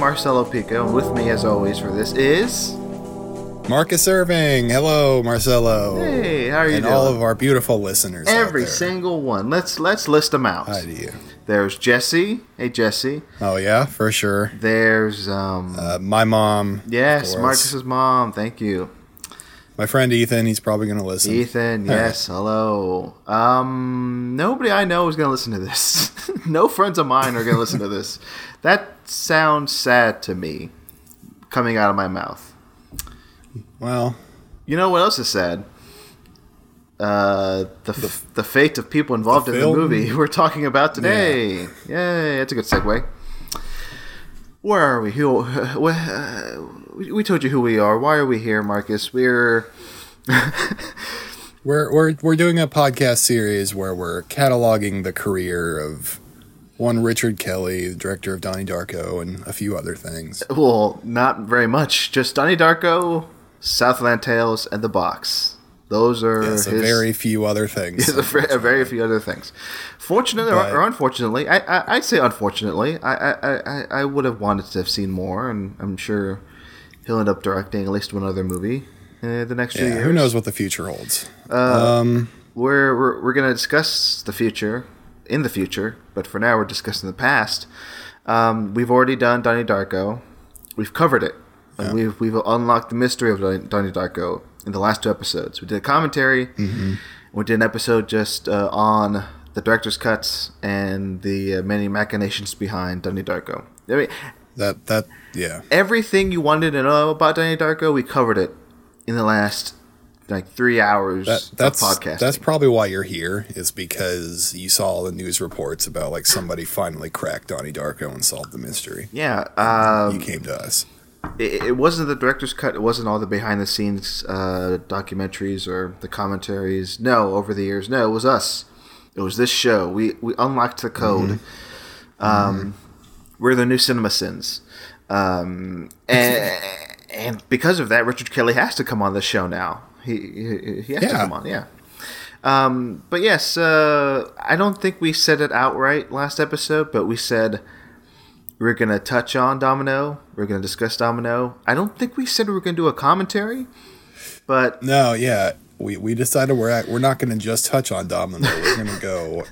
Marcelo Pico, and with me, as always, for this is. Marcus Irving. Hello, Marcelo. Hey, how are you and doing? all of our beautiful listeners. out Every single one. Let's let's list them out. Hi to you. There's Jesse. Hey, Jesse. Oh yeah, for sure. There's um. Uh, my mom. yes. Marcus's mom. Thank you. My friend Ethan. He's probably going to listen. Ethan. All Yes. Hello. Um. Nobody I know is gonna listen to this. no friends of mine are gonna listen to this. That sounds sad to me, coming out of my mouth. Well, You know what else is sad? Uh, the f- the fate of people involved The in the movie we're talking about today. Yay, that's a good segue. Where are we? Who? uh, we we told you who we are. Why are we here, Marcus? We're we're we're we're doing a podcast series where we're cataloging the career of one Richard Kelly, the director of Donnie Darko, and a few other things. well, not very much. Just Donnie Darko, Southland Tales, and The Box. Those are Yes, a his, very few other things. Yes, a, very few other things. Fortunately or, But- or unfortunately, I, I I'd say unfortunately, I, I, I, I would have wanted to have seen more, and I'm sure he'll end up directing at least one other movie uh, the next few years. who knows what the future holds? Uh, um, We're we're, we're going to discuss the future in the future, but for now we're discussing the past. Um, we've already done Donnie Darko. We've covered it. And Yeah. We've we've unlocked the mystery of Don- Donnie Darko in the last two episodes. We did a commentary. Mm-hmm. We did an episode just uh, on the director's cuts and the uh, many machinations behind Donnie Darko. I mean, that that yeah. everything you wanted to know about Donnie Darko, we covered it in the last like three hours That, that's of podcasting. that's probably why you're here is because you saw all the news reports about like somebody finally cracked Donnie Darko and solved the mystery. yeah. Um, you came to us. it, it wasn't the director's cut. It wasn't all the behind the scenes uh, documentaries or the commentaries. No, over the years, no, it was us. It was this show. We we unlocked the code. Um, We're the new CinemaSins, um, and and because of that, Richard Kelly has to come on the show now. He he, he has to come on. Yeah. Um, but yes, uh, I don't think we said it outright last episode, but we said we're gonna touch on Domino. We're gonna discuss Domino. I don't think we said we were gonna do a commentary, but No, yeah, we, we decided we're at, we're not going to just touch on Domino. We're going to go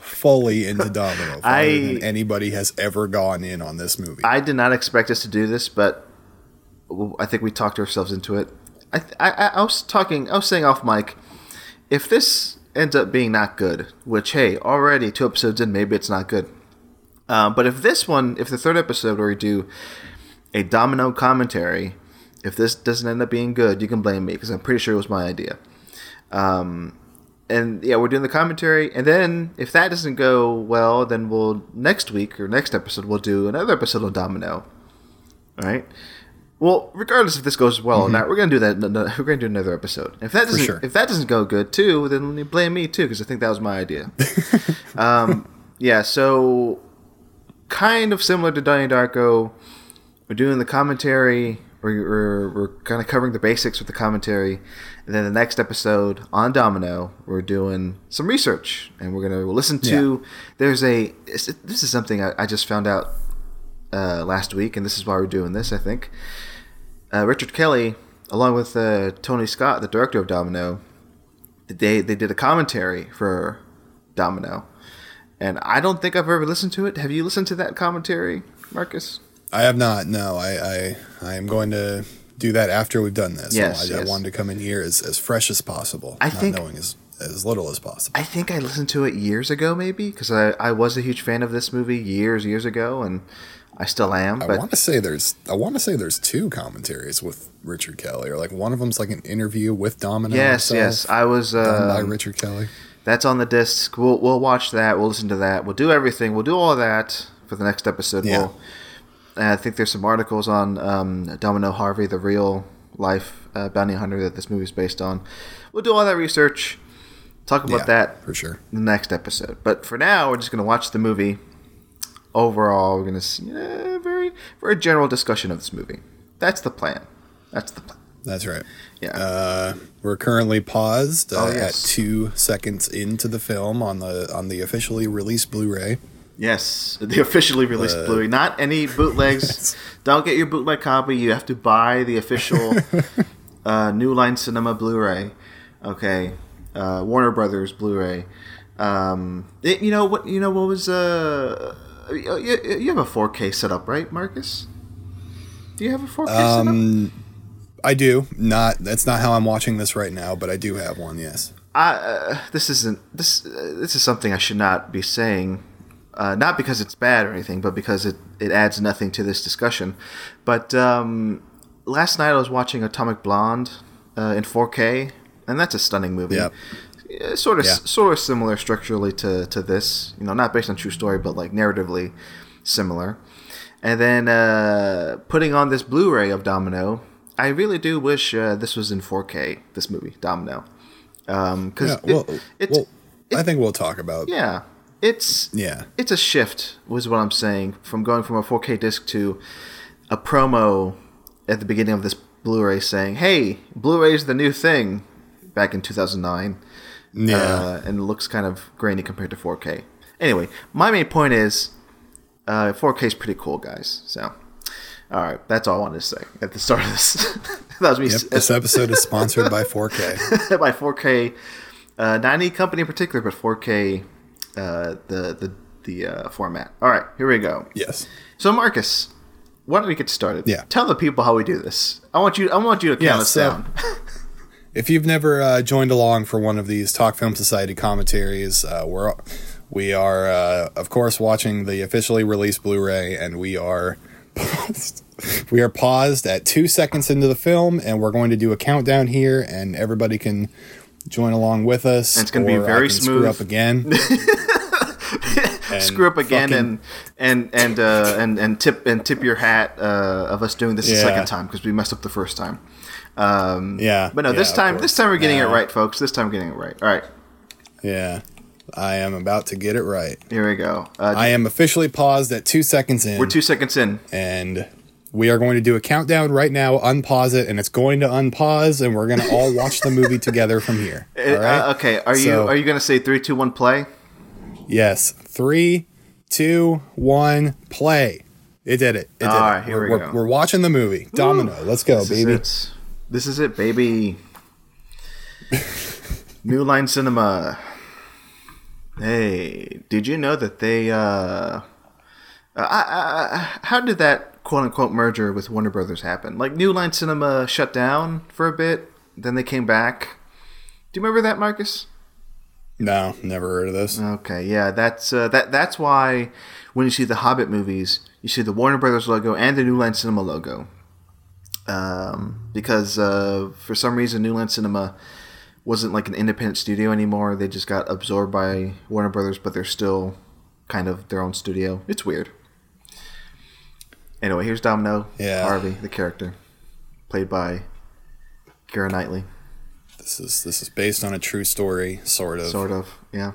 fully into Domino, I- than anybody has ever gone in on this movie. I did not expect us to do this. But I think we talked ourselves into it. I, I, I was talking. I was saying off mic. If this ends up being not good, which hey, already two episodes in, maybe it's not good. Um, but if this one, if the third episode where we do a domino commentary, if this doesn't end up being good, you can blame me because I'm pretty sure it was my idea. Um, and yeah, we're doing the commentary, and then if that doesn't go well, then we'll next week or next episode we'll do another episode of Domino. All right. Well, regardless if this goes well or not, we're gonna do that. no- no, We're gonna do another episode. If that doesn't, sure. if that doesn't go good too, then you blame me too because I think that was my idea. um, yeah. So kind of similar to Donnie Darko. We're doing the commentary. We're, we're, we're kind of covering the basics with the commentary. And then the next episode on Domino, we're doing some research. And we're going to listen to. There's a. This this is something I, I just found out uh, last week, and this is why we're doing this, I think. Uh, Richard Kelly, along with uh, Tony Scott, the director of Domino, they, they did a commentary for Domino. And I don't think I've ever listened to it. Have you listened to that commentary, Marcus? I have not. No, I, I I am going to do that after we've done this. Yes, I, yes. I wanted to come in here as, as fresh as possible, I not think- knowing as as little as possible. I think I listened to it years ago, maybe, because I, I was a huge fan of this movie years, years ago, and I still am. I want to say there's I want to say there's two commentaries with Richard Kelly, or like one of them's like an interview with Domino. yes, himself, yes, I was. done by Uh, Richard Kelly. that's on the disc. We'll we'll watch that. We'll listen to that. We'll do everything. We'll do all that for the next episode. Yeah. We'll, I think there's some articles on um, Domino Harvey, the real life uh, bounty hunter that this movie's based on. We'll do all that research. Talk about Yeah, that for sure. the next episode. But for now, we're just going to watch the movie. Overall, we're going to see a very, very general discussion of this movie. That's the plan. That's the plan. That's right. Yeah. Uh, we're currently paused uh, Oh, yes. at two seconds into the film on the on the officially released Blu-ray. Yes, the officially released Blu-ray. Not any bootlegs. Don't get your bootleg copy. You have to buy the official uh, New Line Cinema Blu-ray. Okay, uh, Warner Brothers Blu-ray. Um, it, you know what? You know what was? Uh, you, you have a 4K setup, right, Marcus? Do you have a 4K setup? Um, I do. Not that's not how I'm watching this right now, but I do have one. Yes. I, uh, this isn't this. Uh, this is something I should not be saying. Uh, not because it's bad or anything, but because it, it adds nothing to this discussion. But um, last night I was watching Atomic Blonde uh, in 4K, and that's a stunning movie. Yep. Uh, Sort of, Yeah. sort of similar structurally to, to this. You know, not based on true story, but like narratively similar. And then uh, putting on this Blu-ray of Domino, I really do wish uh, this was in 4K. This movie, Domino, because Yeah. Well, it's well I think we'll talk about. yeah, it's Yeah. it's a shift was what I'm saying from going from a 4K disc to a promo at the beginning of this Blu-ray saying, "Hey, Blu-ray is the new thing." Back in 2009, Yeah. uh, and it looks kind of grainy compared to 4K. Anyway, my main point is, uh, 4K is pretty cool, guys. So, all right, that's all I wanted to say at the start of this. that was me. Yep. This episode is sponsored by 4K. by 4K, uh, not any company in particular, but 4K, uh, the the the uh, format. All right, here we go. Yes. So Marcus, why don't we get started? Yeah. Tell the people how we do this. I want you. I want you to count Yeah, us so- down. If you've never uh, joined along for one of these Talk Film Society commentaries, uh, we're we are uh, of course watching the officially released Blu-ray, and we are paused. we are paused at two seconds into the film, and we're going to do a countdown here, and everybody can join along with us. And it's gonna be or I very smooth. Screw up again. Screw up again fucking- and and and uh, and and tip and tip your hat uh, of us doing this Yeah. second time because we messed up the first time. Um, Yeah, but no, yeah, this time this time we're getting it right, folks. This time we're getting it right. All right, yeah, I am about to get it right. here we go. Uh, I am officially paused at two seconds in. we're two seconds in. and we are going to do a countdown right now. Unpause it, and it's going to unpause, and we're going to all watch the movie together from here. All Uh, okay, are you are you gonna say three, two, one, play? Yes. Three, two, one, play. It did it. It did All it. right, here we're, we we're, go. we're watching the movie. Domino. Let's go, baby. This is it, baby. New Line Cinema. Hey, did you know that they? Uh, I, I, I, how did that quote unquote merger with Warner Brothers happen? Like New Line Cinema shut down for a bit, then they came back. Do you remember that, Marcus? No, never heard of this. Okay, yeah, that's uh, that. That's why when you see the Hobbit movies, you see the Warner Brothers logo and the New Line Cinema logo, um, because uh, for some reason New Line Cinema wasn't like an independent studio anymore. They just got absorbed by Warner Brothers, but they're still kind of their own studio. It's weird. Anyway, here's Domino Yeah. Harvey, the character, played by Keira Knightley, This is this is based on a true story, sort of. sort of. Yeah.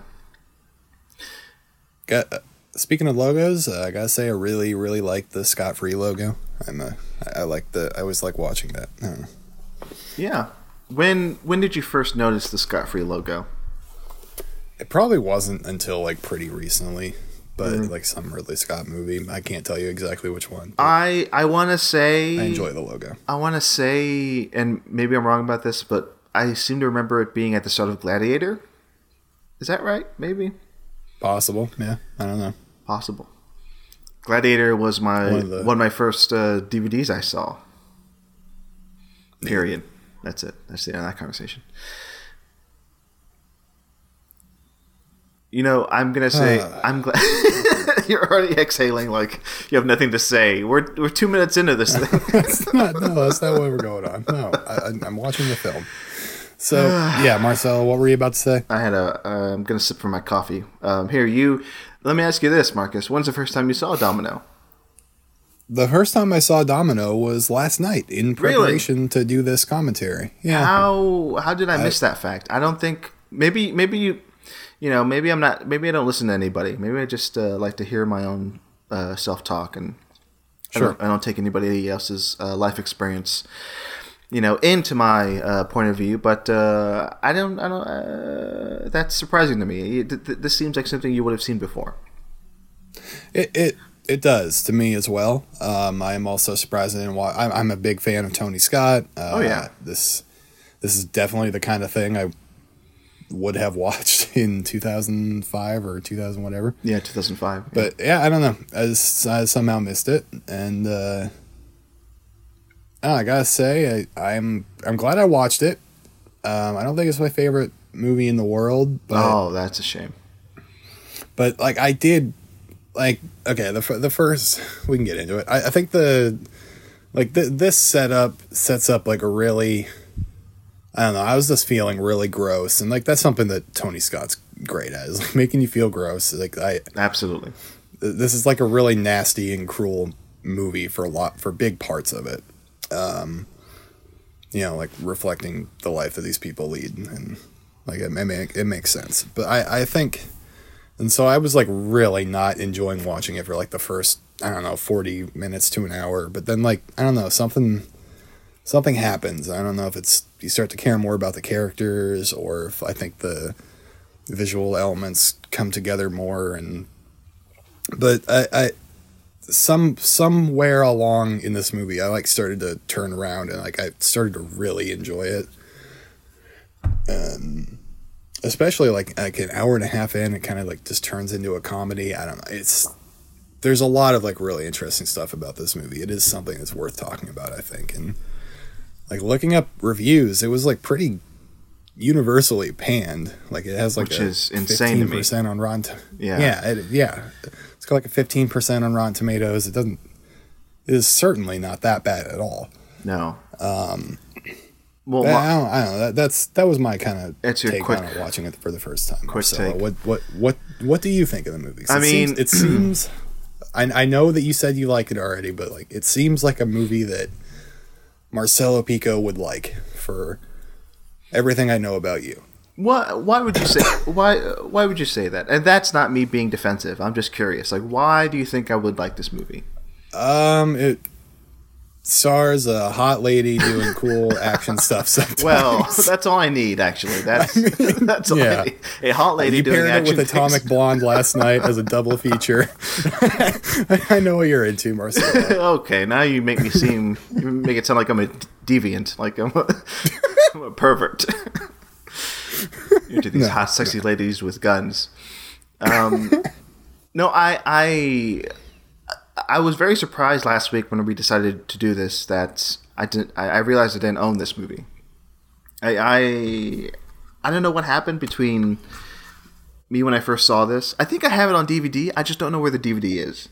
Got, uh, speaking of logos, uh, I gotta say I really really like the Scott Free logo. I'm a, I I like the I always like watching that. I don't know. Yeah. When when did you first notice the Scott Free logo? It probably wasn't until like pretty recently, but Mm-hmm. like some Ridley Scott movie. I can't tell you exactly which one. I I want to say I enjoy the logo. I want to say, and maybe I'm wrong about this, but I seem to remember it being at the start of Gladiator. Is that right? Maybe Possible, yeah. I don't know. possible. Gladiator was my One one of of, my first uh, DVDs I saw. Period. That's it. That's the end of that conversation. You know, I'm gonna say Ah. I'm glad you're already exhaling like you have nothing to say. We're we're two minutes into this thing. That's not, no, that's not what we're going on. No, I, I'm watching the film. So yeah, Marcel, what were you about to say? I had a. Uh, I'm gonna sip from my coffee. Um, here, you. Let me ask you this, Marcus. When's the first time you saw Domino? The first time I saw Domino was last night in preparation to do this commentary. Yeah, How how did I miss that fact? I don't think. Maybe maybe you. You know, maybe I'm not. Maybe I don't listen to anybody. Maybe I just uh, like to hear my own uh, self talk, and I, Sure. don't, I don't take anybody else's uh, life experience. You know, into my uh, point of view, but uh, I don't. I don't. Uh, that's surprising to me. Th- th- This seems like something you would have seen before. It it it does to me as well. Um, I am also surprised I didn't watch. I'm, I'm a big fan of Tony Scott. Uh, Oh, yeah. this this is definitely the kind of thing I would have watched in 2005 or 2000 whatever. Yeah, 2005. But yeah, I don't know. I, just, I somehow missed it, and uh, I gotta say, I, I'm I'm glad I watched it. Um, I don't think it's my favorite movie in the world, but oh, that's a shame. but like I did, like okay, the the first we can get into it. I, I think the like th- this setup sets up like a really. I don't know. I was just feeling really gross, and like that's something that Tony Scott's great at is like making you feel gross. Like I, Absolutely. this is like a really nasty and cruel movie for a lot for big parts of it um you know like reflecting the life that these people lead and like it, it, it makes sense. But i i think and so i was like really not enjoying watching it for like the first i don't know 40 minutes to an hour. But then like i don't know something something happens. I don't know if it's you start to care more about the characters or if i think the visual elements come together more. And but I, I some somewhere along in this movie I like started to turn around and like I started to really enjoy it. Um especially like like an hour and a half in it kind of like just turns into a comedy. I don't know. It's there's a lot of like really interesting stuff about this movie. It is something that's worth talking about, I think. And like looking up reviews, it was like pretty universally panned. Like it has like Which a is insane to me. 15% on Rotten. T- Yeah. yeah, it, yeah. It's got like a fifteen percent on Rotten Tomatoes. It doesn't. It is certainly not that bad at all. No. Um. Well, I, don't, I don't know. That, that's that was my kind of It's your take quick- on it watching it for the first time. quick Marcelo. take. What what what what do you think of the movie? I it seems, mean- it seems. I I know that you said you liked it already, but like it seems like a movie that Marcelo Pico would like for everything I know about you. Why? Why would you say? Why? Why would you say that? And that's not me being defensive. I'm just curious. Like, why do you think I would like this movie? Um, it stars a hot lady doing cool action stuff. Sometimes. Well, that's all I need. Actually, that's that's all yeah. I need. A hot lady you doing paired it action with Atomic things. Blonde last night as a double feature. I know what you're into, Marcelo. okay, now you make me seem you make it sound like I'm a deviant, like I'm a, I'm a pervert. Into these No, hot, sexy ladies with guns. Um, no, I, I, I was very surprised last week when we decided to do this that I didn't. I, I realized I didn't own this movie. I, I, I don't know what happened between me when I first saw this. I think I have it on DVD. I just don't know where the DVD is.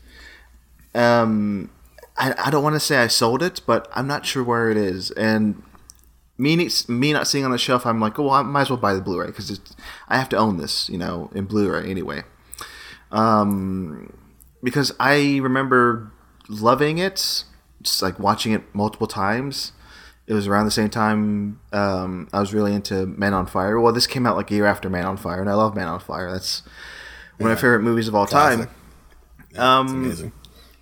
Um, I, I don't want to say I sold it, but I'm not sure where it is. And me me not seeing on the shelf, I'm like, oh, well, I might as well buy the Blu-ray because I have to own this, you know, in Blu-ray anyway. Um, because I remember loving it, just like watching it multiple times. It was around the same time um, I was really into Man on Fire. Well, this came out like a year after Man on Fire, and I love Man on Fire. That's one of my favorite movies of all Classic. time. Um, It's amazing.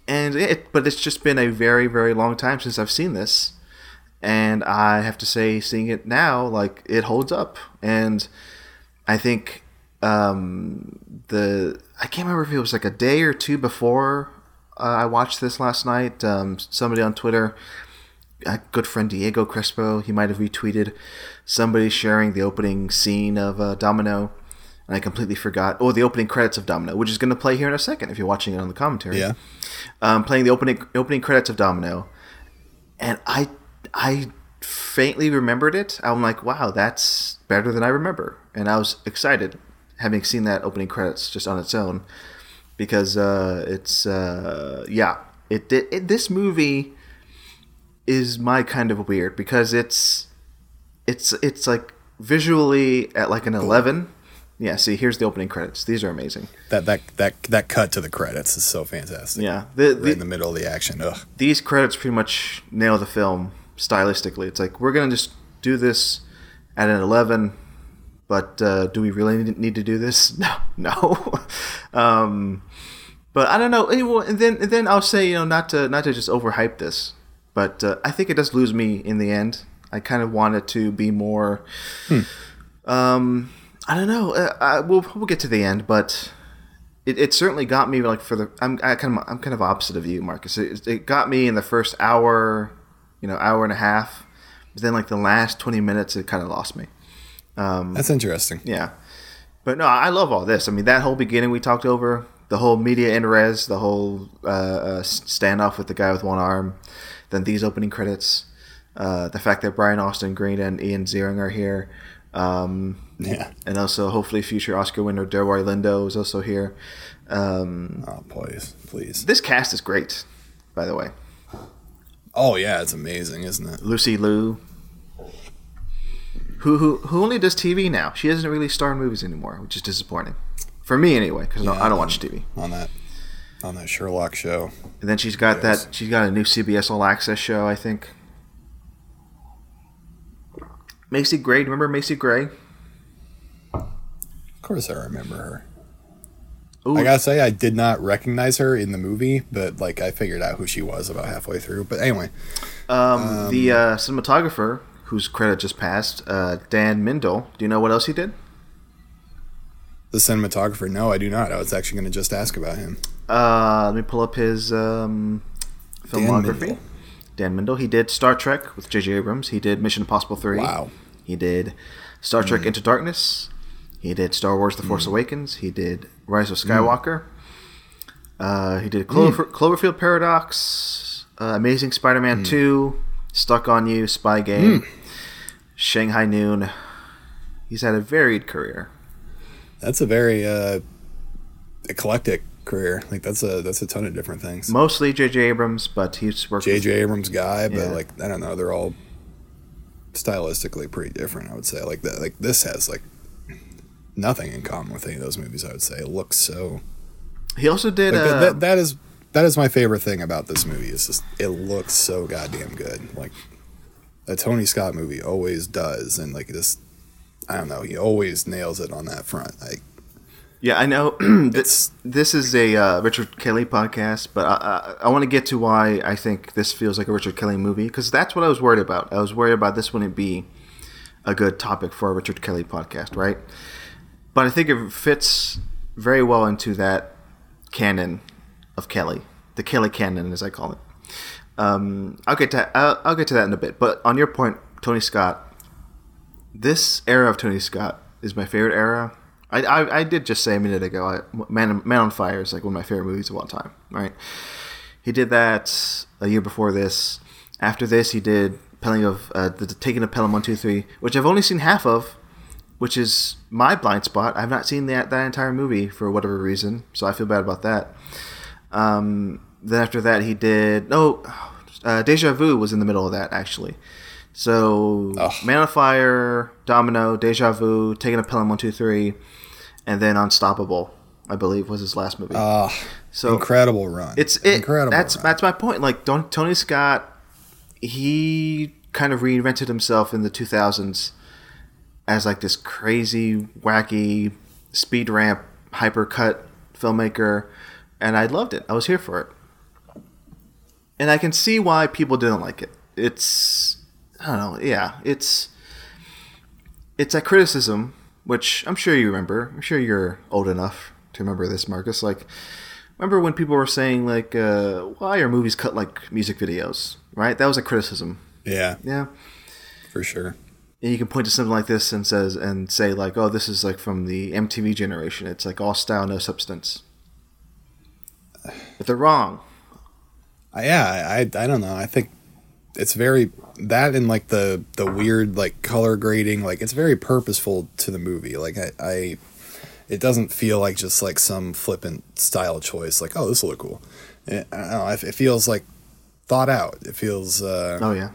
and it but it's just been a very very long time since i've seen this and i have to say seeing it now like it holds up. And i think um the i can't remember if it was like a day or two before uh, i watched this last night. Um somebody on twitter a good friend diego crespo he might have retweeted somebody sharing the opening scene of uh, domino. And i completely forgot oh the opening credits of domino which is going to play here in a second if you're watching it on the commentary. Yeah. um, playing the opening opening credits of Domino, and I I faintly remembered it. I'm like, wow, that's better than I remember, and I was excited having seen that opening credits just on its own because uh, it's uh, yeah, it, it, it this movie is my kind of weird because it's it's it's like visually at like an 11 yeah see here's the opening credits these are amazing That that that that cut to the credits is so fantastic. yeah the, Right in the middle of the action. Ugh. these credits pretty much nail the film stylistically. It's like we're gonna just do this at an eleven, but uh, do we really need- to do this? No, no. um, but I don't know. And then and then I'll say you know not to not to just overhype this, but uh, I think it does lose me in the end. I kind of want it to be more. Um, I don't know. Uh, I, we'll we'll get to the end, but it, it certainly got me like for the I'm I kind of I'm kind of opposite of you, Marcus. It, it got me in the first hour, you know, hour and a half. But then like the last twenty minutes, it kind of lost me. Um, That's interesting. Yeah, but no, I love all this. I mean, that whole beginning we talked over, the whole media in res, the whole uh, uh, standoff with the guy with one arm, then these opening credits, uh, the fact that Brian Austin Green and Ian Ziering are here. Um, Yeah. and also hopefully future Oscar winner Delroy Lindo is also here. Um, Oh, please, please. this cast is great, by the way. Oh yeah, it's amazing, isn't it? Lucy Liu, who who who only does TV now. She doesn't really star in movies anymore, which is disappointing for me anyway, because Yeah, I don't watch TV. on that on that Sherlock show. And then she's got that. She's got a new CBS All Access show, I think. Macy Gray, remember Macy Gray? Of course, I remember her. Ooh, I gotta say, I did not recognize her in the movie, but like I figured out who she was about halfway through. But anyway, um, the uh, cinematographer whose credit just passed, uh, Dan Mindel. Do you know what else he did? the cinematographer. No, I do not. I was actually going to just ask about him. Uh, let me pull up his um, filmography. Mindel. Dan Mindel. He did Star Trek with J.J. Abrams. He did Mission Impossible 3. Wow. He did Star Trek Hmm. Into Darkness. He did Star Wars The Force Awakens. He did Rise of Skywalker. Uh, he did Clover- Cloverfield Paradox, uh, Amazing Spider Man 2, Stuck on You, Spy Game, Shanghai Noon. He's had a varied career. That's a very uh, eclectic career. Like that's a that's a ton of different things. Mostly J.J. Abrams, but he's worked with J.J. Abrams guy, but Yeah. like I don't know, they're all stylistically pretty different. I would say like that. Like this has like nothing in common with any of those movies. I would say it looks so. He also did. Like, uh, that, that, is that is my favorite thing about this movie. Is just it looks so goddamn good. Like a Tony Scott movie always does, and like this. I don't know. He always nails it on that front. Like yeah, I know. This, this is a uh, Richard Kelly podcast, but I, I, I want to get to why I think this feels like a Richard Kelly movie because that's what I was worried about. I was worried about this wouldn't be a good topic for a Richard Kelly podcast, right? But I think it fits very well into that canon of Kelly, the Kelly canon, as I call it. Um, I'll get to I'll, I'll get to that in a bit. But on your point, Tony Scott, this era of Tony Scott is my favorite era. I, I, I did just say a minute ago, I, Man, Man on Fire is like one of my favorite movies of all time, right? He did that a year before this. After this, he did Pelling of uh, the Taking of Pelham One Two Three, which I've only seen half of, which is my blind spot. I've not seen that that entire movie for whatever reason, so I feel bad about that. Um, then after that, he did no. Uh, Deja Vu was in the middle of that actually. So Ugh. Man of Fire, Domino, Deja Vu, Taking a Pelham One Two Three, and then Unstoppable. I believe was his last movie. ah, so incredible run. it's it, incredible. That's run. that's my point. Like Don, Tony Scott, he kind of reinvented himself in the 2000s as like this crazy, wacky, speed ramp, hypercut filmmaker, and I loved it. I was here for it, and I can see why people didn't like it. It's I don't know. Yeah, it's it's a criticism, which I'm sure you remember. I'm sure you're old enough to remember this, Marcus. Like, remember when people were saying like, uh, "Why are movies cut like music videos?" Right? That was a criticism. yeah, Yeah. for sure. And you can point to something like this and says and say like, "Oh, this is like from the MTV generation. It's like all style, no substance." But they're wrong. Uh, yeah, I, I don't know. I think it's very that and like the the weird like color grading. Like it's very purposeful to the movie. Like I, I it doesn't feel like just like some flippant style choice. Like oh, this will look cool. It, I don't know. It, it feels like thought out. It feels. uh Oh yeah.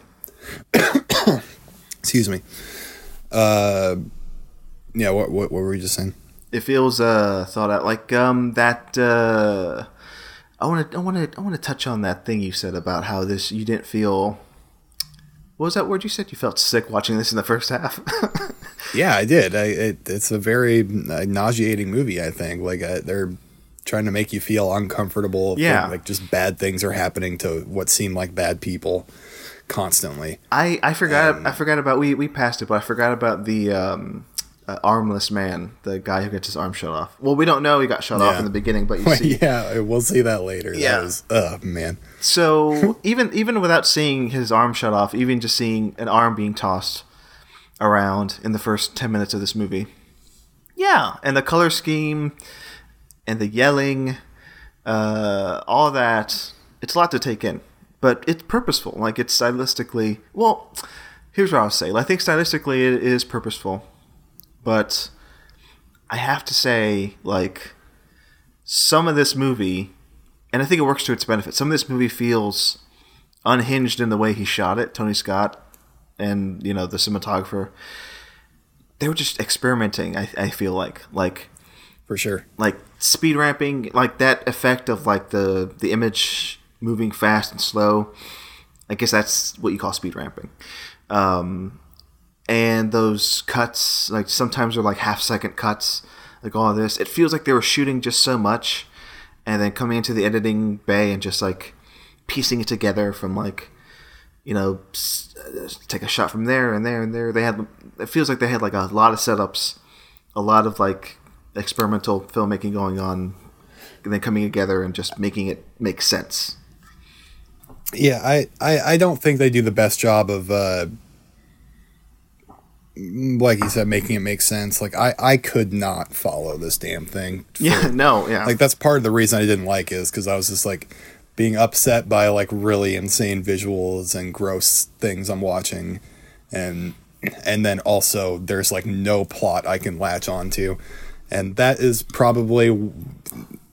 Excuse me. Uh, yeah. What what what were we just saying? it feels uh thought out like um that uh i want to i want to i want to touch on that thing you said about how this you didn't feel what was that word you said you felt sick watching this in the first half Yeah, I did. I, it, it's a very uh, nauseating movie. I think like uh, they're trying to make you feel uncomfortable. Yeah. like just bad things are happening to what seem like bad people constantly. i i forgot Um, i forgot about we we passed it but i forgot about the um uh, armless man, the guy who gets his arm shut off. Well, we don't know he got shut off in the beginning, but you see. yeah, we'll see that later. Yeah. That was, oh man. So even even without seeing his arm shut off, even just seeing an arm being tossed around in the first ten minutes of this movie, yeah, and the color scheme and the yelling, uh, all that, it's a lot to take in, but it's purposeful. Like it's stylistically well. Here's what I'll say. I think stylistically it is purposeful, but I have to say, like, some of this movie, and I think it works to its benefit. Some of this movie feels unhinged in the way he shot it, Tony Scott, and you know the cinematographer. They were just experimenting. I, I feel like like For sure. like speed ramping, like that effect of like the the image moving fast and slow. I guess that's what you call speed ramping. Um, and those cuts, like sometimes they're like half second cuts, like all this. It feels like they were shooting just so much, and then coming into the editing bay and just like piecing it together from like, you know, uh, take a shot from there and there and there. They had. It feels like they had like a lot of setups, a lot of like experimental filmmaking going on, and then coming together and just making it make sense. Yeah, I, I, I don't think they do the best job of, uh, like you said, making it make sense. Like I, I could not follow this damn thing. for- Yeah, no, yeah, like that's part of the reason I didn't like it is because I was just like being upset by like really insane visuals and gross things I'm watching, and and then also there's like no plot I can latch onto, and that is probably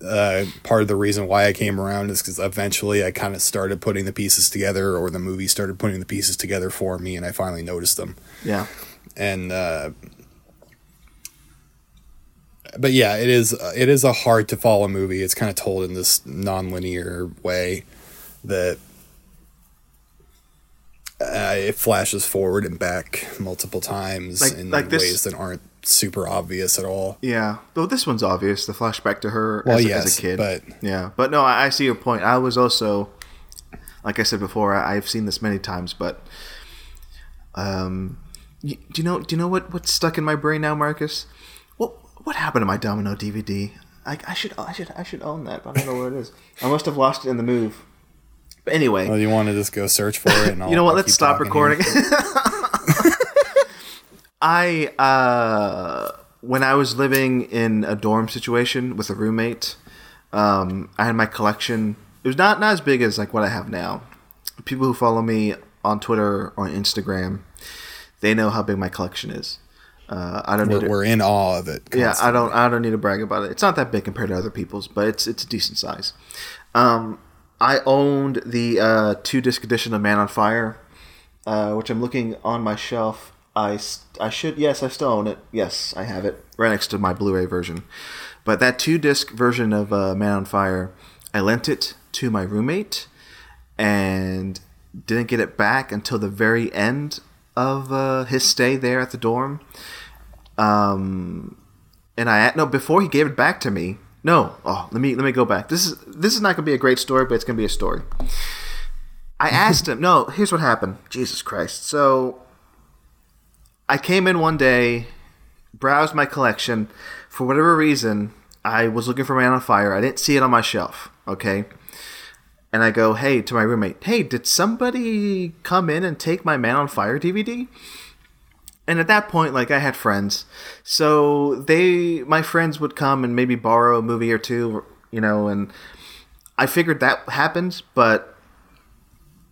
uh, part of the reason why I came around is because eventually I kind of started putting the pieces together, or the movie started putting the pieces together for me, and I finally noticed them yeah, and uh, but yeah, it is it is a hard to follow movie. It's kind of told in this non-linear way that uh, it flashes forward and back multiple times Like- in like this- ways that aren't super obvious at all. yeah. Though this one's obvious, the flashback to her Well, as, a- yes, as a kid. but Yeah, but no, I, I see your point. I was also, like I said before, I, I've seen this many times, but um, do you know? Do you know what what's stuck in my brain now, Marcus? What what happened to my Domino DVD? I, I should I should I should own that. But I don't know where it is. I must have lost it in the move. But anyway, well, you want to just go search for it? And I'll, you know what? Let's stop recording. I uh, when I was living in a dorm situation with a roommate, um, I had my collection. It was not not as big as like what I have now. People who follow me on Twitter or on Instagram, they know how big my collection is. Uh, I don't We're, to, we're in awe of it. yeah, I don't. I don't need to brag about it. It's not that big compared to other people's, but it's it's a decent size. Um, I owned the uh, two disc edition of Man on Fire, uh, which I'm looking on my shelf. I, I should yes I still own it. Yes, I have it right next to my Blu-ray version. But that two disc version of uh, Man on Fire, I lent it to my roommate, and didn't get it back until the very end of uh, his stay there at the dorm. Um, and I no before he gave it back to me. No, oh let me let me go back. This is this is not gonna be a great story, but it's gonna be a story. I asked him. No, here's what happened. Jesus Christ. So I came in one day, browsed my collection. For whatever reason, I was looking for Man on Fire. I didn't see it on my shelf. Okay. And I go, hey, to my roommate, hey, did somebody come in and take my Man on Fire DVD? and at that point like i had friends so they my friends would come and maybe borrow a movie or two you know and i figured that happened but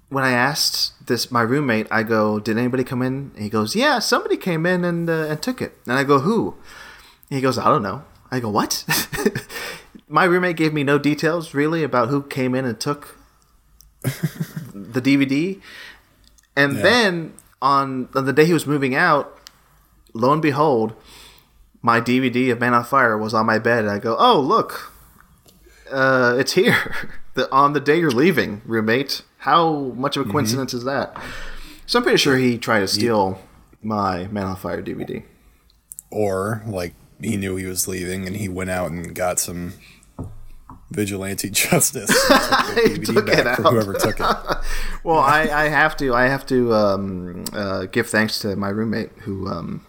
when i asked this my roommate i go did anybody come in and he goes yeah somebody came in and, uh, and took it and i go who and he goes i don't know i go what my roommate gave me no details really about who came in and took the dvd and Yeah. then on, on the day he was moving out, lo and behold, my DVD of Man on Fire was on my bed. And I go, oh look, uh, it's here. the, on the day you're leaving, roommate. How much of a coincidence is that? So I'm pretty sure he tried to steal my Man on Fire DVD. or like he knew he was leaving and he went out and got some vigilante justice took it for out. whoever took it. Well, I, I have to I have to um, uh, give thanks to my roommate who um,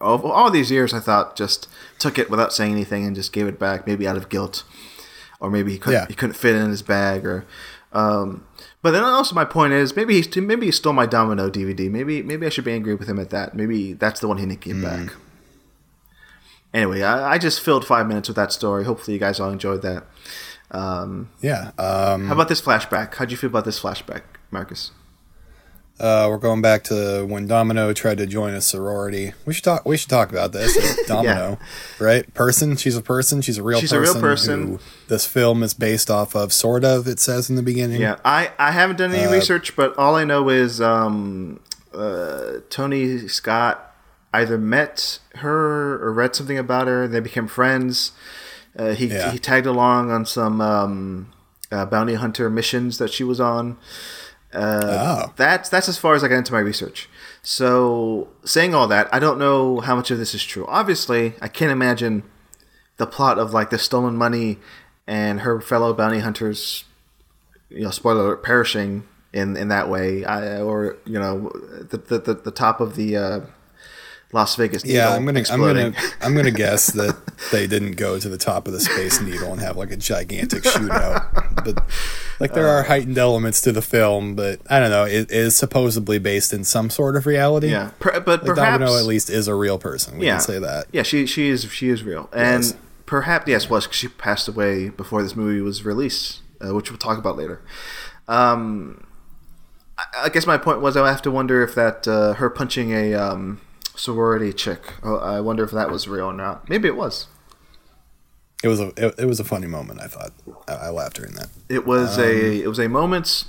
all, all these years, I thought just took it without saying anything and just gave it back, maybe out of guilt, or maybe he couldn't Yeah. he couldn't fit it in his bag, or. Um, but then also my point is maybe he maybe he stole my Domino DVD. Maybe maybe I should be angry with him at that. Maybe that's the one he didn't give back. Anyway, I, I just filled five minutes with that story. Hopefully, you guys all enjoyed that. Um, Yeah. Um, how about this flashback? How'd you feel about this flashback, Marcus? Uh, we're going back to when Domino tried to join a sorority. We should talk. We should talk about this. Domino, right? Person. She's a person. She's a real. She's a person real person. Who this film is based off of. Sort of. It says in the beginning. Yeah, I, I haven't done any Uh, research, but all I know is um, uh, Tony Scott either met her or read something about her. They became friends. Uh, he Yeah. he tagged along on some um, uh, bounty hunter missions that she was on. Uh, Oh. That's that's as far as I got into my research. So saying all that, I don't know how much of this is true. Obviously, I can't imagine the plot of like the stolen money and her fellow bounty hunters you know, spoiler alert, perishing in in that way, I, or you know, the the, the, the top of the uh, Las Vegas. Yeah, I'm gonna, I'm gonna, I'm gonna guess that they didn't go to the top of the Space Needle and have like a gigantic shootout. But like, there Uh. are heightened elements to the film, but I don't know. It is supposedly based in some sort of reality. yeah, per, but like perhaps Domino at least is a real person. We yeah, can say that. Yeah, she she is she is real, and Was. perhaps yes, was 'cause she passed away before this movie was released, uh, which we'll talk about later. Um, I, I guess my point was I have to wonder if that uh, her punching a um, sorority chick. oh, I wonder if that was real or not. Maybe it was. It was a, it, it was a funny moment. I thought I, I laughed during that. It was Um, a it was a moment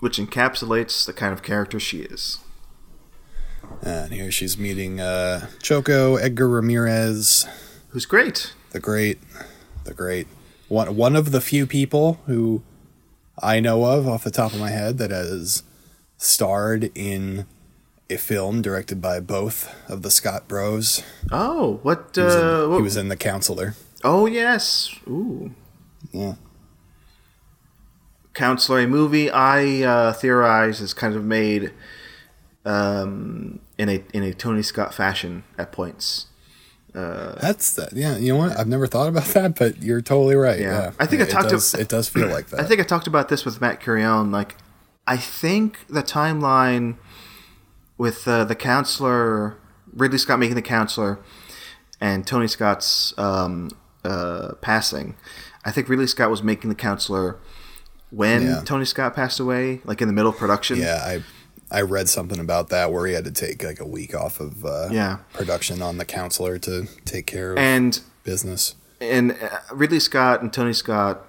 which encapsulates the kind of character she is. And here she's meeting uh, Choco Edgar Ramirez, Who's great. the great, the great one. One of the few people who I know of off the top of my head that has starred in a film directed by both of the Scott Bros. Oh, what? He was, in, Uh, he was in The Counselor. oh yes. Ooh, Yeah. counselor, a movie I uh, theorize is kind of made um, in a in a Tony Scott fashion at points. Uh, That's that. Yeah, you know what? I've never thought about that, but you're totally right. Yeah. Yeah, I think I it, talked to- does, it does feel like that. I think I talked about this with Matt Curion. Like, I think the timeline with uh, the counselor, Ridley Scott making the counselor, and Tony Scott's um, uh, passing. I think Ridley Scott was making the counselor when Yeah. Tony Scott passed away, like in the middle of production. Yeah, I I read something about that where he had to take like a week off of uh, Yeah. production on the counselor to take care of And business. and uh, Ridley Scott and Tony Scott,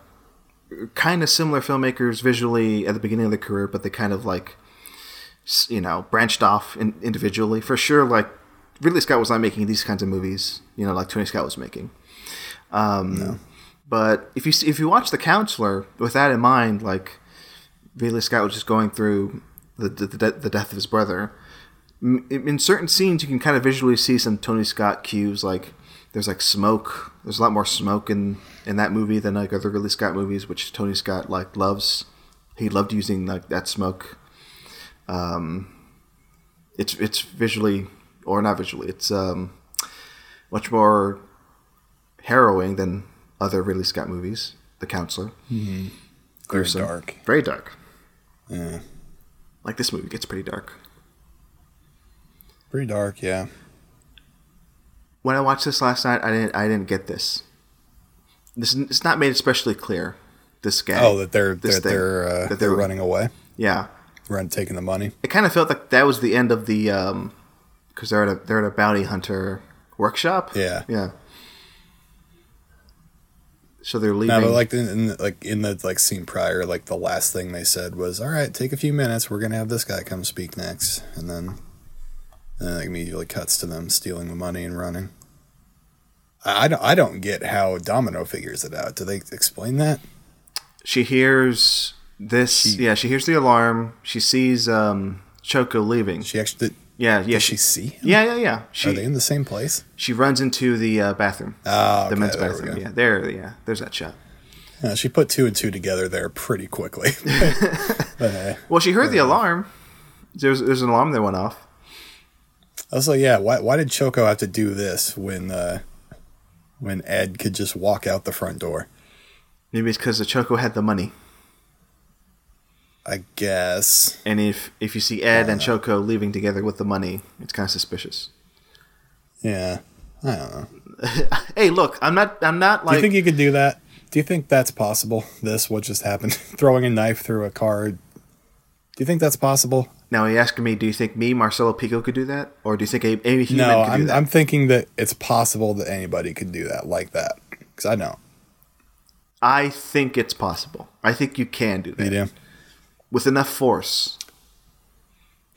kind of similar filmmakers visually at the beginning of their career, but they kind of like, you know, branched off in, individually. For sure, like Ridley Scott was not making these kinds of movies, you know, like Tony Scott was making. Um, But if you if you watch The Counselor with that in mind, like Ridley Scott was just going through the the, the, de- the death of his brother. M- In certain scenes, you can kind of visually see some Tony Scott cues, like there's like smoke. There's a lot more smoke in in that movie than like other Ridley Scott movies, which Tony Scott like loves. He loved using like that smoke. Um, it's it's visually or not visually. It's um, much more harrowing than other Ridley Scott movies. The Counselor, Very gruesome. dark. very dark. Yeah. Like this movie gets pretty dark. Pretty dark, yeah. When I watched this last night, I didn't I didn't get this. This it's not made especially clear. This guy. Oh, that they're that thing. they're uh, That they're they're- running away, yeah. Run taking the money. It kind of felt like that was the end of the um, because they're at a they're at a bounty hunter workshop. Yeah. Yeah. So they're leaving. No, but like in, in the, like in the like scene prior, like the last thing they said was, "All right, take a few minutes. We're gonna have this guy come speak next," and then and then it immediately cuts to them stealing the money and running. I, I don't I don't get how Domino figures it out. Do they explain that? she hears this. She- yeah, she hears the alarm. She sees um, Choco leaving. She actually yeah, yeah. Does she see him? yeah, yeah, yeah. Are She they in the same place? she runs into the uh, bathroom. Oh, the men's bathroom. Yeah, there. Yeah, there's that shot. Uh, she put two and two together there pretty quickly. but uh, Well, she heard the alarm. There's there's an alarm that went off. Also, yeah, why why did Choco have to do this when uh, when Ed could just walk out the front door? Maybe it's because the Choco had the money. I guess. And if if you see Ed and uh. Choco leaving together with the money, it's kind of suspicious. Yeah, I don't know. hey, look, I'm not I'm not like. Do you think you could do that? Do you think that's possible? This what just happened? Throwing a knife through a car. Do you think that's possible? now. Are you asking me? Do you think me, Marcelo Pico, could do that, or do you think a, a human no, could do I'm that? I'm thinking that it's possible that anybody could do that like that because I know I think it's possible. I think you can do that you do. With enough force.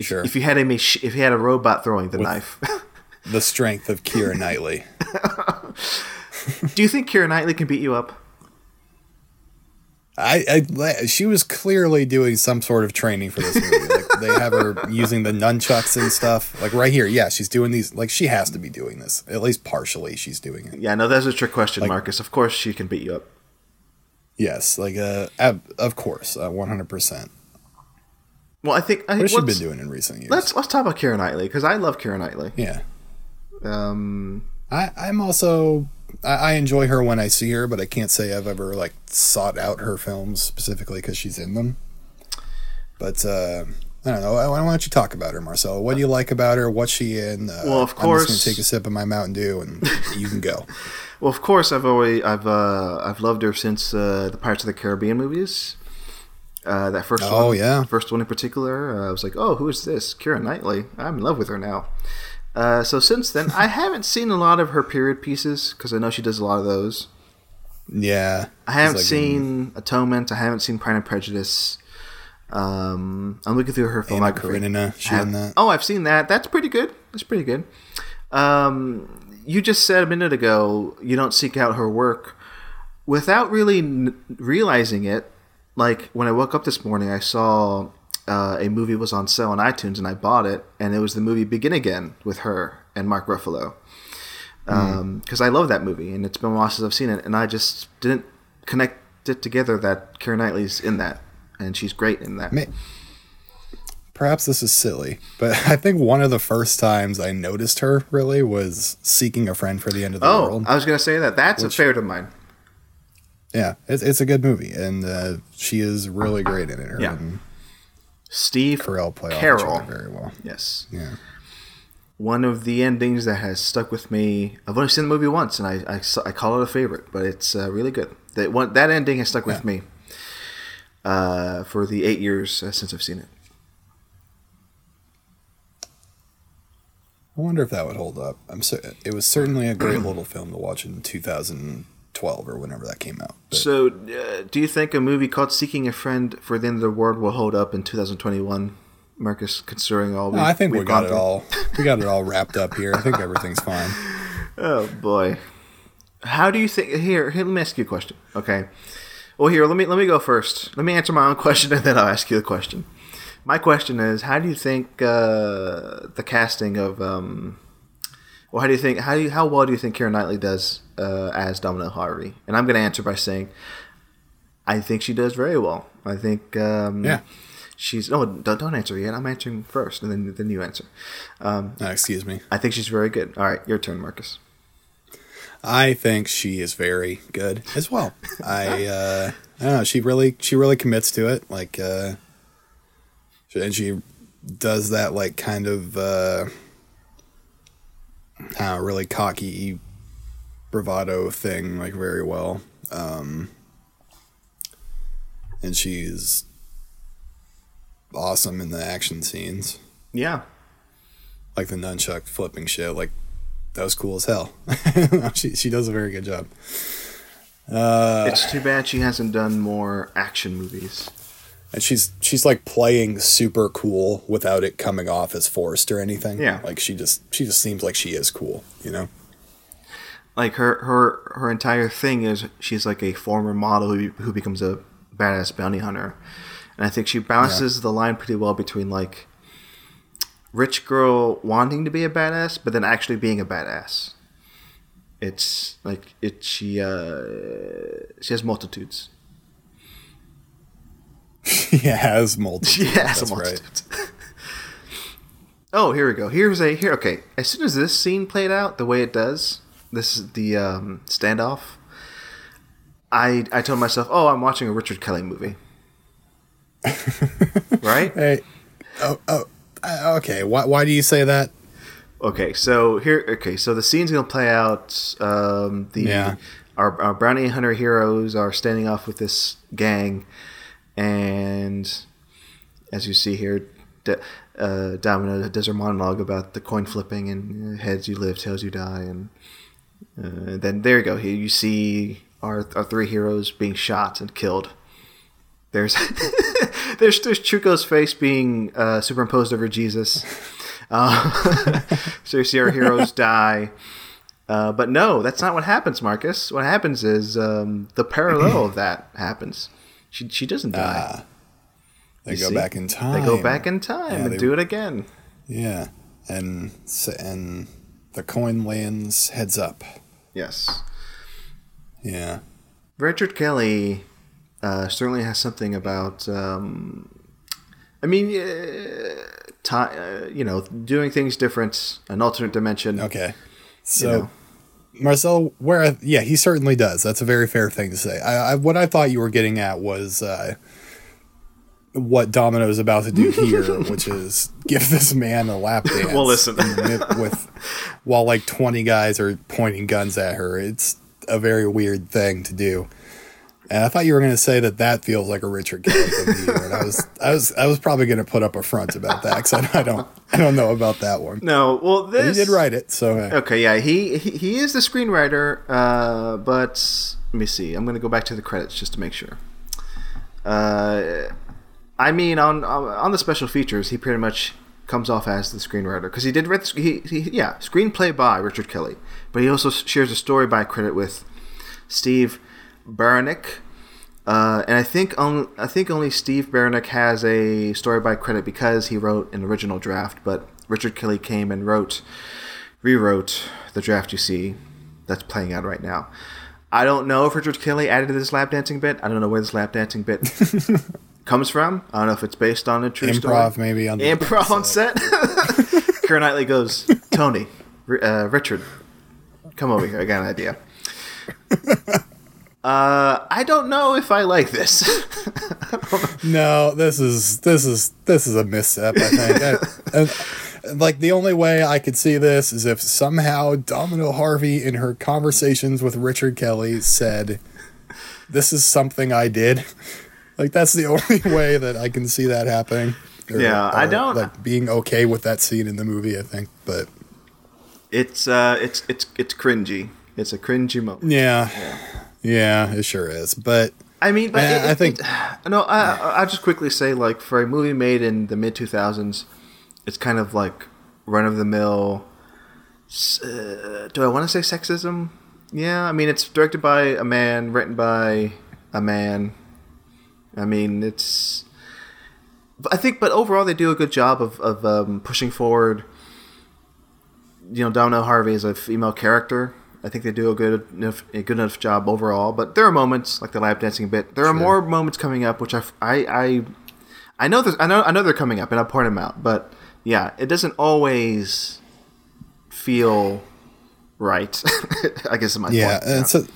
Sure, If you had a mach- if you had a robot throwing the knife, the strength of Keira Knightley. do you think Keira Knightley can beat you up? I, I she was clearly doing some sort of training for this movie. Like they have her using the nunchucks and stuff. Like right here, yeah, she's doing these. Like she has to be doing this. At least partially, she's doing it. Yeah, no, that's a trick question, Marcus. Of course, she can beat you up. Yes, like uh, ab- of course, one hundred percent. Well, I think I What think has she been doing in recent years? Let's let's talk about Keira Knightley because I love Keira Knightley. yeah, Um, I, I'm also I, I enjoy her when I see her, but I can't say I've ever like sought out her films specifically because she's in them. But uh, I don't know. Why why don't you talk about her, Marcelo? What do you like about her? What's she in? Uh, Well, of I'm course- just gonna take a sip of my Mountain Dew and you can go. well, of course, I've always I've uh, I've loved her since uh, the Pirates of the Caribbean movies. Uh, that first one, Oh, yeah. first one in particular. Uh, I was like, oh, who is this? Keira Knightley. I'm in love with her now. Uh, so since then, I haven't seen a lot of her period pieces because I know she does a lot of those. Yeah, I haven't like in seen Atonement. I haven't seen Pride and Prejudice. Um, I'm looking through her Anna filmography. Karenina. She Have- that? Oh, I've seen that. That's pretty good. That's pretty good. Um, you just said a minute ago you don't seek out her work without really n- realizing it. Like when I woke up this morning, I saw uh, a movie was on sale on iTunes, and I bought it, and it was the movie Begin Again with her and Mark Ruffalo. Because I love that movie, and it's been a while since I've seen it, and I just didn't connect it together that Keira Knightley's in that, and she's great in that. May- Perhaps this is silly, but I think one of the first times I noticed her really was seeking a friend for the end of the Oh, world. I was gonna say that. That's Which- a favorite of mine. Yeah, it's, it's a good movie, and uh, she is really great in it. Her Yeah. and Steve Carell play Carroll. very well. Yes, Yeah, one of the endings that has stuck with me. I've only seen the movie once, and I I, I call it a favorite, but it's uh, really good. That one that ending has stuck with Yeah. me uh, for the eight years uh, since I've seen it. I wonder if that would hold up. I'm so, it was certainly a great little film to watch in 2012 or whenever that came out. But So, uh, do you think a movie called "Seeking a Friend for the End of the World" will hold up in 2021, Marcus? Considering all, no, I think we we've got it through? all. We got it all wrapped up here. I think everything's fine. Oh boy, how do you think? Here, here, let me ask you a question. Okay. Well, here, let me let me go first. Let me answer my own question, and then I'll ask you the question. My question is, how do you think uh, the casting of, um, well, how do you think how do you how well do you think Keira Knightley does uh, as Domino Harvey? And I'm going to answer by saying, I think she does very well. I think, um, Yeah. she's no, don't, don't answer yet. I'm answering first, and then then you answer. Um, Uh, excuse me. I think she's very good. All right, your turn, Marcus. I think she is very good as well. I uh, I don't know. She really she really commits to it. Like, uh, and she does that like kind of uh, I really cocky bravado thing like very well. Um, and she's awesome in the action scenes, Yeah. like the nunchuck flipping shit. Like that was cool as hell. she she does a very good job. Uh, It's too bad she hasn't done more action movies. And she's she's like playing super cool without it coming off as forced or anything. Yeah. like she just she just seems like she is cool. You know. Like her her her entire thing is she's like a former model who who becomes a badass bounty hunter, and I think she balances the line pretty well between like rich girl wanting to be a badass, but then actually being a badass. It's like it. She uh, she has multitudes. She has multiple. She has That's right. Oh, here we go. Here's a here. Okay, as soon as this scene played out the way it does, this is the um, standoff. I I told myself, oh, I'm watching a Richard Kelly movie. right? Hey, oh, oh, uh, okay. Why, why do you say that? Okay, so here. Okay, so the scene's gonna play out. Um, the Yeah. our, our bounty hunter heroes are standing off with this gang, and as you see here, D- uh, Domino does her monologue about the coin flipping and uh, heads you live, tails you die, and uh, then there you go. Here you see our our three heroes being shot and killed. There's there's there's Choco's face being uh, superimposed over Jesus. Uh, so you see our heroes die. Uh, but no, that's not what happens, Marcus. What happens is um, the parallel of that happens. She she doesn't die. Ah, they You go see? back in time. They go back in time Yeah, and they- do it again. Yeah, and and the coin lands heads up. Yes. Yeah. Richard Kelly uh, certainly has something about. Um, I mean, uh, ti uh, you know, doing things different, an alternate dimension. Okay. So, know. Marcel, where I, yeah, he certainly does. That's a very fair thing to say. I, I what I thought you were getting at was uh, what Domino's about to do here, which is give this man a lap dance. Well, listen. in the mid- with while like twenty guys are pointing guns at her. It's a very weird thing to do. And I thought you were going to say that that feels like a Richard Kelly you. And I was, I was, I was probably going to put up a front about that because I, I don't, I don't know about that one. No, well, He did write it, so uh, Okay, yeah, he he, he is the screenwriter, uh, but let me see. I'm going to go back to the credits just to make sure. Uh, I mean, on on on the special features, he pretty much comes off as the screenwriter because he did write the, he, he yeah screenplay by Richard Kelly, but he also shares a story by credit with Steve Barancik. Uh, and I think on, I think only Steve Barancik has a story by credit because he wrote an original draft, but Richard Kelly came and wrote rewrote the draft you see that's playing out right now. I don't know if Richard Kelly added to this lap dancing bit. I don't know where this lap dancing bit comes from. I don't know if it's based on a true story. improv maybe on the Improv on set. Keira Knightley goes, Tony, uh, Richard, come over here. I got an idea. Uh, I don't know if I like this. No, this is this is this is a misstep. I think. I- like the only way I could see this is if somehow Domino Harvey, in her conversations with Richard Kelly, said, "This is something I did." Like that's the only way that I can see that happening. Or- Yeah, I don't- like being okay with that scene in the movie. I think, but it's uh, it's it's it's cringy. It's a cringy moment. yeah, yeah, it sure is. But I mean, but I- it, I think- it- no. I, I'll just quickly say, like, for a movie made in the mid two thousands, it's kind of like run of the mill. Uh, do I want to say sexism? Yeah, I mean, it's directed by a man, written by a man. I mean, it's. I think, but overall, they do a good job of of um, pushing forward. You know, Domino Harvey is a female character. I think they do a good enough a good enough job overall. But there are moments like the lap dancing bit. There are Sure. more moments coming up, which I I I, I know there's, I know I know they're coming up, and I'll point them out. But yeah, it doesn't always feel right. I guess my yeah, point. and so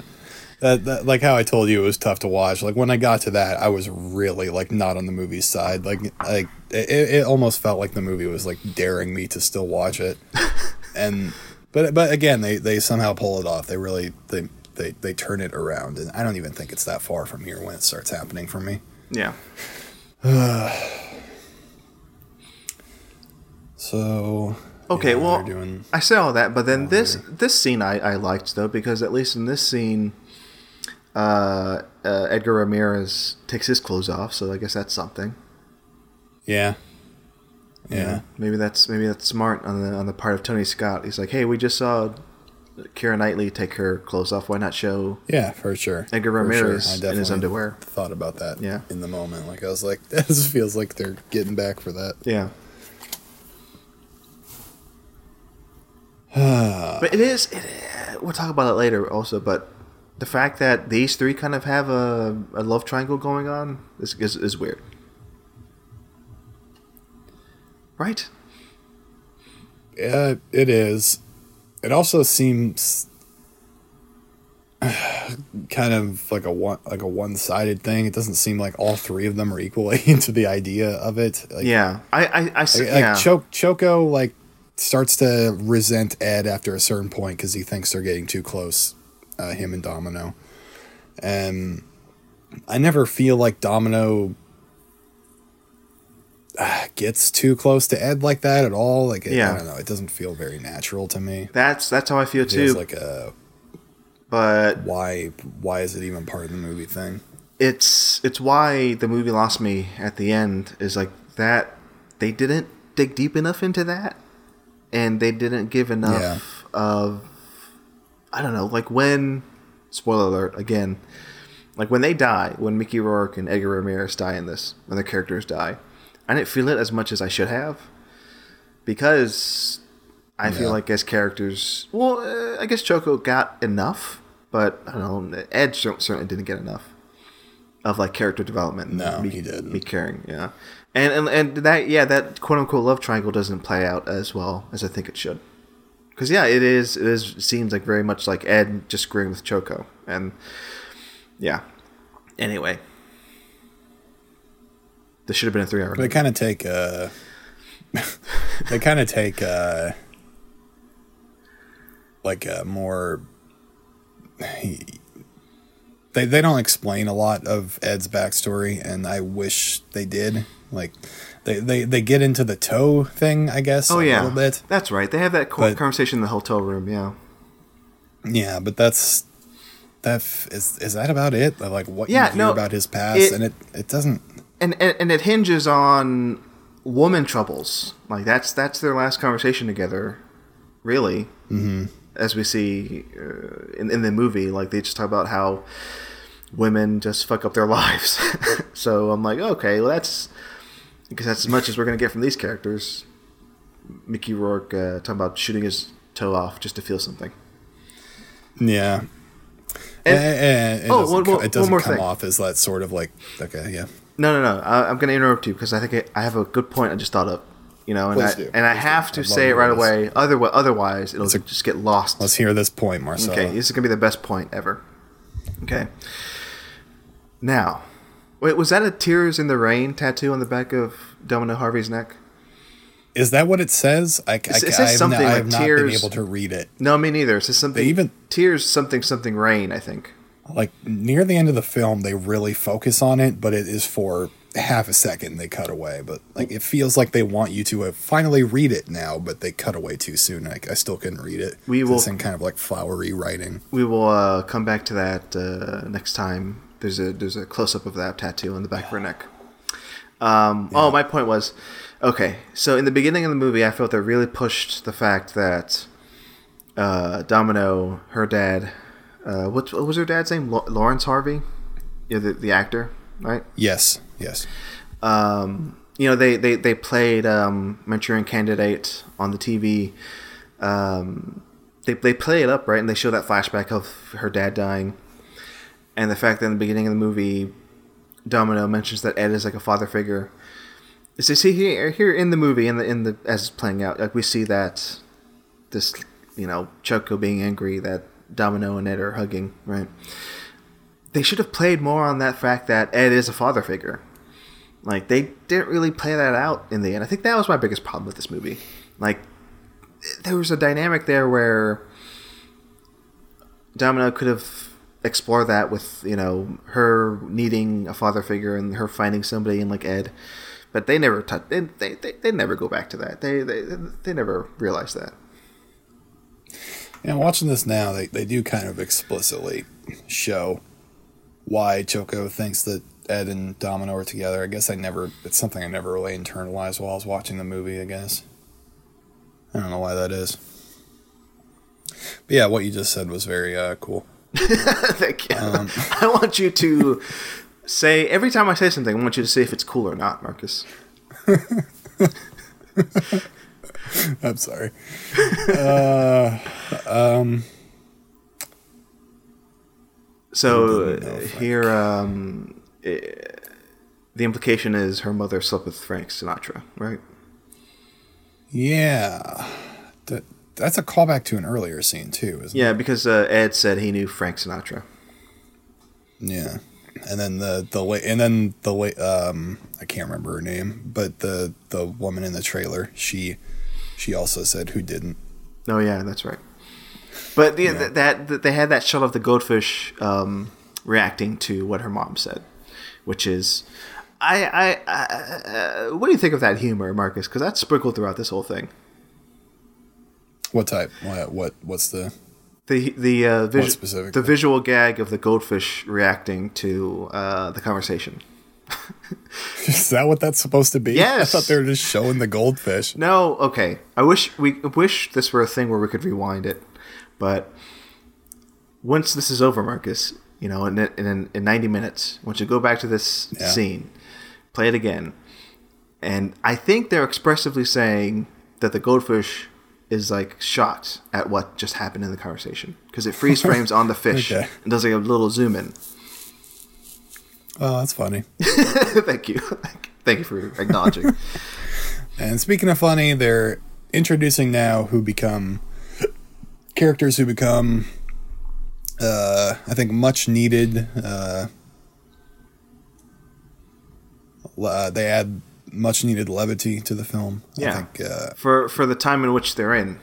that, that like how I told you it was tough to watch. Like when I got to that, I was really like not on the movie side. Like like it, it almost felt like the movie was like daring me to still watch it. and but but again, they they somehow pull it off. They really they they they turn it around, and I don't even think it's that far from here when it starts happening for me. yeah. So Okay, yeah, well, doing I say all that, but then this this scene I, I liked though because at least in this scene, uh, uh, Edgar Ramirez takes his clothes off, so I guess that's something. yeah. Yeah. Maybe that's maybe that's smart on the on the part of Tony Scott. He's like, hey, we just saw Keira Knightley take her clothes off. Why not show Yeah, for sure. Edgar For Ramirez I in his underwear? Thought about that. Yeah. In the moment, like I was like, this feels like they're getting back for that. Yeah. but it is. It, we'll talk about it later, also. But the fact that these three kind of have a, a love triangle going on is, is is weird, right? uh, it is. It also seems kind of like a one like a one sided thing. It doesn't seem like all three of them are equally into the idea of it. Like, yeah, I, I, I see. like, like. Cho- Choco like starts to resent Ed after a certain point because he thinks they're getting too close, uh, him and Domino, and I never feel like Domino uh, gets too close to Ed like that at all. Like, it, Yeah. I don't know, it doesn't feel very natural to me. that's that's how I feel It too. like a but why why is it even part of the movie thing? it's it's why the movie lost me at the end is like that they didn't dig deep enough into that and they didn't give enough Yeah. of I don't know like when spoiler alert again like when they die when Mickey Rourke and Edgar Ramirez die in this when the characters die I didn't feel it as much as I should have because I feel like as characters well uh, I guess Choco got enough but I don't know Ed certainly didn't get enough of like character development. No, me, he didn't. Me caring, yeah, and and and that yeah that quote unquote love triangle doesn't play out as well as I think it should. Because yeah, it is it is it seems like very much like Ed just agreeing with Choco, and yeah. Anyway, this should have been a three hour. They kind of take uh they kind of take uh like a more they they don't explain a lot of Ed's backstory and I wish they did. Like they they, they get into the toe thing, I guess, Oh yeah, a little bit. that's right. They have that But- conversation in the hotel room. Yeah, Yeah, but that's that f- is is that about it? Like what Yeah, you hear no, about his past it- and it it doesn't and, and and it hinges on woman troubles. Like that's that's their last conversation together, really. Mm-hmm. As we see uh, in in the movie, like they just talk about how women just fuck up their lives. so I'm like, okay, well that's because that's as much as we're gonna get from these characters. Mickey Rourke uh, talking about shooting his toe off just to feel something. Yeah. And- And, and it oh, doesn't, one it doesn't more come thing. off as that sort of like okay, yeah. No, no, no. I, I'm going to interrupt you because I think it, I have a good point I just thought of. You know, and Please I do. and I Please do. have to I'd say it right this. away. Other otherwise, it'll a- just get lost. Let's hear this point, Marcel. Okay, this is gonna be the best point ever. Okay. Now, wait, was that a "Tears in the Rain" tattoo on the back of Domino Harvey's neck? Is that what it says? I, I, it says I have, something not, I like have not been tears- able to read it. No, me neither. It says something. They even- tears something something rain. I think. Like near the end of the film, they really focus on it, but it is for half a second. They cut away, but like it feels like they want you to have finally read it now, but they cut away too soon. Like I still couldn't read it. We will- It's in kind of like flowery writing. We will uh, come back to that uh, next time. There's a there's a close up of that tattoo on the back of her neck. Um, Oh, my point was, okay. So in the beginning of the movie, I felt they really pushed the fact that uh, Domino, her dad, uh, what, what was her dad's name? Laurence Harvey, yeah, the the actor, right? Yes, yes. um, you know, they, they, they played um, Manchurian Candidate on the TV. Um, they, they play it up, right? And they show that flashback of her dad dying. And the fact that in the beginning of the movie, Domino mentions that Ed is like a father figure. So see here, here in the movie, in the in the as it's playing out, like we see that this, you know, Choco being angry that Domino and Ed are hugging, right? They should have played more on that fact that eh, Ed is a father figure. Like they didn't really play that out in the end. I think that was my biggest problem with this movie. Like there was a dynamic there where Domino could have explored that with you know her needing a father figure and her finding somebody in like Ed, but they never touch. They, they, they, they never go back to that. They they they never realize that. Yeah, watching this now, they, they do kind of explicitly show why Choco thinks that Ed and Domino are together. I guess I never, it's something I never really internalized while I was watching the movie, I guess. I don't know why that is. But yeah, what you just said was very uh, cool. Thank you. I want you to say every time I say something, I want you to say if it's cool or not, Marcus. I'm sorry. uh, um, So uh, here, um, eh, the implication is her mother slept with Frank Sinatra, right? yeah. That that's a callback to an earlier scene too, isn't it? Yeah, because uh, Ed said he knew Frank Sinatra. Yeah. And then the the la- and then the la- um I can't remember her name, but the the woman in the trailer, she she also said who didn't. Oh yeah, that's right. But the, th- that, that they had that shot of the goldfish um, reacting to what her mom said, which is, I, I, I uh, what do you think of that humor, Marcus? Because that's sprinkled throughout this whole thing. What type? What what what's the The the uh, vis- specifically? the visual gag of the goldfish reacting to uh, the conversation. Is that what that's supposed to be? Yes. I thought they were just showing the goldfish. No, okay. I wish we I wish this were a thing where we could rewind it, but once this is over, Marcus, you know, in in, in ninety minutes, once you go back to this Yeah. scene, play it again, and I think they're expressively saying that the goldfish is like shocked at what just happened in the conversation because it freeze frames on the fish Okay. and does like a little zoom in. Oh, that's funny. Thank you, thank you for acknowledging. And speaking of funny, they're introducing now who become characters who become, uh, I think, much needed. Uh, uh, they add much needed levity to the film. Yeah. I think uh, for for the time in which they're in.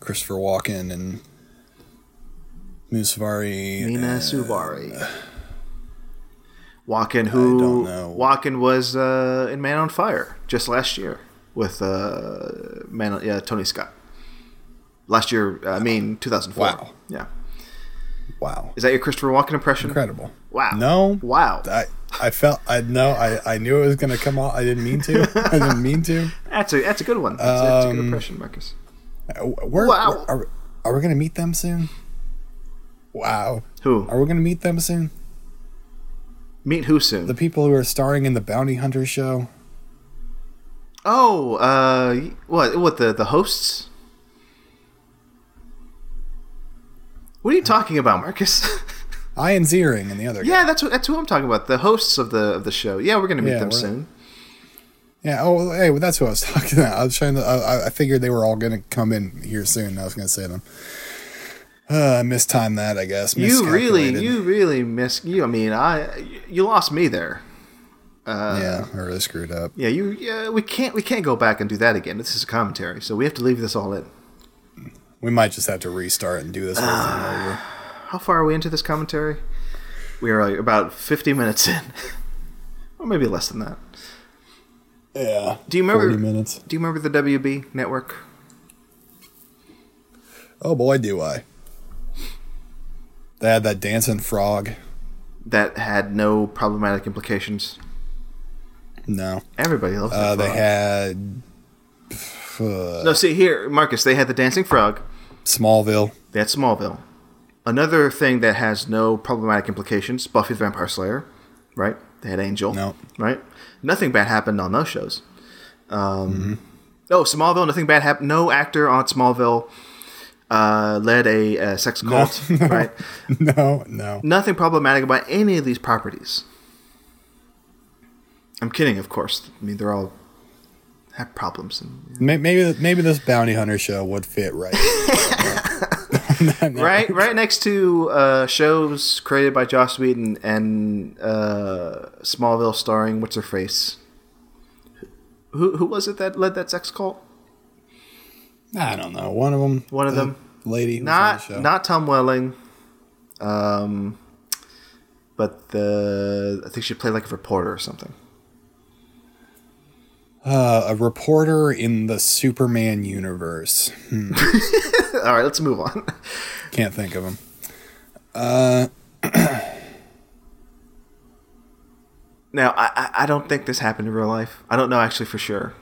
Christopher Walken and Musvari. Mena uh, Suvari. Walken, who. Walken was uh, in Man on Fire just last year with uh, Man, yeah, Tony Scott. Last year, I mean, 2004. Wow. Yeah. Wow. Is that your Christopher Walken impression? Incredible. Wow. No. Wow. I I felt I know I, I knew it was gonna come out. I didn't mean to. I didn't mean to. That's a that's a good one. That's, that's a good Um, impression, Marcus. Uh, We're, Wow. we're- are, are we gonna meet them soon? Wow. Who? Are we gonna meet them soon? Meet who soon? The people who are starring in the Bounty Hunter show. oh, uh, what? What the the hosts? What are you talking about, Marcus? Ian Ziering and the other guy. yeah, that's what that's who I'm talking about. The hosts of the of the show. Yeah, we're gonna meet Yeah, them soon. Yeah. Oh, hey, well, that's who I was talking about. I was trying to. I, I figured they were all gonna come in here soon. I was gonna say them. Uh, I mistimed that. I guess. You really, you really miss you. I mean, I you lost me there. yeah, I really screwed up. Yeah, you. Yeah, we can't we can't go back and do that again. This is a commentary, so we have to leave this all in. We might just have to restart and do this whole thing over. How far are we into this commentary? We are like about 50 minutes in, or maybe less than that. Yeah. Do you remember? 40 minutes. Do you remember the WB network? Oh boy, do I. They had that dancing frog. That had no problematic implications. No. Everybody loves Uh, that they had uh, No, see here, Marcus. They had the dancing frog. Smallville. They had Smallville. Another thing that has no problematic implications: Buffy the Vampire Slayer, right? They had Angel, No. right? Nothing bad happened on those shows. Um, Mm-hmm. Oh, Smallville. Nothing bad happened. No actor on Smallville uh, led a, uh sex cult, right? no, no. Nothing problematic about any of these properties. I'm kidding, of course. I mean, they're all have problems. And, May- Maybe maybe this bounty hunter show would fit right. right, right next to uh, shows created by Joss Whedon and uh, Smallville, starring what's her face. Who who was it that led that sex cult? I don't know. One of them. One of them. Lady. on the Not show. not Tom Welling. Um, but the I think she played like a reporter or something. Uh, a reporter in the Superman universe. Hmm, All right, let's move on. can't think of him. Uh, Now, I- I don't think this happened in real life. I don't know actually for sure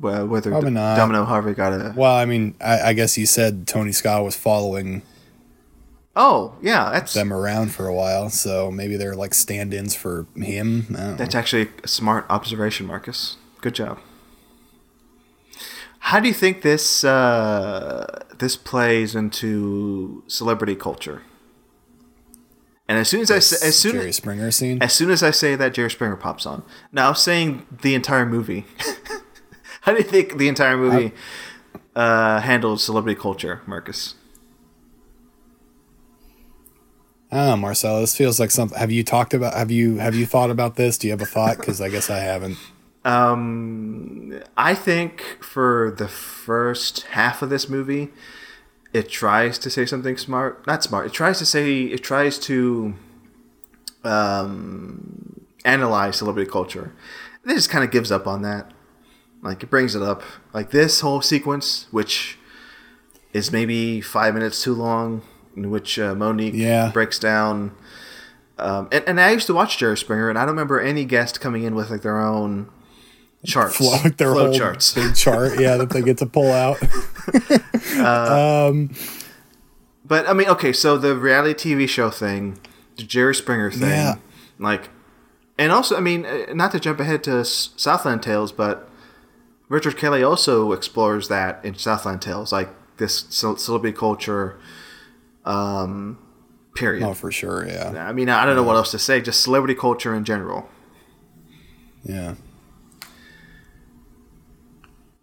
well, whether D-. Domino Harvey got a. well, I mean, I, I guess he said Tony Scott was following Oh, yeah, that's them around for a while, so maybe they're like stand-ins for him. That's know. actually a smart observation, Marcus. Good job. How do you think this uh, this plays into celebrity culture? And as soon as I say, as soon Jerry Springer scene. as soon as I say that, Jerry Springer pops on. Now, I'm saying the entire movie. How do you think the entire movie uh, handles celebrity culture, Marcus? I Marcel. This feels like something. Have you talked about? Have you have you thought about this? Do you have a thought? Because I guess I haven't. Um, I think for the first half of this movie, it tries to say something smart. Not smart. It tries to say. It tries to um, analyze celebrity culture. It just kind of gives up on that. Like it brings it up. Like this whole sequence, which is maybe five minutes too long, in which uh, Monique Yeah. breaks down. Um, and, and I used to watch Jerry Springer, and I don't remember any guest coming in with like their own charts, Flow, like their flow whole charts. big chart, yeah, that they get to pull out. But I mean, okay, so the reality TV show thing, the Jerry Springer thing, Yeah. like, and also, I mean, uh, not to jump ahead to S- Southland Tales, but Richard Kelly also explores that in Southland Tales, like this celebrity culture. Um, period. Oh, for sure, yeah, I mean, I don't know what else to say. Just celebrity culture in general. yeah.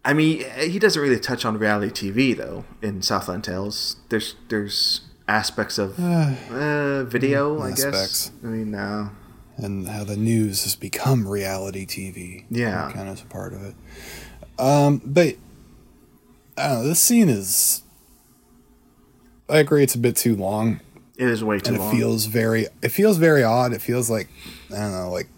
I mean, he doesn't really touch on reality TV though in Southland Tales. There's there's aspects of uh, video, I guess. I mean, no. and how the news has become reality TV. Yeah. kind of a part of it. Um, but I don't know. This scene is. I agree. It's a bit too long, It is way too and it long. feels very. It feels very odd. It feels like I don't know, like.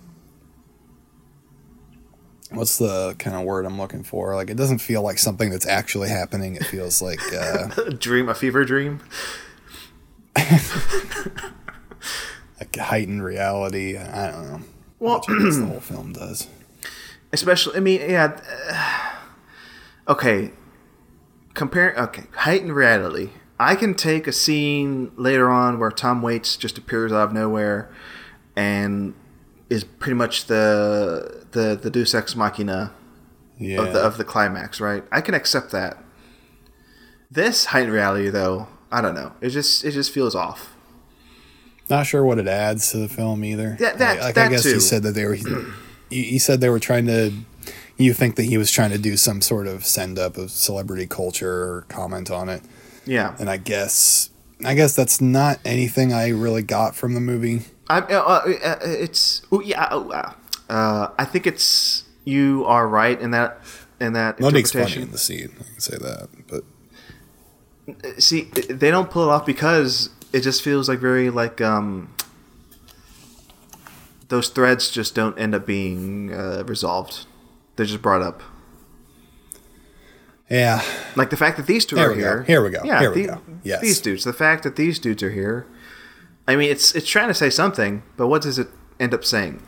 What's the kind of word I'm looking for? Like, it doesn't feel like something that's actually happening. It feels like, uh, a dream, a fever dream. like heightened reality. I don't know. Well, Which I guess the whole film does. Especially, I mean, yeah. uh, okay, compare. Okay, heightened reality. I can take a scene later on where Tom Waits just appears out of nowhere, and is pretty much the the the Deus Ex Machina Yeah. of the of the climax, right? I can accept that. This heightened reality, though, I don't know. It just it just feels off. Not sure what it adds to the film either. Yeah, that- like, like that I guess too. he said that they were. He, he said they were trying to. You think that he was trying to do some sort of send up of celebrity culture or comment on it, Yeah, and I guess I guess that's not anything I really got from the movie. I, uh, uh, it's ooh, yeah. oh, uh, uh, I think it's you are right in that in that Monique's funny in the scene. I can say that, but See, they don't pull it off because it just feels like very like um those threads just don't end up being uh, resolved. They're just brought up. yeah, Like the fact that these two There are we go. here. Here we go. Yeah, Here we the- go. Yes. These dudes. The fact that these dudes are here. I mean, it's it's trying to say something, but what does it end up saying?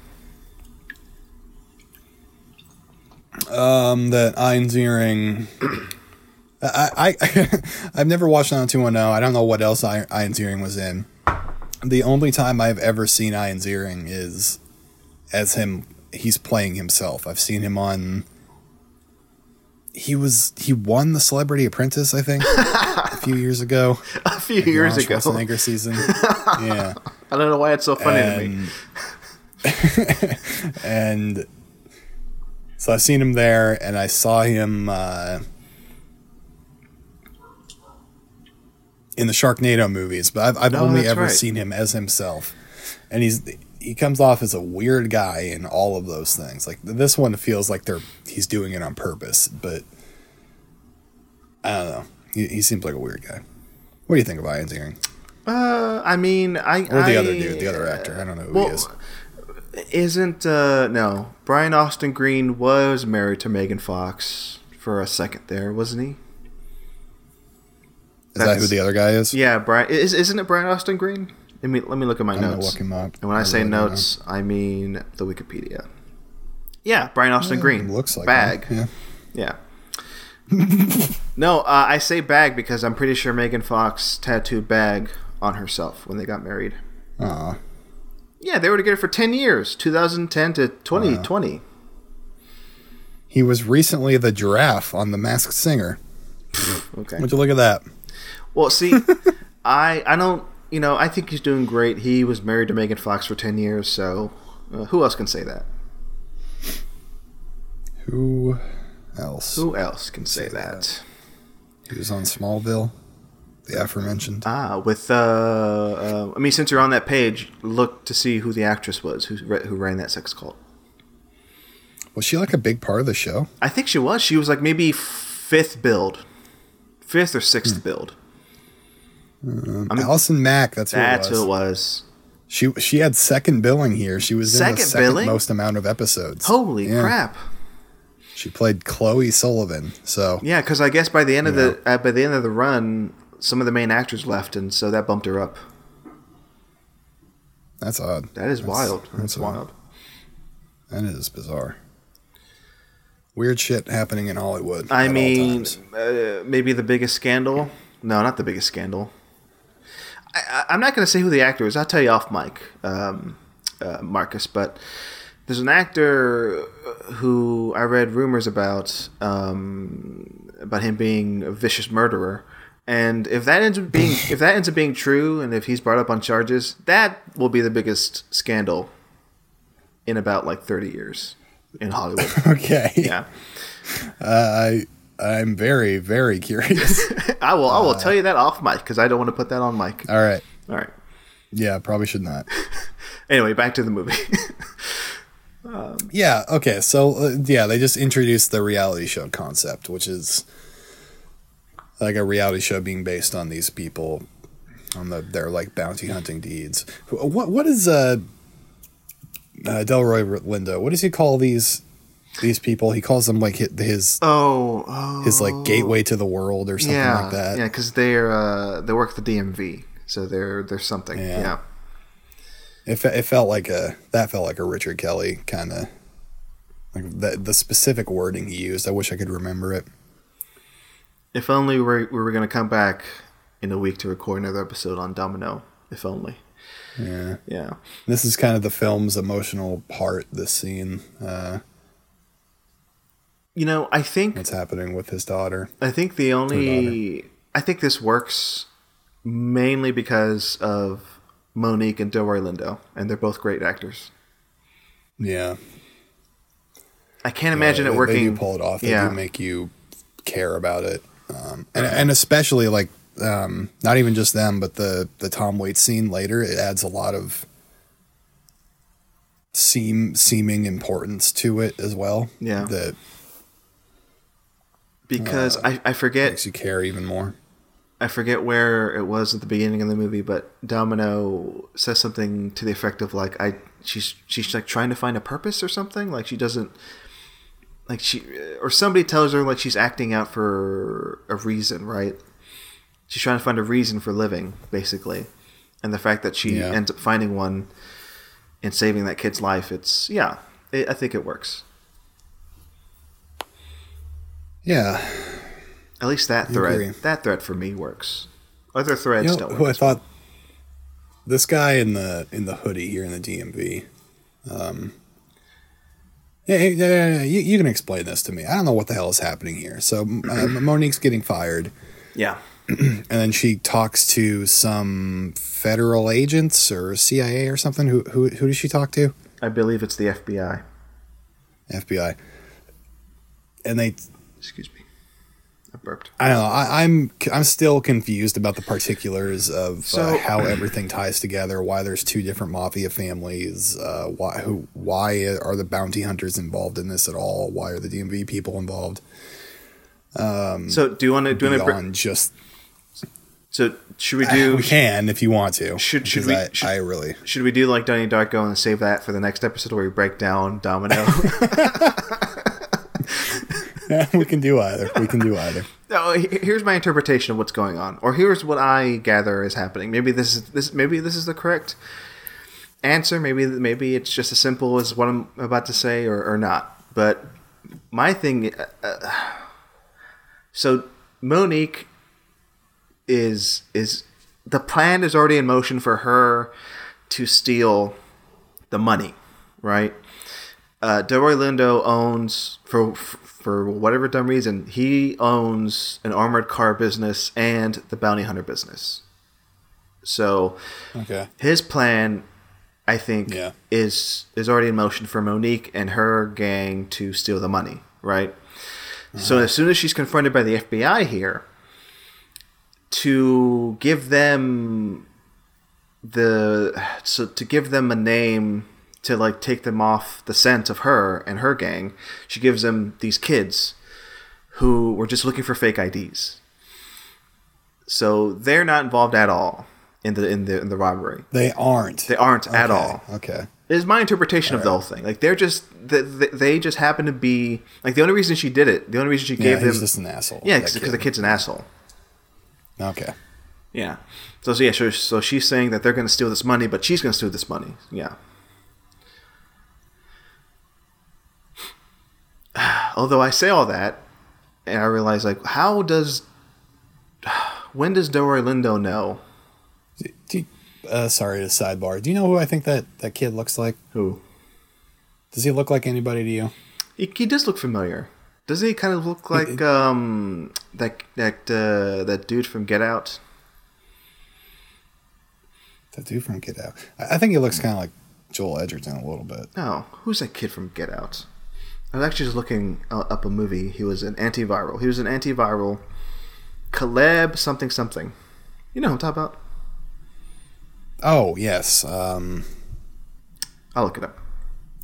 um, that Ian Ziering. I, I I've never watched 90210. I don't know what else I, Ian was in. The only time I've ever seen Ian Ziering is as him. He's playing himself. I've seen him on. He was he won the Celebrity Apprentice, I think, a few years ago. A few years ago. Schwarzenegger season. Yeah, I don't know why it's so funny to me. and and so I've seen him there, and I saw him uh, in the Sharknado movies, but I've, I've Oh, only ever right. seen him as himself, and he's he comes off as a weird guy in all of those things. Like this one feels like they're he's doing it on purpose, but I don't know. He, he seems like a weird guy. What do you think of Ian Ziering? Uh, I mean, I Or the I- other dude, the other actor. I don't know who well, he is. Isn't uh no Brian Austin Green was married to Megan Fox for a second there, wasn't he? Is that who the other guy is? Yeah, Brian is isn't it Brian Austin Green? Let me let me look at my I'm notes. look him up. And when I I say really notes, I mean the Wikipedia. Yeah, Brian Austin Yeah, Green. looks like bag. him. Yeah. Yeah. no, uh, I say bag because I'm pretty sure Megan Fox tattooed bag on herself when they got married. Aw. Yeah, they were together for 10 years, 2010 to 2020. He was recently the giraffe on The Masked Singer. Okay. Would you look at that? Well, see, I I don't, you know, I think he's doing great. He was married to Megan Fox for 10 years, so uh, who else can say that? Who else? Who else can say Say that. that? He was on Smallville, the aforementioned. Ah, with uh, uh, I mean, since you're on that page, look to see who the actress was who who ran that sex cult. Was she like a big part of the show? I think she was. She was like maybe fifth build, fifth or sixth build. Um, Allison Mack. That's who That's it was. who it was. She she had second billing here. She was in Second the second billing? most amount of episodes. Holy Yeah. crap! She played Chloe Sullivan. So Yeah, because I guess by the end of the uh, by the end of the run, some of the main actors left, and so that bumped her up. that's odd. That is That's- wild. That's odd. wild. That is bizarre. Weird shit happening in Hollywood. I mean, uh, maybe the biggest scandal. No, not the biggest scandal. I, I'm not going to say who the actor is. I'll tell you off mic, um, uh, Marcus. But there's an actor who I read rumors about um, about him being a vicious murderer. And if that ends up being if that ends up being true, and if he's brought up on charges, that will be the biggest scandal in about like 30 years in Hollywood. okay. yeah. Uh, I I'm very very curious. I will. I will tell you that off mic because I don't want to put that on mic. all right. All right. Yeah, probably should not. Anyway, back to the movie. Yeah. Okay. So uh, yeah, they just introduced the reality show concept, which is like a reality show being based on these people on the their like bounty hunting deeds. What what is uh, uh Delroy Lindo? What does he call these these people? He calls them like his oh, oh. his like gateway to the world or something yeah, like that. Yeah, because they're uh, they work at the DMV, so they're they're something. Yeah. Yeah. It, it felt like a that felt like a Richard Kelly kind of like the the specific wording he used. I wish I could remember it. If only we were, we were going to come back in a week to record another episode on Domino. If only. Yeah. Yeah. This is kind of the film's emotional part. This scene, uh, You know, I think what's happening with his daughter. I think the only I think this works mainly because of Monique and Delroy Lindo, and they're both great actors. Yeah, I can't imagine Uh, it working. They do pull it off. They yeah. do make you care about it, um, and and especially like um, not even just them, but the the Tom Waits scene later. It adds a lot of seem seeming importance to it as well. Yeah. that because uh, I, I forget makes you care even more. I forget where it was at the beginning of the movie, but Domino says something to the effect of like I she's she's like trying to find a purpose or something. Like she doesn't like she or somebody tells her like she's acting out for a reason, right? She's trying to find a reason for living, basically, and the fact that she Yeah. ends up finding one and saving that kid's life. It's yeah, it, I think it works. Yeah, At least that thread that thread for me works. Other threads you know don't. who I thought this guy in the in the hoodie here in the DMV. Um, yeah, yeah, you, you can explain this to me. I don't know what the hell is happening here. So uh, Monique's getting fired, yeah. and then she talks to some federal agents or CIA or something. Who who who does she talk to? I believe it's the FBI. FBI. And they Excuse me. I burped. I don't know. I, I'm I'm still confused about the particulars of So- uh, how everything ties together. Why there's two different mafia families? Uh, why who? Why are the bounty hunters involved in this at all? Why are the DMV people involved? So do you want to do you want to Beyond just so should we do we can if you want to. Should- should we- I, should- I really should we do like Donnie Darko and save that for the next episode where we break down Domino? we can do either. We can do either. no, here's my interpretation of what's going on, or here's what I gather is happening.Maybe this is this maybe this is the correct answer. Maybe maybe it's just as simple as what I'm about to say, or, or not. But my thing, uh, uh, so Monique is is the plan is already in motion for her to steal the money, right? Uh, Delroy Lindo owns for for whatever dumb reason he owns an armored car business and the bounty hunter business. So Okay. his plan, I think, Yeah. is is already in motion for Monique and her gang to steal the money, right? So uh-huh. as soon as she's confronted by the FBI here, to give them the so to give them a name to like take them off the scent of her and her gang, she gives them these kids who were just looking for fake IDs. So they're not involved at all in the in the in the robbery. They aren't. They aren't at all. Okay. Is my interpretation of the whole thing. Like they're just they, they just happen to be like the only reason she did it. The only reason she Yeah, gave he's them just an asshole. yeah because the kid's an asshole. Okay. Yeah. So, so yeah, so, so she's saying that they're going to steal this money, but she's going to steal this money. Yeah. Although I say all that, and I realize like, how does when does Delroy Lindo know Do you- uh, sorry to sidebar. Do you know who I think that that kid looks like? who? Does he look like anybody to you? He, he does look familiar. Doesn't he kind of look like um that that uh, that dude from Get Out? That dude from Get Out. I I think he looks kind of like Joel Edgerton a little bit. No, who's that kid from Get Out? I was actually just looking up a movie. He was an antiviral. He was an antiviral. Caleb something something. You know who I'm talking about? Oh yes, um, I'll look it up.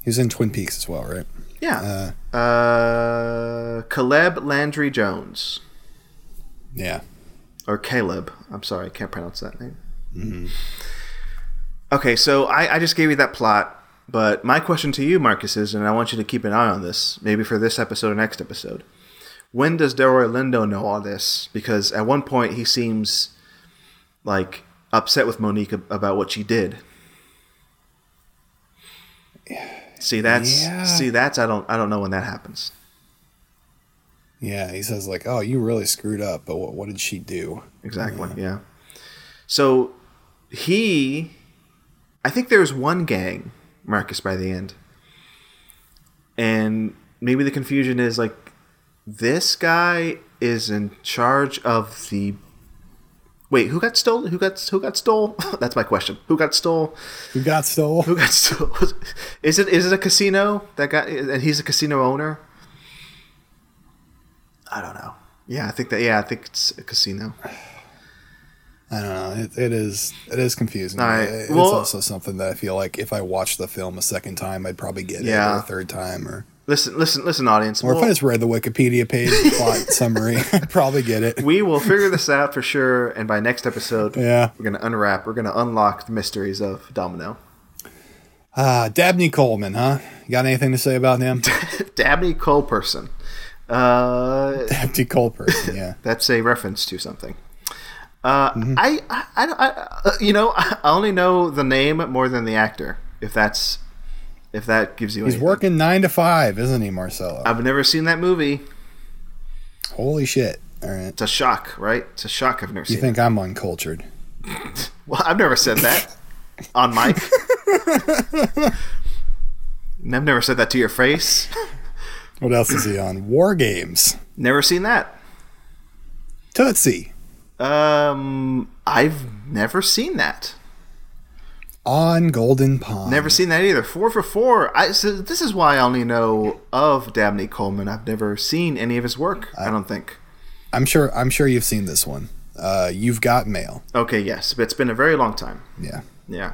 he was in Twin Peaks as well, right? Yeah. Uh, Uh, Caleb Landry Jones. yeah. Or Caleb. I'm sorry, I can't pronounce that name. Okay, so I, I just gave you that plot, but my question to you, Marcus, is, and I want you to keep an eye on this, maybe for this episode or next episode. When does Delroy Lindo know all this? Because at one point he seems like upset with Monique about what she did. See that's Yeah. see that's I don't I don't know when that happens. Yeah, he says like, "Oh, you really screwed up, but what, what did she do?" Exactly. Mm. Yeah. So he, I think there's one gang, Marcus, by the end, and maybe the confusion is like this guy is in charge of the. Wait, who got stole? Who got who got stole? That's my question. Who got stole? Who got stole? Who got stole? Is it is it a casino that got and he's a casino owner? I don't know. Yeah, I think that. Yeah, I think it's a casino. I don't know. It, it is it is confusing. Right. It's Well- also something that I feel like if I watched the film a second time, I'd probably get it, Yeah. or a third time, or Listen, listen, listen, audience. or if I just read the Wikipedia page plot summary, I'd probably get it. we will figure this out for sure, and by next episode, Yeah. we're gonna unwrap, we're gonna unlock the mysteries of Domino. Ah, Dabney Coleman, huh? You got anything to say about him? Dabney Coleperson. Uh, Dabney Coleperson, yeah. that's a reference to something. Uh, Mm-hmm. I, I, I, I uh, you know, I only know the name more than the actor. If that's, if that gives you, He's anything. working nine to five, isn't he, Marcelo? I've never seen that movie. Holy shit! All right. It's a shock, right? It's a shock. I've never seen. You think I'm uncultured? Well, I've never said that on mic. I've never said that to your face. What else is he on? War Games. Never seen that. Tootsie. Um, I've never seen that. On Golden Pond. Never seen that either. Four for four. I so this is why I only know of Dabney Coleman. I've never seen any of his work. I don't think. I'm sure. I'm sure you've seen this one. Uh, you've got mail. Okay, yes, but it's been a very long time. Yeah. Yeah.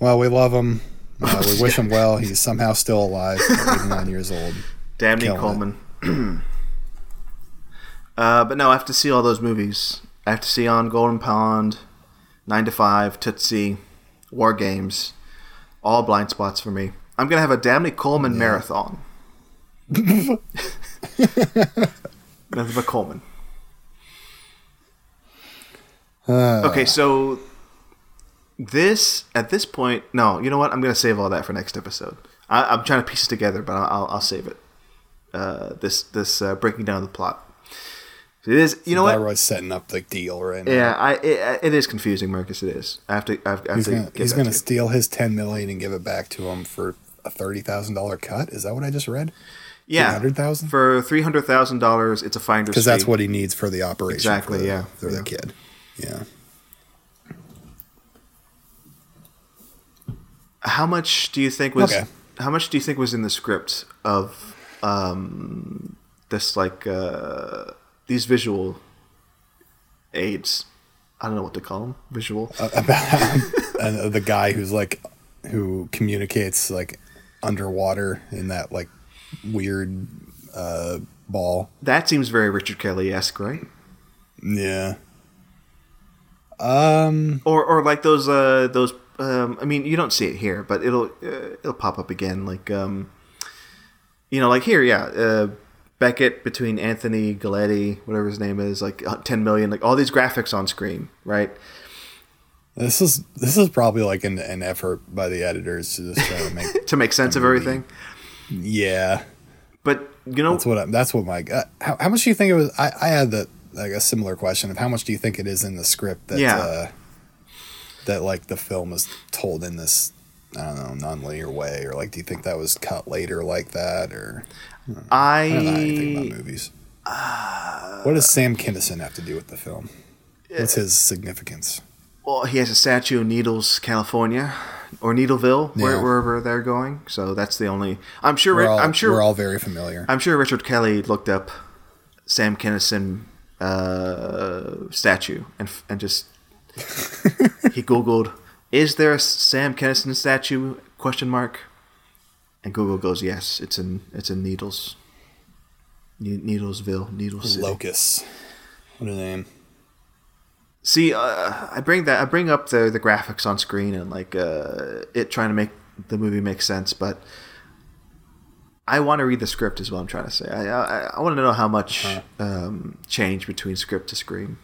Well, we love him. Uh, we wish him well. He's somehow still alive, 89 years old. Dabney Killing Coleman. uh, but no, I have to see all those movies. I have to see on Golden Pond, Nine to Five, Tootsie, War Games, all blind spots for me. I'm gonna have a Dabney Coleman marathon. Nothing but Coleman. Uh, Okay, so this at this point, no, you know what? I'm gonna save all that for next episode. I, I'm trying to piece it together, but I'll, I'll, I'll save it. Uh, this this uh, breaking down the plot. It is, you know what? Delroy's setting up the deal right now. Yeah, I it, it is confusing, Marcus. It is. I have to. I have, I have He's to gonna, he's gonna to steal his 10 million and give it back to him for a thirty thousand dollar cut. Is that what I just read? yeah 300,000? for three hundred thousand dollars. It's a finder's Because that's what he needs for the operation. Exactly, For, yeah, For yeah. the kid. Yeah. How much do you think was? Okay. How much do you think was in the script of um, this like uh, these visual aids. I don't know what to call them. Visual. about and uh, the guy who's like who communicates like underwater in that like weird uh ball. that seems very Richard Kelly esque, right? Yeah. Um Or or like those uh those um I mean you don't see it here, but it'll uh, it'll pop up again like um you know like here yeah uh Beckett between Anthony Galletti whatever his name is like uh, 10 million like all these graphics on screen right? This is this is probably like an, an effort by the editors to just try to make to make sense of everything? Yeah. But you know that's what I, that's what my uh, how, how much do you think it was I, I had the like a similar question of how much do you think it is in the script that Yeah. uh, that like the film is told in this I don't know non-linear way or like do you think that was cut later like that or I don't know anything about movies. what does Sam Kinison have to do with the film? What's his significance? well he has a statue in Needles California or Needleville where, Yeah. wherever they're going so that's the only I'm sure We're all, I'm sure we're all very familiar. I'm sure Richard Kelly looked up Sam Kinison uh, statue and and just he googled is there a Sam Kinison statue question mark and Google goes yes it's in it's in Needles Ne- Needlesville Needles City. Locus. What a name. See uh, I bring that I bring up the the graphics on screen and like uh, it trying to make the movie make sense but I want to read the script is what I'm trying to say. I I, I want to know how much Uh-huh. um, change between script to screen.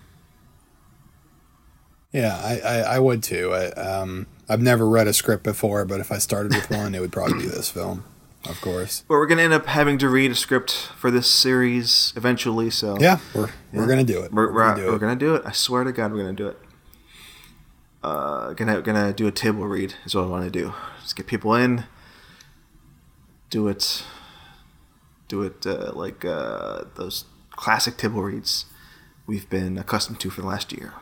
Yeah, I, I, I would too. I, um, I've never read a script before, but if I started with one, it would probably be this film, of course. But we're gonna end up having to read a script for this series eventually. So Yeah, we're we're gonna do it. we're, we're, gonna do we're it. gonna do it. I swear to God, we're gonna do it. Uh, gonna gonna do a table read is what I want to do. Just get people in. Do it. Do it uh, like uh, those classic table reads we've been accustomed to for the last year.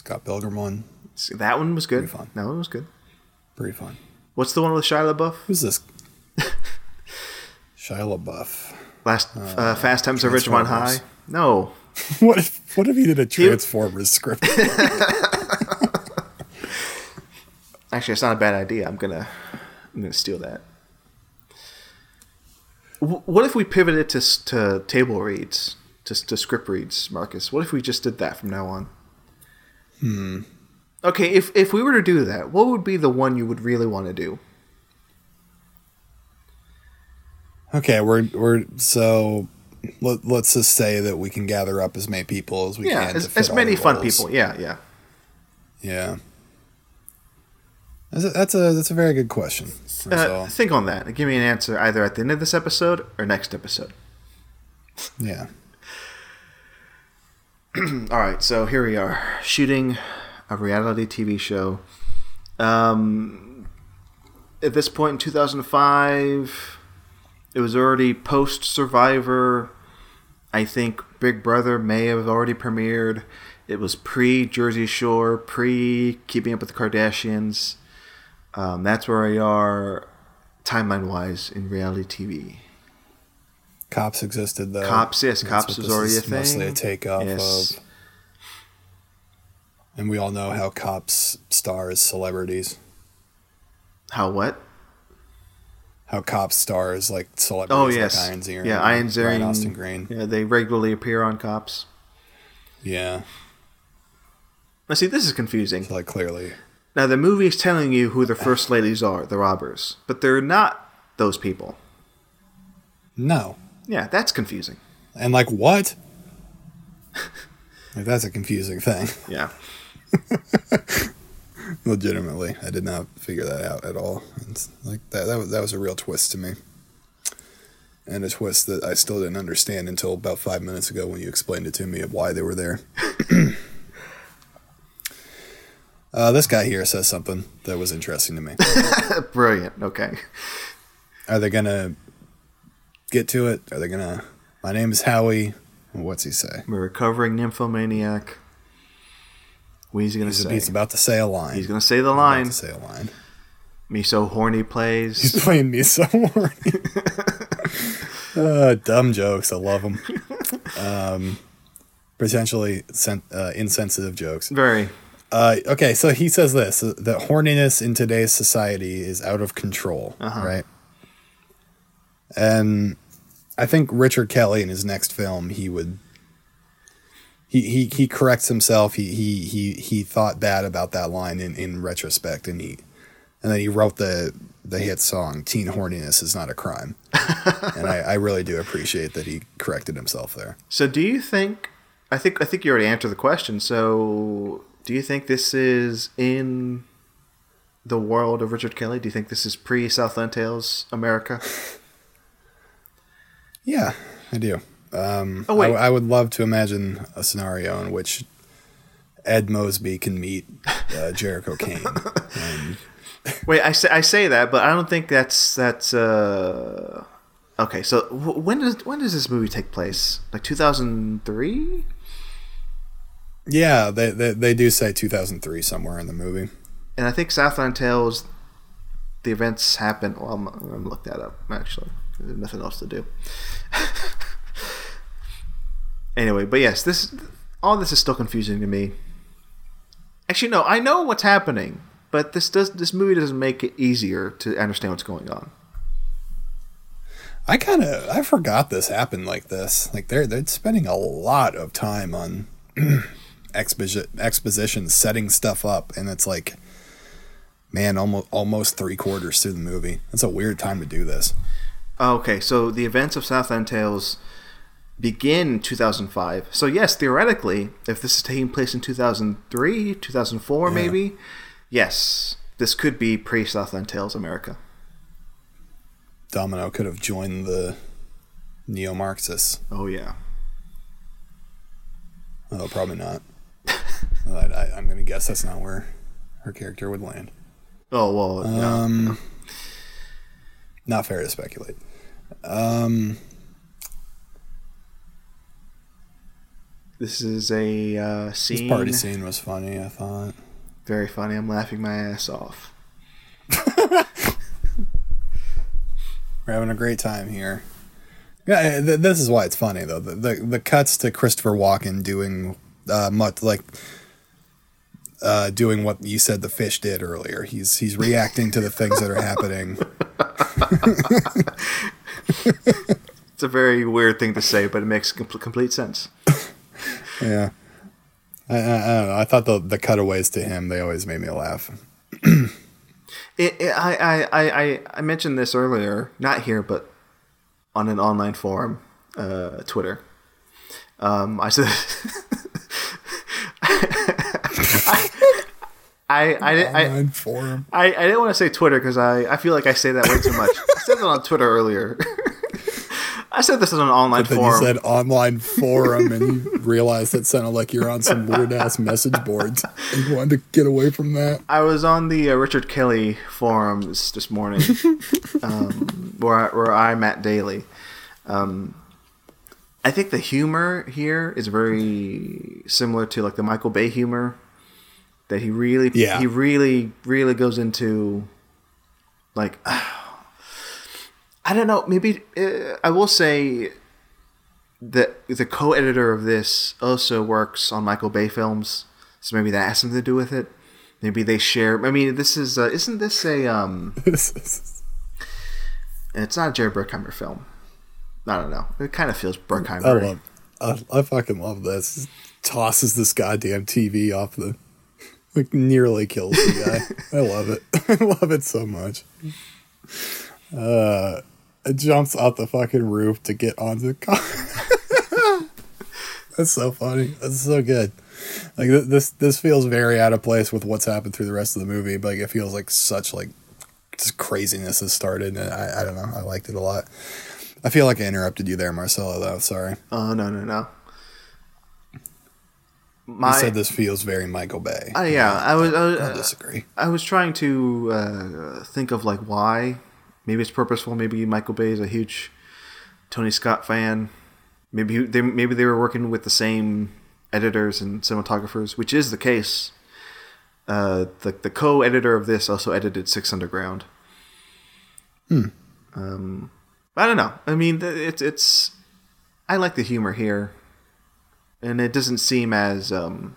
Scott Pilgrim one, that one was good. Pretty fun. That one was good. pretty fun. What's the one with Shia LaBeouf? Who's this? Shia LaBeouf. Last uh, Fast Times at Ridgemont High. No, What if what if he did a Transformers script? actually, it's not a bad idea. I'm gonna, I'm gonna steal that. Wh- What if we pivoted to to table reads, to to script reads, Marcus? What if we just did that from now on? Hmm. Okay, if if we were to do that, what would be the one you would really want to do? okay, we're we're so let, let's just say that we can gather up as many people as we yeah, can. as, as many fun roles. people. Yeah, yeah. Yeah. That's a, that's a that's a very good question. Uh, think on that give me an answer either at the end of this episode or next episode. yeah. All right, so here we are shooting a reality TV show. Um, at this point in 2005, it was already post Survivor. I think Big Brother may have already premiered. It was pre Jersey Shore, pre Keeping Up with the Kardashians. Um, that's where we are timeline wise in reality TV. Cops existed though. Cops, yes, That's Cops was already is a thing. Mostly a takeoff Yes. of. And we all know how Cops stars celebrities. How what? How Cops stars like celebrities. Oh yes, like Ian Ziering. yeah, Ian Ziering, Brian Austin Green. Yeah, they regularly appear on Cops. Yeah, Now, see, this is confusing. so like clearly. Now, the movie is telling you who the first ladies are, the robbers, but they're not those people. No, Yeah, that's confusing. and like what? like that's a confusing thing. Yeah. Legitimately, I did not figure that out at all. It's like that. That was that was a real twist to me, and a twist that I still didn't understand until about five minutes ago when you explained it to me of why they were there. uh, this guy here says something that was interesting to me. Brilliant. Okay. Are they gonna get to it? Are they gonna? My name is Howie. What's he say? I'm a recovering nymphomaniac. What is he going to He's, say? he's about to say a line. He's to say the About line. to say a line. Me so horny plays. He's playing me so horny. Uh, dumb jokes. I love them. Um, potentially sen- uh, insensitive jokes. Very. Uh, okay, so he says this that horniness in today's society is out of control, right? And I think Richard Kelly in his next film he would he he, he corrects himself. He he he he thought bad about that line in, in retrospect, and he and then he wrote the the hit song "Teen Horniness is not a crime," and I, I really do appreciate that he corrected himself there. So, do you think? I think I think you already answered the question. So, do you think this is in the world of Richard Kelly? Do you think this is pre Southland Tales America? Yeah, I do. Um, Oh, wait. I, I would love to imagine a scenario in which Ed Moseby can meet uh, Jericho Cane. and Wait, I say I say that, but I don't think that's that's. uh Okay, so wh- when does when does this movie take place? Like two thousand three? yeah, they, they they do say 2003 somewhere in the movie. And I think Southland Tales, the events happen. Well, I'm, I'm gonna look that up actually. There's nothing else to do. anyway, but yes, this all this is still confusing to me. Actually, no, I know what's happening, but this does this movie doesn't make it easier to understand what's going on. I kind of I forgot this happened like this. Like they're they're spending a lot of time on exposition exposition setting stuff up, and it's like, man, almost almost three quarters through the movie. That's a weird time to do this. Okay, so the events of Southland Tales begin in 2005. So yes, theoretically, if this is taking place in 2003, 2004 maybe, yes, this could be pre-Southland Tales America. Domino could have joined the neo Marxists. Oh yeah. Oh, probably not. I, I, I'm going to guess that's not where her character would land. Oh well, yeah. Um, not fair to speculate. Um, this is a uh, this scene. party scene was funny. I thought. Very funny. I'm laughing my ass off. We're having a great time here. Yeah, th- this is why it's funny though. The the, the cuts to Christopher Walken doing uh, much like uh, doing what you said the fish did earlier. He's he's reacting to the things that are happening. It's a very weird thing to say, but it makes complete sense. Yeah, I, I, I don't know. I thought the the cutaways to him they always made me laugh. It, it, I, I, I, I- I mentioned this earlier, not here, but on an online forum, uh, Twitter. Um, I said, I, I, I, I, forum. I, I didn't want to say Twitter because I, I feel like I say that way too much. I said it on Twitter earlier. I said this is an online Then forum. you said online forum, and you realized it sounded like you're on some weird ass message boards. And you wanted to get away from that. I was on the uh, Richard Kelly forums this morning, um, where I, where I met daily. Um, I think the humor here is very similar to like the Michael Bay humor that he really, Yeah. he really, really goes into. Like, I don't know. Maybe uh, I will say that the co-editor of this also works on Michael Bay films, so maybe that has something to do with it. Maybe they share. I mean, this is uh, isn't this a um? It's not a Jerry Bruckheimer film. I don't know. It kind of feels Bruckheimer. I love, I, I fucking love this. Tosses this goddamn TV off the, like nearly kills the guy. I love it. I love it so much. Uh, it jumps off the fucking roof to get onto the car. That's so funny. That's so good. Like th- this, this feels very out of place with what's happened through the rest of the movie. But like, it feels like such like just craziness has started, and I, I don't know. I liked it a lot. I feel like I interrupted you there, Marcelo. Though, sorry. Oh no no no. You said this feels very Michael Bay. uh, yeah, I was I was, I disagree. I was trying to uh, think of like why. Maybe it's purposeful. Maybe Michael Bay is a huge Tony Scott fan. Maybe they maybe they were working with the same editors and cinematographers, which is the case. Uh, the the co-editor of this also edited Six Underground. Hmm. Um, I don't know. I mean, it's it's. I like the humor here, and it doesn't seem as um,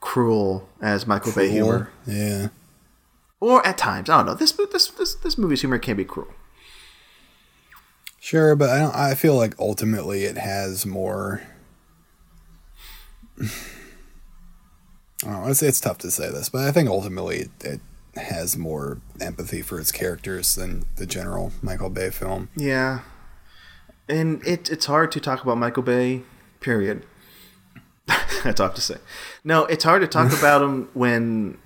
cruel as Michael Bay humor, Yeah. or at times I don't know. This this this this movie's humor can be cruel. Sure, but I don't. I feel like ultimately it has more. I don't know. It's, it's tough to say this, but I think ultimately it, it has more empathy for its characters than the general Michael Bay film. Yeah, and it it's hard to talk about Michael Bay. Period. That's all I have to say. No, it's hard to talk about him when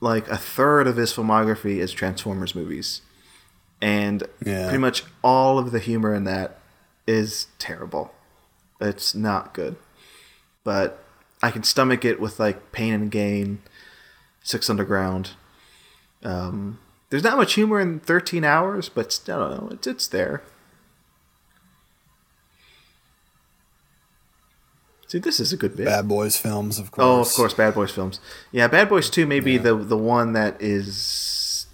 like a third of his filmography is Transformers movies, and Yeah. pretty much all of the humor in that is terrible. It's not good, but I can stomach it with like Pain and Gain, Six Underground. Um, there's not much humor in 13 hours, but I don't know. It's it's there. See, this is a good bit. Bad Boys films, of course. Oh, of course, Bad Boys films. Yeah, Bad Boys Two may be the the one that is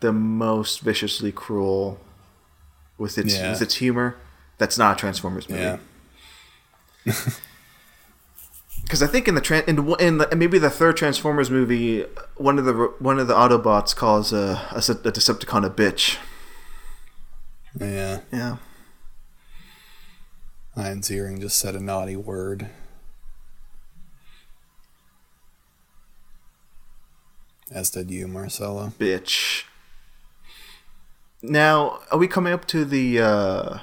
the most viciously cruel with its Yeah. with its humor. That's not a Transformers movie. Yeah. Because I think in the tran in, in the, maybe the third Transformers movie, one of the one of the Autobots calls a, a, a Decepticon a bitch. Yeah. Yeah. Ian Ziering just said a naughty word. As did you, Marcelo. bitch. Now, are we coming up to the uh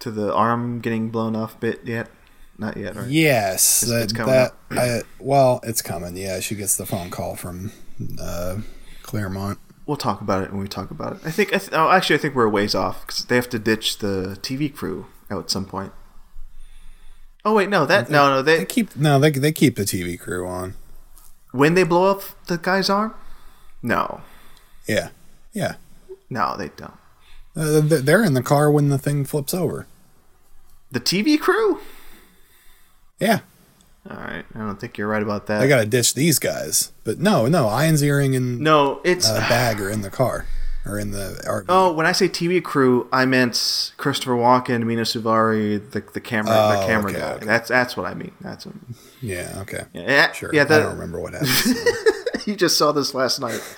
to the arm getting blown off bit yet? Not yet, right? Yes, It's- that, it's coming that I, well, it's coming. Yeah, she gets the phone call from uh, Claremont. We'll talk about it when we talk about it. I think. I th- oh, actually, I think we're a ways off because they have to ditch the TV crew at some point. Oh wait, no, that no, no. They They keep no, they they keep the TV crew on. when they blow up the guy's arm. No, Yeah, yeah. no, they don't. Uh, they're in the car when the thing flips over. The TV crew. Yeah, All right, I don't think you're right about that. I got to ditch these guys. But no, no, Ian Ziering and no, it's uh, Bag are in the car in the. Oh, when I say TV crew, I meant Christopher Walken, Mena Suvari, the the camera the Oh, camera okay, guy. okay. That's that's what I mean. That's what, Yeah, okay. yeah, Sure. yeah. I don't remember what happened. you just saw this last night.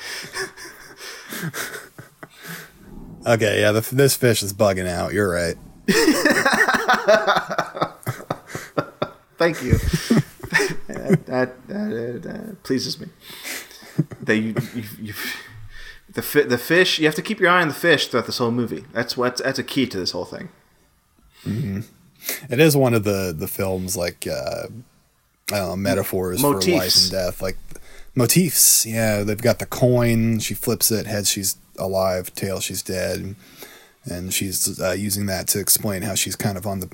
okay, yeah, the, this fish is bugging out. You're right. Thank you. that, that, that, that pleases me. That you, you, you the fi- the fish. You have to keep your eye on the fish throughout this whole movie. That's what that's a key to this whole thing. It is one of the the films like uh, know metaphors for life and death, like motifs. Yeah, they've got the coin. She flips it. Head, she's alive. Tail, she's dead. And she's uh, using that to explain how she's kind of on the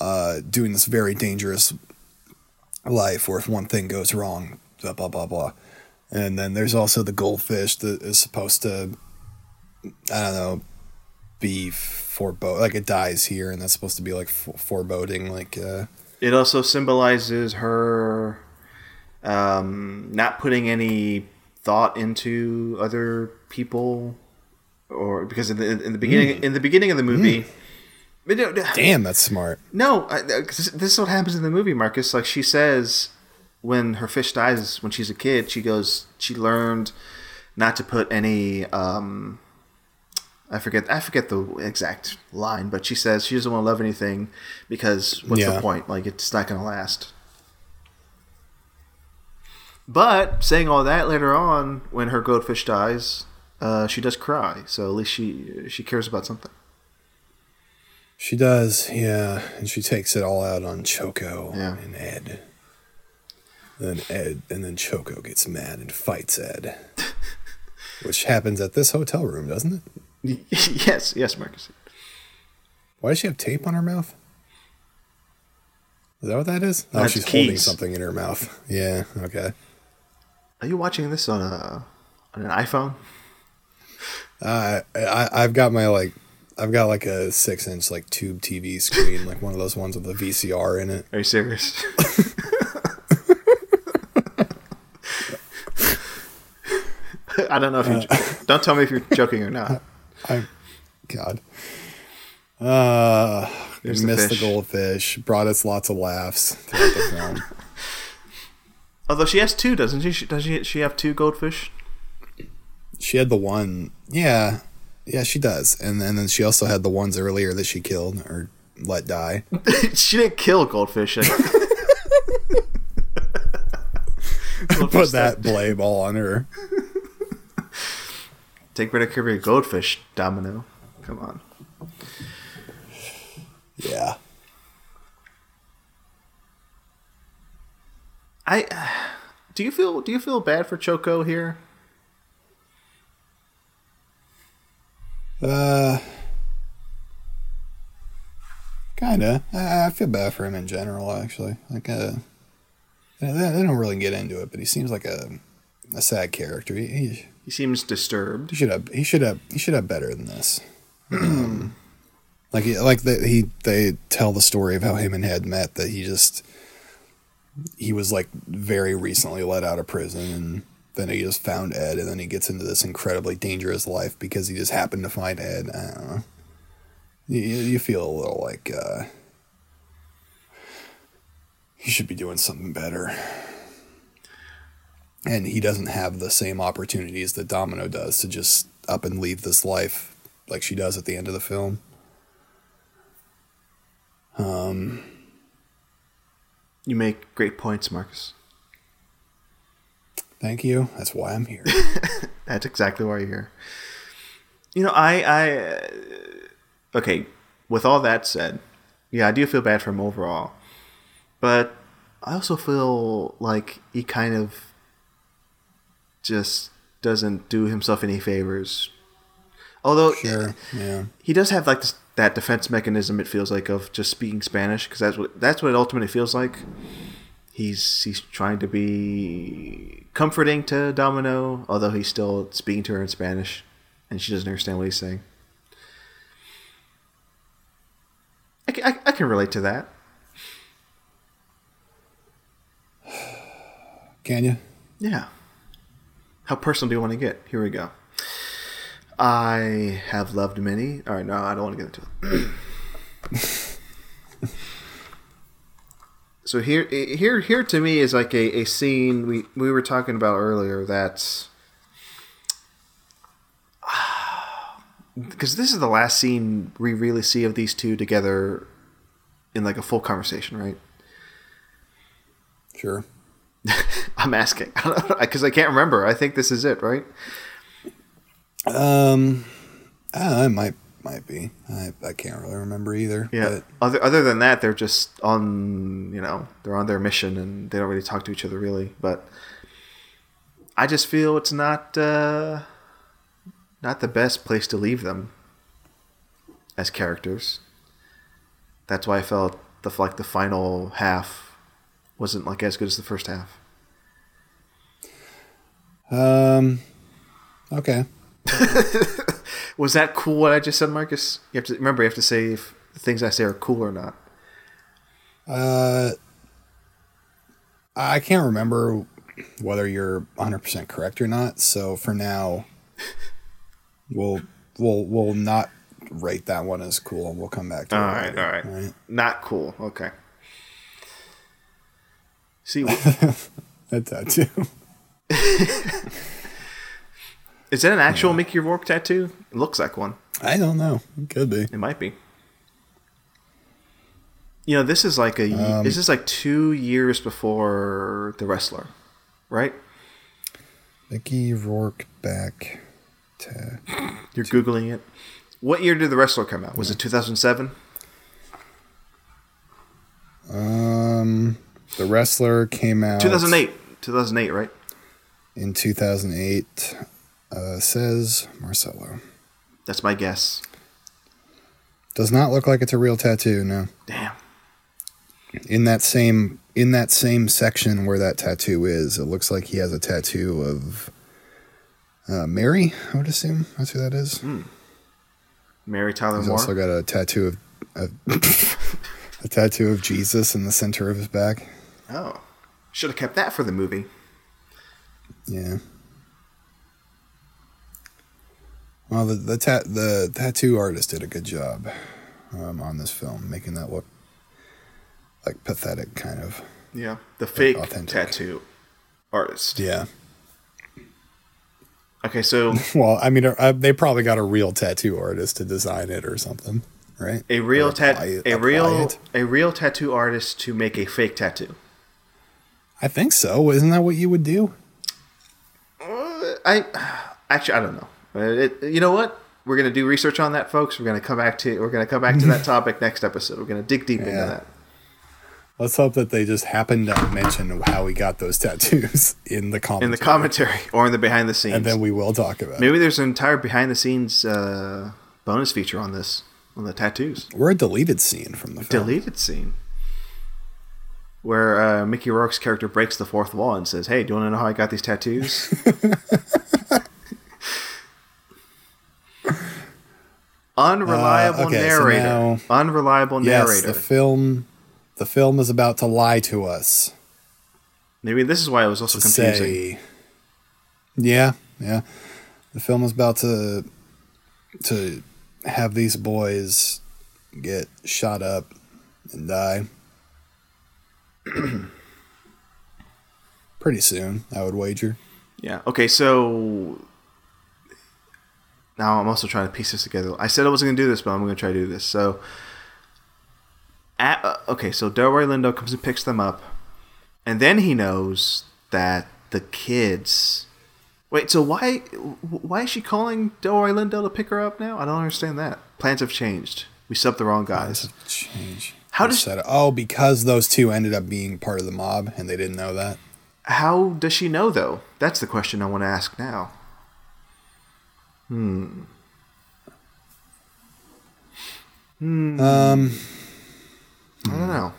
uh, doing this very dangerous life where if one thing goes wrong, blah blah blah blah. And then there's also the goldfish that is supposed to, I don't know, be forebode like it dies here, and that's supposed to be like foreboding, like uh, It also symbolizes her um, not putting any thought into other people, or because in the in the beginning in the beginning of the movie. No, damn, that's smart. No, I, 'cause this is what happens in the movie, Marcus. Like she says, when her fish dies when she's a kid, she goes, she learned not to put any. Um, I forget. I forget the exact line, but she says she doesn't want to love anything because what's Yeah. the point? Like it's not going to last. But saying all that later on, when her goldfish dies, uh, she does cry. So at least she she cares about something. She does, yeah, and she takes it all out on Choco Yeah. and Ed. Then Ed, and then Choco gets mad and fights Ed, which happens at this hotel room, doesn't it? yes, yes, Marcus. Why does she have tape on her mouth? Is that what that is? Oh, That's she's holding something in her mouth. Yeah, okay. Are you watching this on a on an iPhone? Uh, I I've got my like I've got like a six inch like tube TV screen, like one of those ones with a VCR in it. Are you serious? I don't know if you. don't tell me if you're joking or not. I, God. Uh, the missed the, fish. goldfish. Brought us lots of laughs throughout the film. Although she has two, doesn't she? She- Does she? She have two goldfish? She had the one. Yeah, yeah, she does. And, and then she also had the ones earlier that she killed or let die. she didn't kill goldfish. Put that blame all on her. Take care of your goldfish, Domino. Come on. Yeah. I do you feel do you feel bad for Choco here? Uh, kinda. I, I feel bad for him in general, actually. Like, uh, they, they don't really get into it, but he seems like a a sad character. He, he, He seems disturbed. he should have he should have he should have better than this. Um, like like the, he they tell the story of how him and Ed met. That he just he was like very recently let out of prison and. Then he just found Ed, and then he gets into this incredibly dangerous life because he just happened to find Ed. I don't know. You, you feel a little like uh, he should be doing something better. And he doesn't have the same opportunities that Domino does to just up and leave this life like she does at the end of the film. Um, You make great points, Marcus. thank you. That's why I'm here. That's exactly why you're here. You know, I, I, uh, okay. With all that said, yeah, I do feel bad for him overall, but I also feel like he kind of just doesn't do himself any favors. Although Sure. Yeah. he does have like this, that defense mechanism. It feels like of just speaking Spanish because that's what that's what it ultimately feels like. He's he's trying to be comforting to Domino, although he's still speaking to her in Spanish, and she doesn't understand what he's saying. I, I, I can relate to that. Can you? Yeah. How personal do you want to get? Here we go. I have loved many. All right, no, I don't want to get into it. so here, here, here to me is like a, a scene we we were talking about earlier. That's because this is the last scene we really see of these two together in like a full conversation, right? Sure. I'm asking because I can't remember. I think this is it, right? Um, uh, it might might be. I I can't really remember either. Yeah. Other other than that, they're just on you know they're on their mission and they don't really talk to each other really. But I just feel it's not uh, not the best place to leave them as characters. That's why I felt the like the final half wasn't like as good as the first half. Um. Okay. Was that cool? What I just said, Marcus? You have to remember. You have to say if the things I say are cool or not. Uh. I can't remember whether you're 100% correct or not. So for now, we'll we'll we'll not rate that one as cool, and we'll come back to it. All right, later, all right. all right? Not cool. Okay. See, That tattoo. is that an actual Mickey Rourke tattoo? It looks like one. I don't know. It could be. It might be. You know, this is like a. Um, this is like two years before the wrestler, right? Mickey Rourke back. Ta- You're googling it. What year did the wrestler come out? Was it 2007? um, the wrestler came out 2008. 2008, right? In 2008. Uh, says Marcelo. That's my guess. Does not look like it's a real tattoo. No. Damn. In that same in that same section where that tattoo is, it looks like he has a tattoo of uh, Mary. I would assume that's who that is. Mary Tyler He's Moore. also got a tattoo of a, a tattoo of Jesus in the center of his back. oh, should have kept that for the movie. Yeah. Well, the the, ta- the tattoo artist did a good job um, on this film, making that look like pathetic, kind of. Yeah, the fake authentic. tattoo artist. Yeah. Okay, so Well, I mean, uh, they probably got a real tattoo artist to design it or something, right? a real apply- a real it. a real tattoo artist to make a fake tattoo. I think so. Isn't that what you would do? I actually I don't know. Uh, It, you know what? We're gonna do research on that, folks. We're gonna come back to we're gonna come back to that topic next episode. We're gonna dig deep into that. Let's hope that they just happened to mention how we got those tattoos in the commentary. in the commentary or in the behind the scenes. and then we will talk about. it. Maybe there's an entire behind the scenes uh, bonus feature on this on the tattoos. We're a deleted scene from the film. Deleted scene where uh, Mickey Rourke's character breaks the fourth wall and says, "Hey, do you want to know how I got these tattoos?" Unreliable Uh, okay, so narrator. now- Unreliable Yes, narrator. the film. The film is about to lie to us. Maybe this is why it was also confusing. say. Yeah, yeah. The film is about to to have these boys get shot up and die. Pretty soon, I would wager. Yeah. Okay. So now I'm also trying to piece this together. I said I wasn't going to do this, but I'm going to try to do this. So, at, uh, okay. So Delroy Lindo comes and picks them up, and then he knows that the kids. Wait. So why why is she calling Delroy Lindo to pick her up now? I don't understand that. Plans have changed. We subbed the wrong guys. Change. How does- said, oh because those two ended up being part of the mob and they didn't know that? How does she know though? That's the question I want to ask now. Hmm. Hmm. Um, I don't know.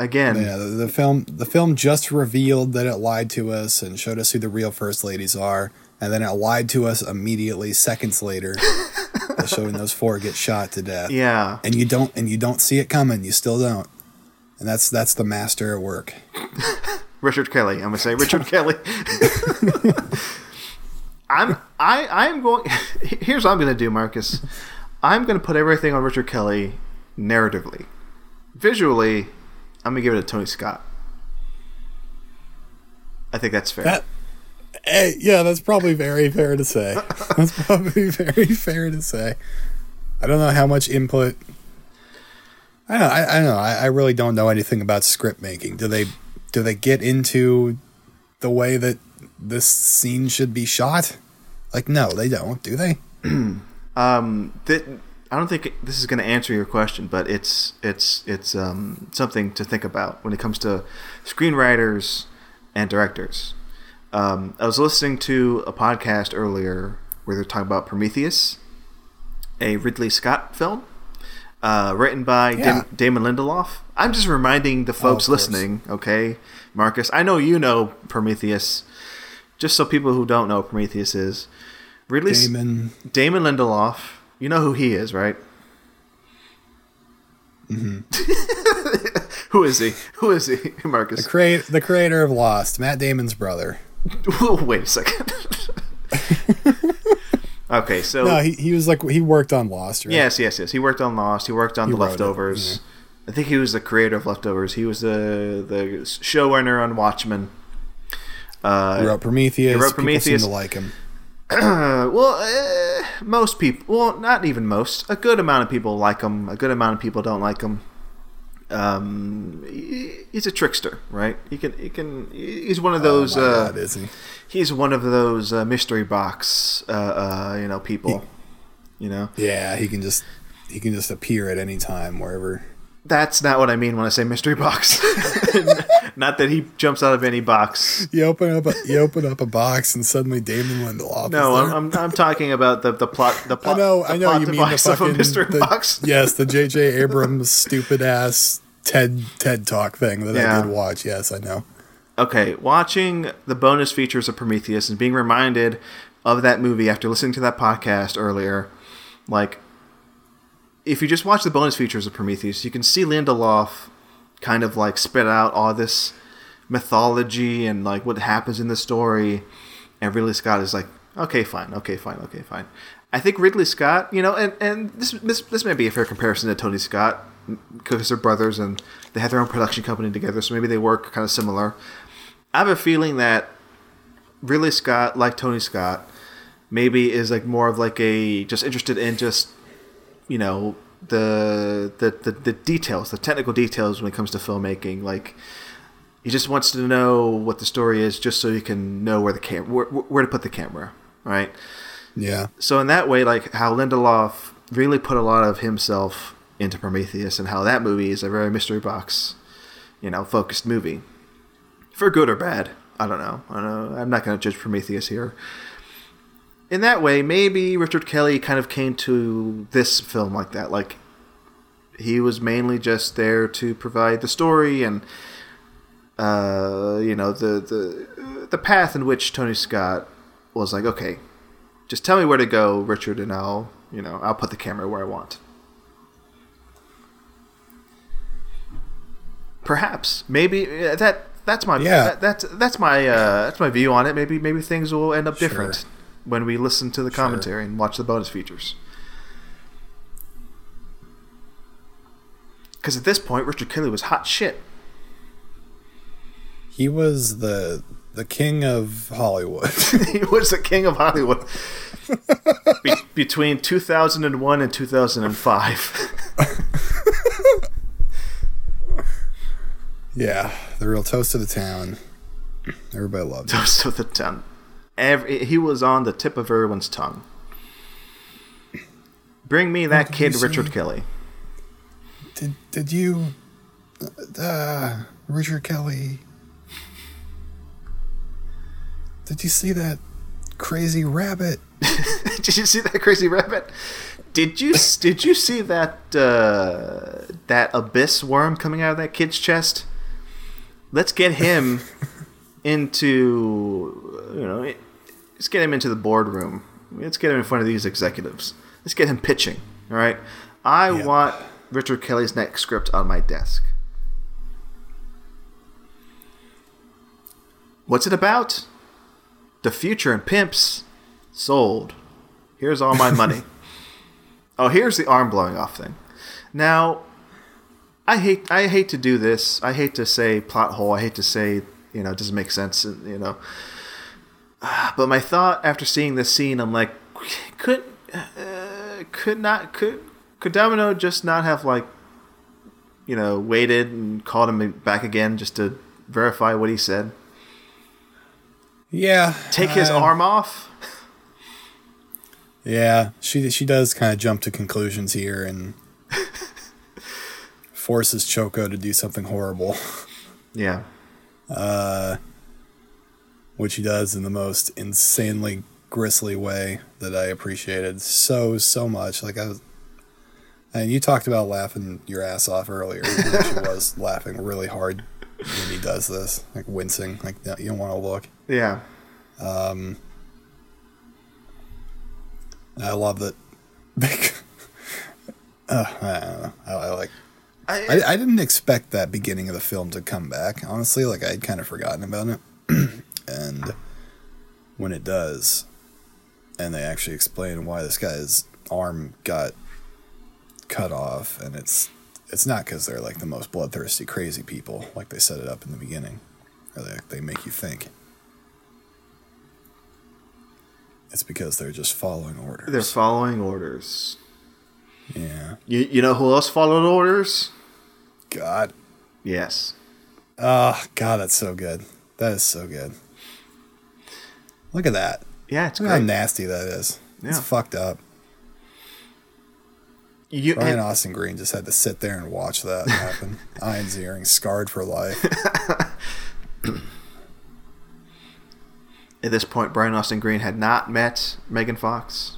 Again, yeah, the, the film the film just revealed that it lied to us and showed us who the real first ladies are, and then it lied to us immediately seconds later, by showing those four get shot to death. yeah. and you don't and you don't see it coming. You still don't, and that's that's the master at work. Richard Kelly. I'm gonna say Richard Kelly. I'm I I'm going. Here's what I'm gonna do, Marcus. I'm gonna put everything on Richard Kelly narratively. Visually, I'm gonna give it to Tony Scott. I think that's fair. That, hey, yeah, that's probably very fair to say. That's probably very fair to say. I don't know how much input. I don't. I, I don't know. I, I really don't know anything about script making. Do they do they get into the way that this scene should be shot? Like, no, they don't. Do they? Um, I don't think this is going to answer your question, but it's it's it's um, something to think about when it comes to screenwriters and directors. Um, I was listening to a podcast earlier where they're talking about Prometheus, a Ridley Scott film, uh, written by Yeah. Dam- Damon Lindelof. I'm just reminding the folks course. listening, okay, Marcus. I know you know Prometheus. Just so people who don't know what Prometheus is, Ridley Damon. Damon Lindelof. You know who he is, right? who is he? Who is he, Marcus? Create the creator of Lost, Matt Damon's brother. Wait a second. okay, so No, he, he was like he worked on Lost, right? yes, yes, yes. He worked on Lost. He worked on He The wrote it, Leftovers. I think he was the creator of Leftovers. He was the the showrunner on Watchmen. Uh, He wrote Prometheus. He wrote People Prometheus. seem to like him. Well, uh, most people, well, not even most. A good amount of people like him. A good amount of people don't like him. Um, he- he's a trickster, right? He can, he can. He's one of those. oh my uh, God, is he? he's one of those uh, mystery box, uh, uh, you know, people. You know, Yeah, he can just he can just appear at any time wherever. That's not what I mean when I say mystery box. not that he jumps out of any box. You open up a, you open up a box and suddenly Damon Lindelof. No, I'm. I'm, I'm talking about the the plot. The I plot. know, the I know you mean the fucking mystery the- box. Yes, the J.J. Abrams stupid ass TED TED talk thing that Yeah. I did watch. Yes, I know. Okay, watching the bonus features of Prometheus and being reminded of that movie after listening to that podcast earlier, like, if you just watch the bonus features of Prometheus, you can see Lindelof kind of like spit out all this mythology and like what happens in the story, and Ridley Scott is like, Okay, fine. Okay, fine. Okay, fine. I think Ridley Scott, you know, and, and this, this this may be a fair comparison to Tony Scott because they're brothers and they have their own production company together, so maybe they work kind of similar. I have a feeling that Ridley Scott, like Tony Scott, maybe is like more of like a just interested in just you know the the the, the details, the technical details when it comes to filmmaking, like. He just wants to know what the story is, just so he can know where the cam where, where to put the camera, right? Yeah. So in that way, like how Lindelof really put a lot of himself into Prometheus, and how that movie is a very mystery box, you know, focused movie, for good or bad. I don't know. I don't know. I'm not going to judge Prometheus here. In that way, maybe Richard Kelly kind of came to this film like that. Like he was mainly just there to provide the story and uh, you know the the the path in which Tony Scott was like, okay, just tell me where to go, Richard, and I'll you know I'll put the camera where I want. Perhaps, maybe uh, that that's my Yeah. that, that's that's my uh, that's my view on it. Maybe maybe things will end up Sure. different when we listen to the commentary and watch the bonus features. Because at this point, Richard Kelly was hot shit. He was the the king of Hollywood. he was the king of Hollywood Be- between 2001 and 2005. yeah, the real toast of the town. Everybody loved him. Toast of the town. Every, he was on the tip of everyone's tongue. Bring me that kid. Richard Kelly. Did did you, uh, Richard Kelly? Did you see that crazy rabbit? did you see that crazy rabbit? Did you did you see that uh, that abyss worm coming out of that kid's chest? Let's get him into you know let's get him into the boardroom. Let's get him in front of these executives. Let's get him pitching. All right. I want Richard Kelly's next script on my desk. What's it about? The future and pimps. Sold. Here's all my money. oh, here's the arm blowing off thing. Now, I hate I hate to do this. I hate to say plot hole. I hate to say you know it doesn't make sense. You know, but my thought after seeing this scene, I'm like, could uh, could not could could Domino just not have like you know waited and called him back again just to verify what he said? Yeah, Take his uh, arm off. Yeah, she she does kind of jump to conclusions here and forces Choco to do something horrible, Yeah. Which he does in the most insanely grisly way that I appreciated so so much. Like I was, and you talked about laughing your ass off earlier. He actually was laughing really hard when he does this, like wincing, like no, you don't want to look. Yeah. Um. I love that. uh, I don't know. I, I like. I, I, I didn't expect that beginning of the film to come back. Honestly, like I'd kind of forgotten about it, and when it does, and they actually explain why this guy's arm got cut off, and it's it's not because they're like the most bloodthirsty, crazy people, like they set it up in the beginning, or they they make you think. It's because they're just following orders. they're following orders. yeah. You you know who else followed orders? God. Yes. Oh, God, that's so good. That is so good. Look at that. Yeah, it's Look how nasty that is. It's fucked up. You, Ryan and- Austin Green just had to sit there and watch that happen. Ian Ziering scarred for life. at this point, Brian Austin Green had not met Megan Fox.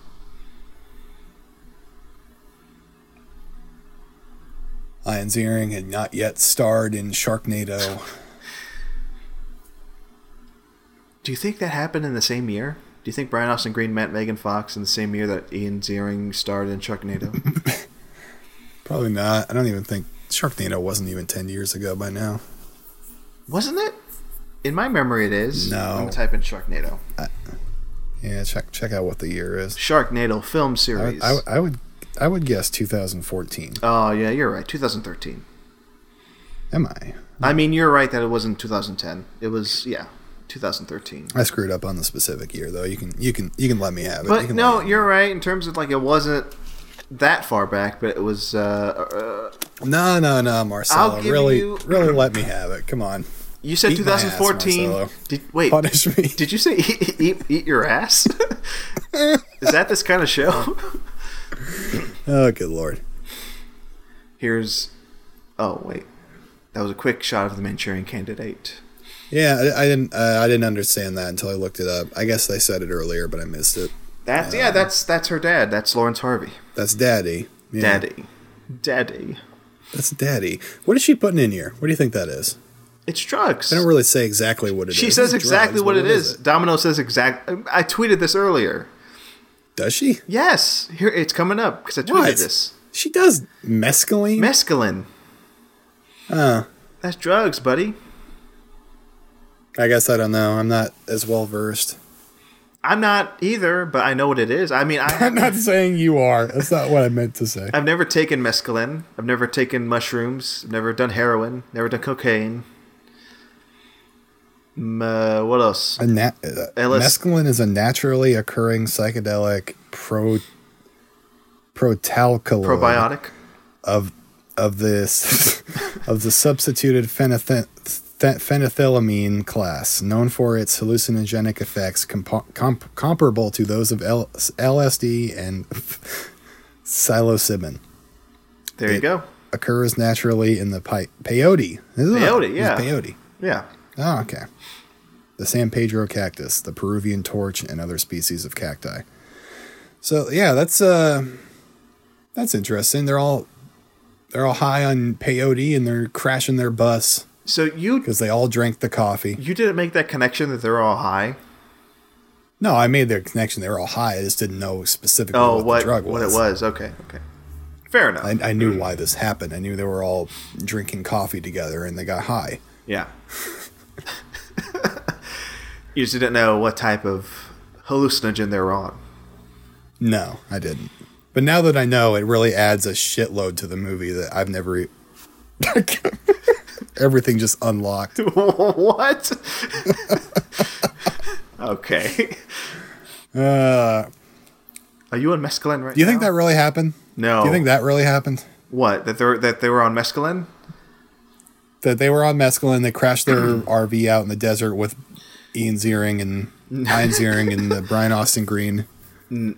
Ian Ziering had not yet starred in Sharknado. Do you think that happened in the same year? Do you think Brian Austin Green met Megan Fox in the same year that Ian Ziering starred in Sharknado? Probably not. I don't even think Sharknado wasn't even 10 years ago by now. Wasn't it? In my memory, it is. No. I'm gonna type in Sharknado. Yeah, check check out what the year is. Sharknado film series. I, I would I would guess 2014. oh yeah, you're right. 2013. Am I? I mean, you're right that it wasn't 2010. It was yeah, 2013. I screwed up on the specific year though. You can you can you can let me have it. But can no, you're right in terms of like it wasn't that far back, but it was. Uh, uh, no, no, no, Marcelo. Really, you- really, let me have it. Come on, you said Eat my ass, 2014. Did, wait, punish me. did you say eat, eat, eat your ass? Is that this kind of show? Oh, good lord. Here's. Oh wait, that was a quick shot of the Manchurian Candidate. Yeah, I, I didn't uh, I didn't understand that until I looked it up. I guess they said it earlier, but I missed it. That's yeah, that's that's her dad. That's Laurence Harvey. That's Daddy. Yeah, Daddy, daddy. That's Daddy. What is she putting in here? What do you think that is? It's drugs. They don't really say exactly what it is. she says It's exactly drugs, what it is. it? Domino says exact. I tweeted this earlier. Does she? Yes, here it's coming up because I tweeted What? this. She does mescaline. Mescaline. uh, That's drugs, buddy. I guess I don't know. I'm not as well versed. I'm not either, but I know what it is. I mean, I I'm not saying you are. That's not what I meant to say. I've never taken mescaline. I've never taken mushrooms. I've never done heroin. Never done cocaine. Uh, what else? Nat- uh, LS mescaline is a naturally occurring psychedelic pro protoalkaloid Probiotic. of of this of the substituted pheneth- phen- phenethylamine class, known for its hallucinogenic effects compa- comp- comparable to those of L- LSD and psilocybin. There you go. Occurs naturally in the pi- peyote. Peyote, yeah. peyote. Yeah. Oh, okay. The San Pedro cactus, the Peruvian torch, and other species of cacti. So yeah, that's uh that's interesting. They're all they're all high on peyote and they're crashing their bus So you because they all drank the coffee. you didn't make that connection that they're all high. No, I made their connection. They were all high. I just didn't know specifically Oh, what, what the drug what was. it was? Okay, okay. Fair enough. I, I knew why this happened. I knew they were all drinking coffee together and they got high. Yeah. you just didn't know what type of hallucinogen they were on. No, I didn't. But now that I know, it really adds a shitload to the movie that I've never. e- Everything just unlocked. what? okay. Uh, Are you on mescaline right do you think now? that really happened? No. Do you think that really happened? what that they were that they were on mescaline? That they were on mescaline, they crashed their RV out in the desert with Ian Ziering and Ian Ziering and uh, Brian Austin Green.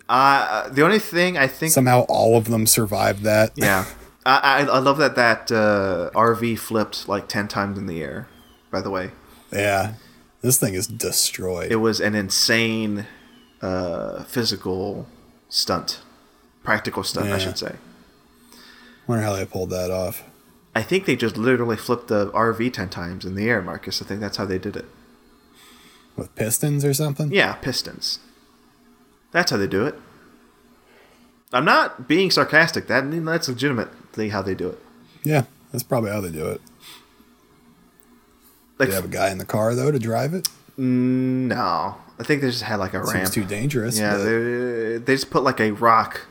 Uh, the only thing I think, Somehow all of them survived that. yeah, I, I I love that that uh, RV flipped like ten times in the air. By the way, Yeah. This thing is destroyed. it was an insane uh, physical stunt, practical stunt, I should say. Wonder how they pulled that off. I think they just literally flipped the RV ten times in the air, Marcus. I think that's how they did it. With pistons or something? Yeah, pistons. That's how they do it. I'm not being sarcastic. That that's how they do it. Yeah, that's probably how they do it. Like, They have a guy in the car though to drive it. no, I think they just had like a Seems ramp. too dangerous. yeah, but- they, they just put like a rock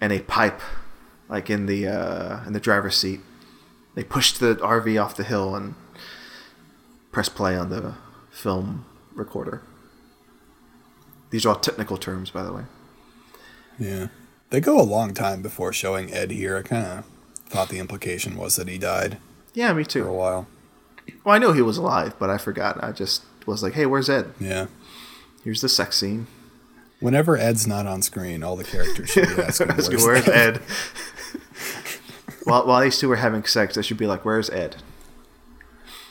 and a pipe, like in the uh, in the driver's seat. They pushed the RV off the hill and press play on the film recorder. These are all technical terms, by the way. Yeah. They go a long time before showing Ed here. I kind of thought the implication was that he died Yeah, me too. for a while. Well, I know he was alive, but I forgot. I just was like, "Hey, where's Ed? Yeah. Here's the sex scene." Whenever Ed's not on screen, all the characters should be asking, Ask where's, where's Ed? Ed? while, while these two are having sex, they should be like, "Where's Ed?"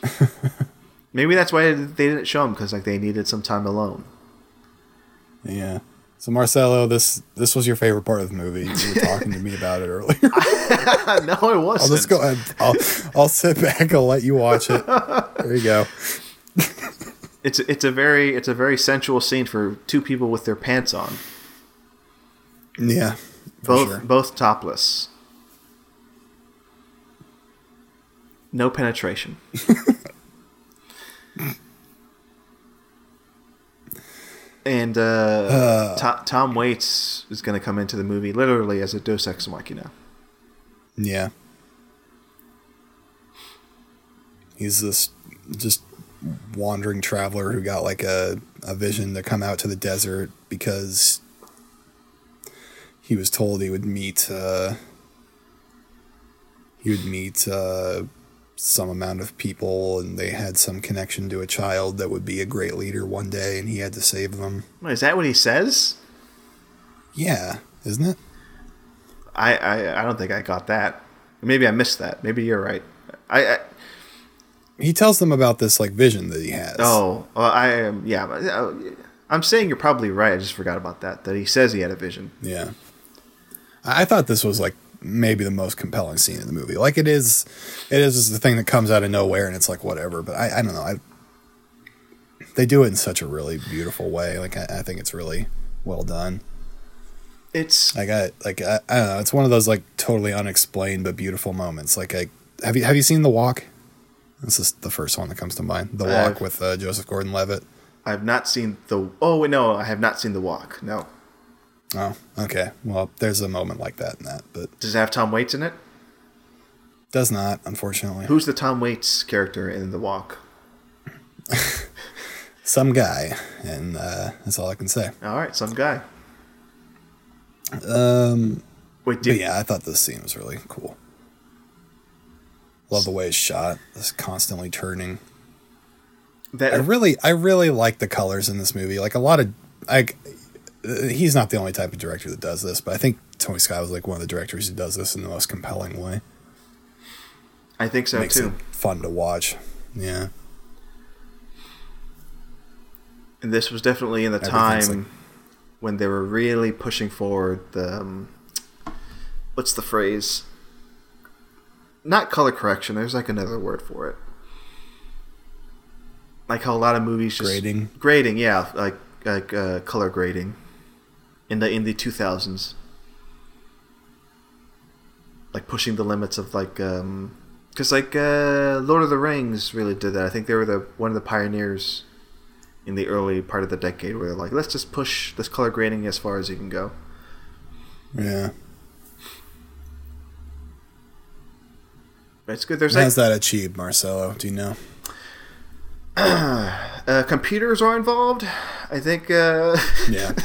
Maybe that's why they didn't show him because like they needed some time alone. Yeah. So Marcelo, this this was your favorite part of the movie. You were talking to me about it earlier. no, it wasn't. I'll just go ahead. I'll I'll sit back. I'll let you watch it. There you go. It's it's a very it's a very sensual scene for two people with their pants on, Yeah. both sure. both topless. No penetration. And uh, Tom, Tom Waits is going to come into the movie literally as a Deus Ex Machina. Yeah. He's this just wandering traveler who got like a, a vision to come out to the desert because he was told he would meet uh, he would meet uh, some amount of people and they had some connection to a child that would be a great leader one day and he had to save them. Is that what he says? Yeah, isn't it? I, I, I don't think I got that. Maybe I missed that. Maybe you're right. I, I He tells them about this like vision that he has. oh well, I am yeah. uh, I'm saying you're probably right. I just forgot about that. That he says he had a vision. Yeah. I thought this was like maybe the most compelling scene in the movie. Like it is, it is just the thing that comes out of nowhere and it's like whatever. But I, I don't know. I they do it in such a really beautiful way. Like I, I think it's really well done. It's Like I like I, I don't know. It's one of those like totally unexplained but beautiful moments. Like I have you have you seen The Walk? This is the first one that comes to mind. The Walk have. with uh, Joseph Gordon-Levitt. I've not seen the. Oh wait, no, I have not seen the walk. No. Oh, okay. Well, there's a moment like that in that, but Does it have Tom Waits in it? does not, unfortunately. Who's the Tom Waits character in the walk? Some guy, and uh, that's all I can say. All right, some guy. Um, Wait, did, yeah, I thought this scene was really cool. Love the way it's shot. It's constantly turning. that I really, I really like the colors in this movie. Like a lot of, like, he's not the only type of director that does this, but I think Tony Scott was like one of the directors who does this in the most compelling way. I think so Makes too. fun to watch. Yeah, And this was definitely in the time like- when they were really pushing forward the um, what's the phrase? Not color correction. There's like another word for it. Like how a lot of movies just Grading? Grading, yeah, like like uh, color grading in the in the 2000s. Like pushing the limits of like um because like uh, Lord of the Rings really did that. I think they were the one of the pioneers in the early part of the decade where they're like, let's just push this color grading as far as you can go. yeah. It's good. There's How's like that achieved, Marcelo? Do you know? uh, computers are involved. I think uh, Yeah.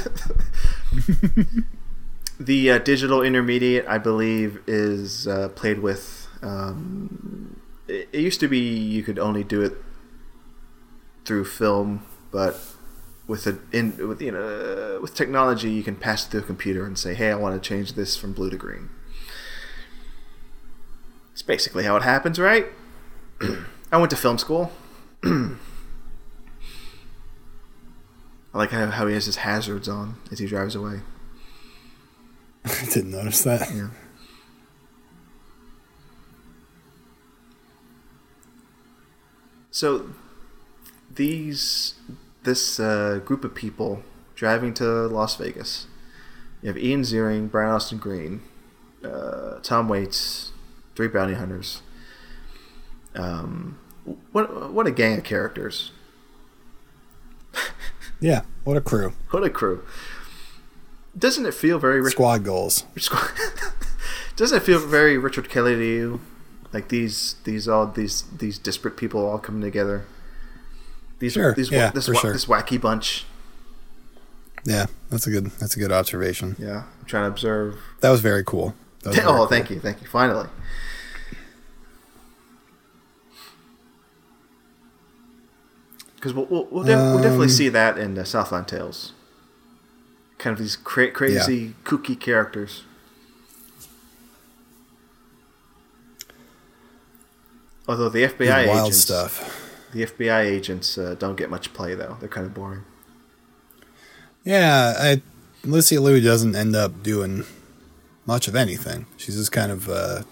the uh, digital intermediate, I believe, is uh, played with. Um, it, it used to be you could only do it through film, but with a in with you know with technology, you can pass it through a computer and say, "Hey, I want to change this from blue to green." It's basically how it happens, right? I went to film school. I like how, how he has his hazards on as he drives away. I didn't notice that. Yeah. So these this uh, group of people driving to Las Vegas. You have Ian Ziering, Brian Austin Green, uh, Tom Waits, three bounty hunters. Um, what what a gang of characters! Yeah. What a crew. What a crew! Doesn't it feel very Rich- Squad goals. Doesn't it feel very Richard Kelly to you? Like these these all these these disparate people all coming together. These Sure, these yeah, this wa- sure. this wacky bunch. Yeah, that's a good. That's a good observation. Yeah, I'm trying to observe. That was very cool. Was oh, very Oh, cool. thank you, thank you. Finally. Because we'll we'll, we'll, def- we'll definitely Um, see that in uh, Southland Tales. Kind of these cra- crazy, kooky characters. Although the FBI Wild agents, stuff. the FBI agents uh, don't get much play though. They're kind of boring. Yeah, I, Lucy Liu doesn't end up doing much of anything. She's just kind of uh,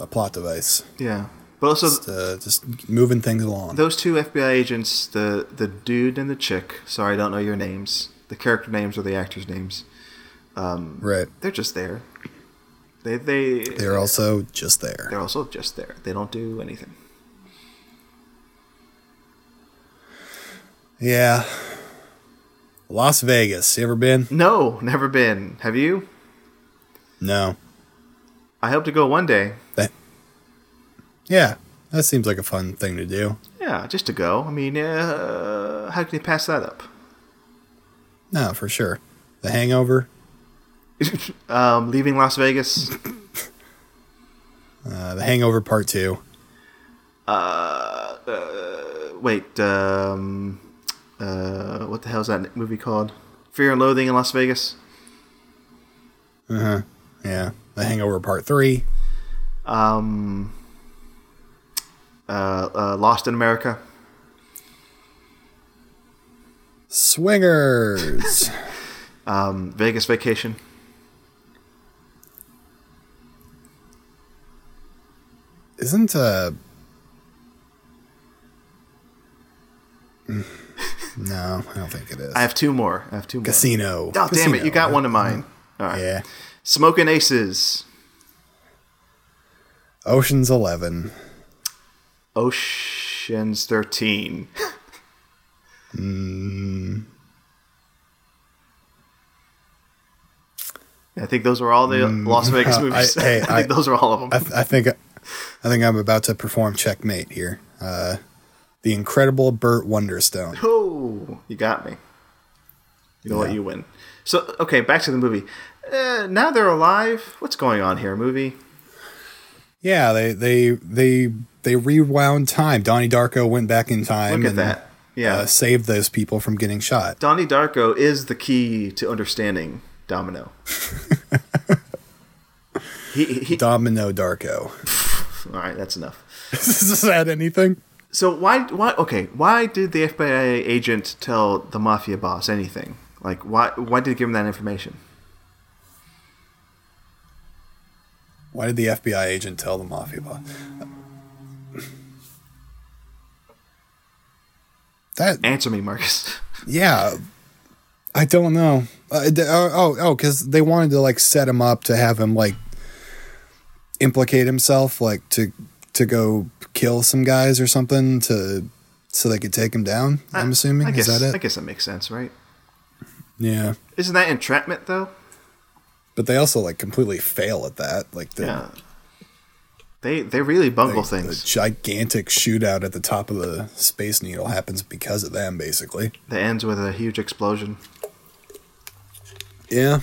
a plot device, Yeah, but also just, uh, just moving things along. those two FBI agents, the the dude and the chick. Sorry, I don't know your names. The character names or the actors' names. Um, right. They're just there. They they They're also just there. they're also just there. They don't do anything. Yeah. Las Vegas. You ever been? No, never been. Have you? No. I hope to go one day. Yeah, that seems like a fun thing to do. Yeah, just to go. I mean, uh, how can you pass that up? No, for sure. The Hangover. Um, leaving Las Vegas. Uh, the Hangover Part Two. Uh, uh, wait. Um, uh, what the hell is that movie called? Fear and Loathing in Las Vegas. Uh huh. Yeah. The Hangover Part Three. Um, uh, uh, Lost in America. Swingers. Um, Vegas Vacation. Isn't uh. Mm, No, I don't think it is. I have two more. I have two more. Casino. Oh, damn it! You got right? one of mine. All right. Yeah. Smoking Aces. Ocean's Eleven. Ocean's 13. I think those were all the Las Vegas I- movies. I, hey, think I- those are all of them. I, th- I think I think I'm about to perform checkmate here. Uh, the incredible Burt Wonderstone. oh, you got me. You know what? You win. So, okay, back to the movie. Uh, now they're alive. What's going on here, movie? Yeah, they they they they rewound time. Donnie Darko went back in time. Look at and, that. Yeah. uh, saved those people from getting shot. Donnie Darko is the key to understanding Domino. he, he, Domino Darko. all right, that's enough. Does that anything? So why why okay, why did the FBI agent tell the mafia boss anything? Like why why did he give him that information? Why did the FBI agent tell the mafia boss? That Answer me, Marcus. yeah, I don't know. Uh, d- oh oh oh, because they wanted to like set him up to have him like implicate himself, like to to go kill some guys or something to so they could take him down. I'm assuming I guess is that it? I guess that makes sense, right? Yeah, Isn't that entrapment though? But they also like completely fail at that. Like the, Yeah. They they really bungle the things. gigantic shootout at the top of the Space Needle happens because of them, basically. That ends with a huge explosion. Yeah.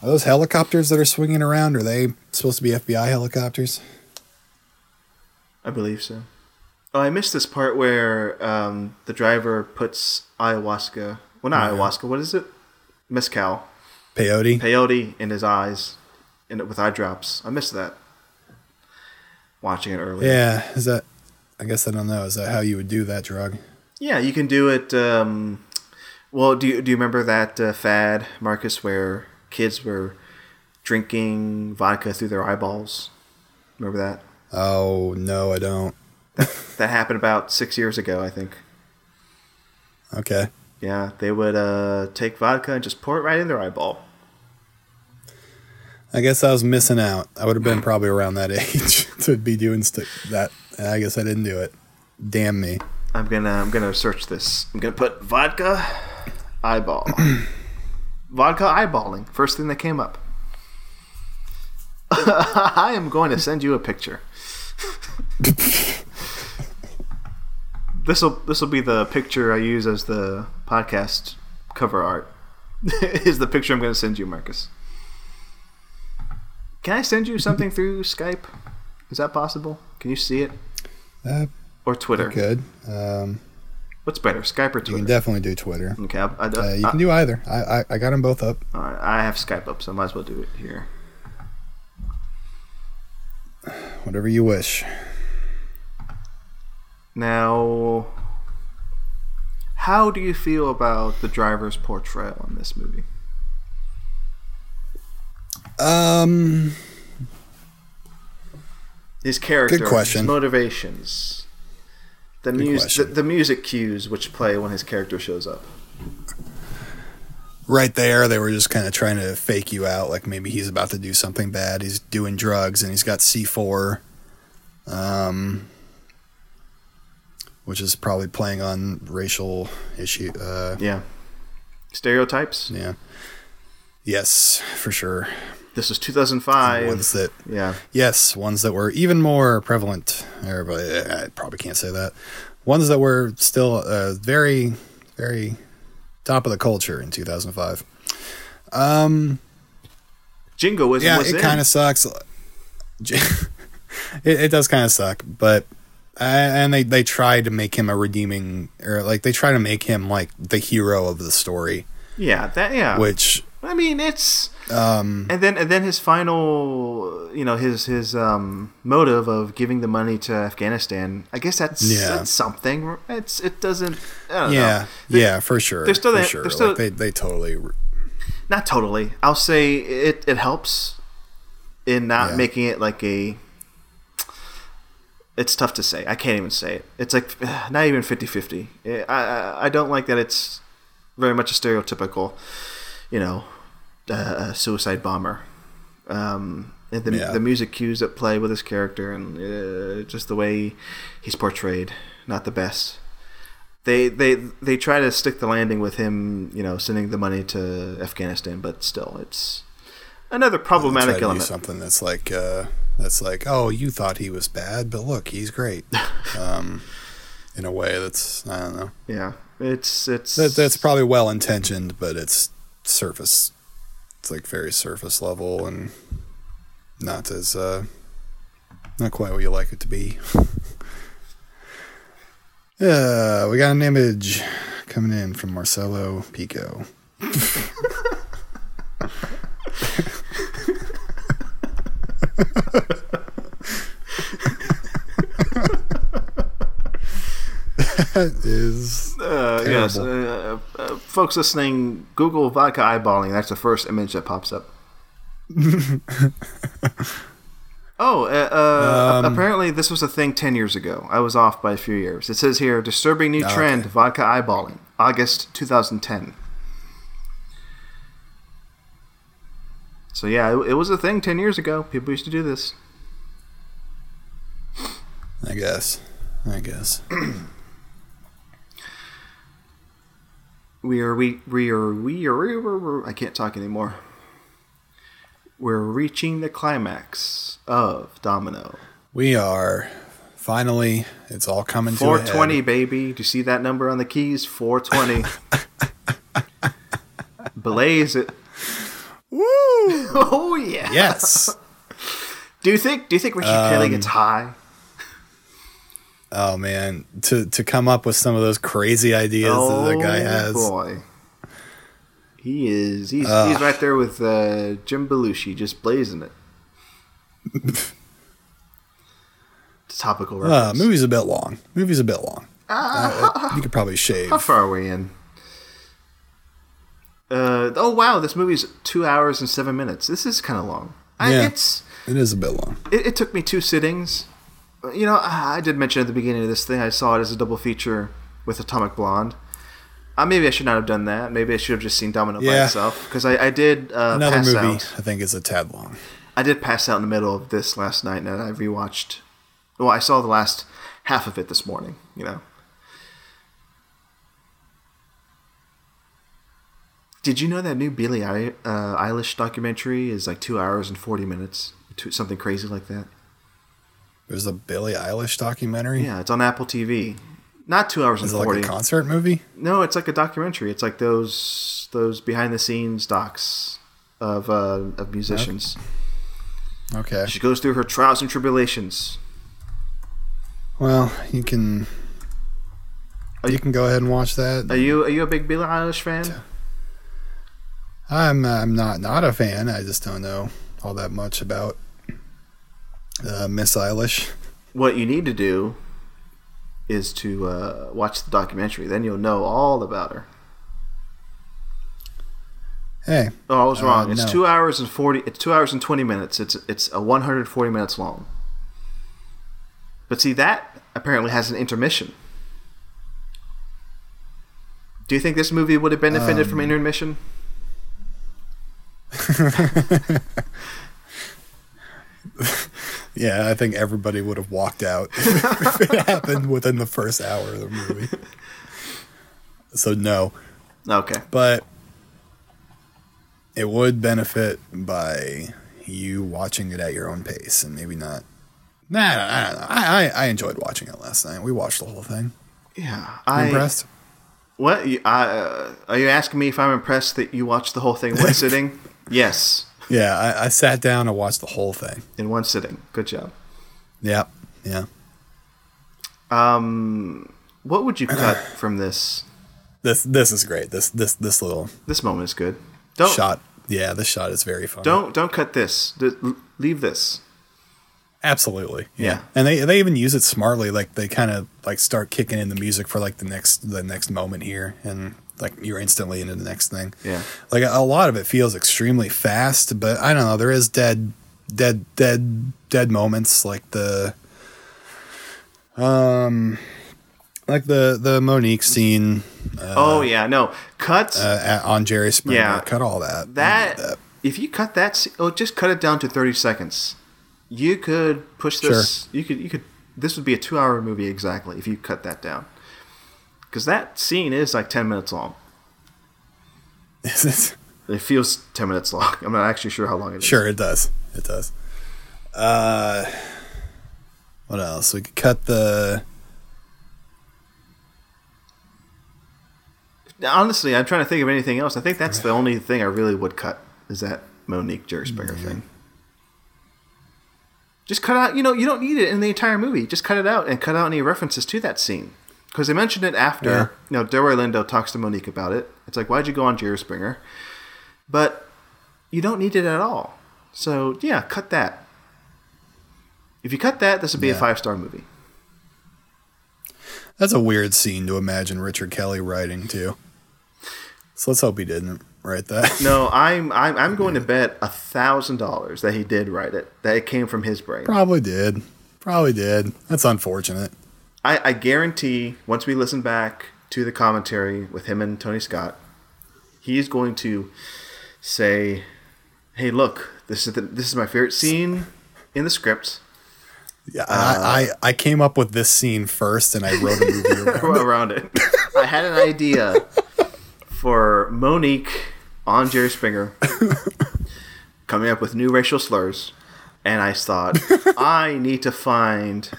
Are those helicopters that are swinging around? Are they supposed to be FBI helicopters? I believe so. Oh, I missed this part where um, the driver puts ayahuasca. Well, not ayahuasca. What is it? Mezcal. Peyote. Peyote in his eyes, in it with eye drops. I missed that. Watching it earlier. yeah. Is that? I guess I don't know. Is that how you would do that drug? Yeah, you can do it. Um, well, do you do you remember that uh, fad, Marcus, where kids were drinking vodka through their eyeballs? Remember that? Oh no, I don't. That happened about six years ago, I think. Okay. Yeah, they would uh, take vodka and just pour it right in their eyeball. I guess I was missing out. I would have been probably around that age to be doing st- that. I guess I didn't do it. Damn me. I'm gonna I'm gonna search this. I'm gonna put vodka eyeball. vodka eyeballing. First thing that came up. I am going to send you a picture. this will this will be the picture I use as the podcast cover art. is the picture I'm going to send you, Marcus. Can I send you something through Skype? Is that possible? Can you see it Uh, or Twitter? good. Um, What's better, Skype or Twitter? you can definitely do Twitter. Okay, I, I, Uh, you I- can do either. I, I I got them both up. all right, I have Skype up, so I might as well do it here. Whatever you wish. Now, how do you feel about the driver's portrayal in this movie? Um, His character, question. his motivations, the music, the, the music cues which play when his character shows up. right there, they were just kind of trying to fake you out, like maybe he's about to do something bad. He's doing drugs and he's got C four. Um, which is probably playing on racial issue. Uh, Yeah. Stereotypes. yeah. Yes, for sure. This was 2005. Ones that yeah. Yes, ones that were even more prevalent. I probably can't say that. Ones that were still uh, very, very top of the culture in 2005. Um, Jingoism yeah, was it kind of sucks. it, it does kind of suck, but and they they try to make him a redeeming, or like they try to make him like the hero of the story, yeah, that yeah. which I mean, it's um and then and then his final, you know, his his um motive of giving the money to Afghanistan. I guess that's, Yeah. that's something. It's it doesn't. I don't yeah know. They- yeah for sure they're still for sure they're still- like they they totally Not totally. I'll say it it helps in not Yeah. making it like a. It's tough to say. I can't even say it. It's like not even 50-50. I, I I don't like that it's very much a stereotypical, you know, uh, suicide bomber. Um, and the, Yeah. the music cues that play with his character and uh, just the way he's portrayed, not the best. They they they try to stick the landing with him, you know, sending the money to Afghanistan, but still, it's another problematic element. something that's like uh that's like oh you thought he was bad but look he's great um in a way that's i don't know Yeah, it's it's that, that's probably well intentioned but it's surface it's like very surface level and not as uh not quite what you like it to be yeah we got an image coming in from marcelo pico that is Uh, yes, uh. Uh, folks listening, Google vodka eyeballing. That's the first image that pops up. oh, uh, uh, Um, apparently this was a thing 10 years ago. I was off by a few years. It says here disturbing new Oh, trend okay. vodka eyeballing, August 2010. So, yeah, it, it was a thing 10 years ago. People used to do this. i guess i guess We are we we are we are, we are I can't talk anymore. We're reaching the climax of Domino. We are finally. It's all coming head. 420, baby. Do you see that number on the keys? 420. Blaze it. Woo! Oh yeah. Yes. Do you think? Do you think Richard Um, Kelly gets high? Oh man, to to come up with some of those crazy ideas oh that the guy has. Oh boy. He is. He's, Ugh. he's right there with uh, Jim Belushi, just blazing it. It's a topical Uh, movie's a bit long. Movie's a bit long. Uh, you could probably shave. How far are we in? Uh, oh wow, this movie's two hours and seven minutes. This is kind of long. I, Yeah. It's It is a bit long. it, it took me two sittings. You know, I I did mention at the beginning of this thing I saw it as a double feature with Atomic Blonde. Uh, maybe I should not have done that. Maybe I should have just seen Domino by Yeah. itself because I, I did uh, Another pass movie, out. I think, is a tad long. I did pass out in the middle of this last night, and I rewatched. Well, I saw the last half of it this morning. You know. Did you know that new Billie uh, Eilish documentary is like two hours and forty minutes? Something crazy like that. There's a Billie Eilish documentary. Yeah, it's on Apple TV. Not two hours Is it and like a concert movie? no, it's like a documentary. It's like those those behind the scenes docs of uh, of musicians. Okay. She goes through her trials and tribulations. Well, you can. You you- can go ahead and watch that. Are you are you a big Billie Eilish fan? I'm I'm not not a fan. I just don't know all that much about uh, Miss Eilish. What you need to do is to uh, watch the documentary. Then you'll know all about her. Hey, Oh, I was Uh, wrong. It's no. two hours and forty. It's two hours and twenty minutes. It's it's a one hundred forty minutes long. But see that apparently has an intermission. Do you think this movie would have benefited Um, from intermission? Yeah, I think everybody would have walked out if it happened within the first hour of the movie. So no, Okay. but it would benefit by you watching it at your own pace and maybe not. Nah, I don't know. I, I, I enjoyed watching it last night. We watched the whole thing. Yeah. You I impressed? What? I, uh, are you asking me if I'm impressed that you watched the whole thing in one sitting? Yes, Yeah, I, I sat down and watched the whole thing. in one sitting. Good job. Yeah, Yeah. Um, what would you cut from this? This this is great. This this this little This moment is good. Don't shot. Yeah, this shot is very fun. don't don't cut this. Leave this. Absolutely. Yeah. And they they even use it smartly. Like they kind of like start kicking in the music for like the next the next moment here, and like you're instantly into the next thing. Yeah. Like a lot of it feels extremely fast, but I don't know. There is dead, dead, dead, dead moments like the, um, like the the Mo'Nique scene oh yeah, no cuts. uh, at, on Jerry Springer. Yeah. Cut all that. that, if you cut that, oh, just cut it down to thirty seconds. You could push this. Sure. You could you could. This would be a two-hour movie exactly if you cut that down. Because that scene is like ten minutes long. Is it? It feels ten minutes long. I'm not actually sure how long it is. Sure, it does. It does. Uh, what else? We could cut the. Honestly, I'm trying to think of anything else. I think that's the only thing I really would cut is that Mo'Nique Jerry Springer thing. Just cut out. You know, you don't need it in the entire movie. Just cut it out and cut out any references to that scene because they mentioned it after. Yeah. You know, Delroy Lindo talks to Mo'Nique about it. It's like, why'd you go on Jerry Springer? But you don't need it at all. So yeah, cut that. If you cut that, this would be a five star movie. That's a weird scene to imagine Richard Kelly writing too. So let's hope he didn't write that. No, I'm I'm, I'm going to bet a thousand dollars that he did write it. That it came from his brain. Probably did. Probably did. That's unfortunate. I, I guarantee once we listen back to the commentary with him and Tony Scott, he's going to say, "Hey, look, this is the, this is my favorite scene in the script Yeah, I, I I came up with this scene first, and I wrote a movie around it. around it." I had an idea for Mo'Nique on Jerry Springer coming up with new racial slurs, and I thought I need to find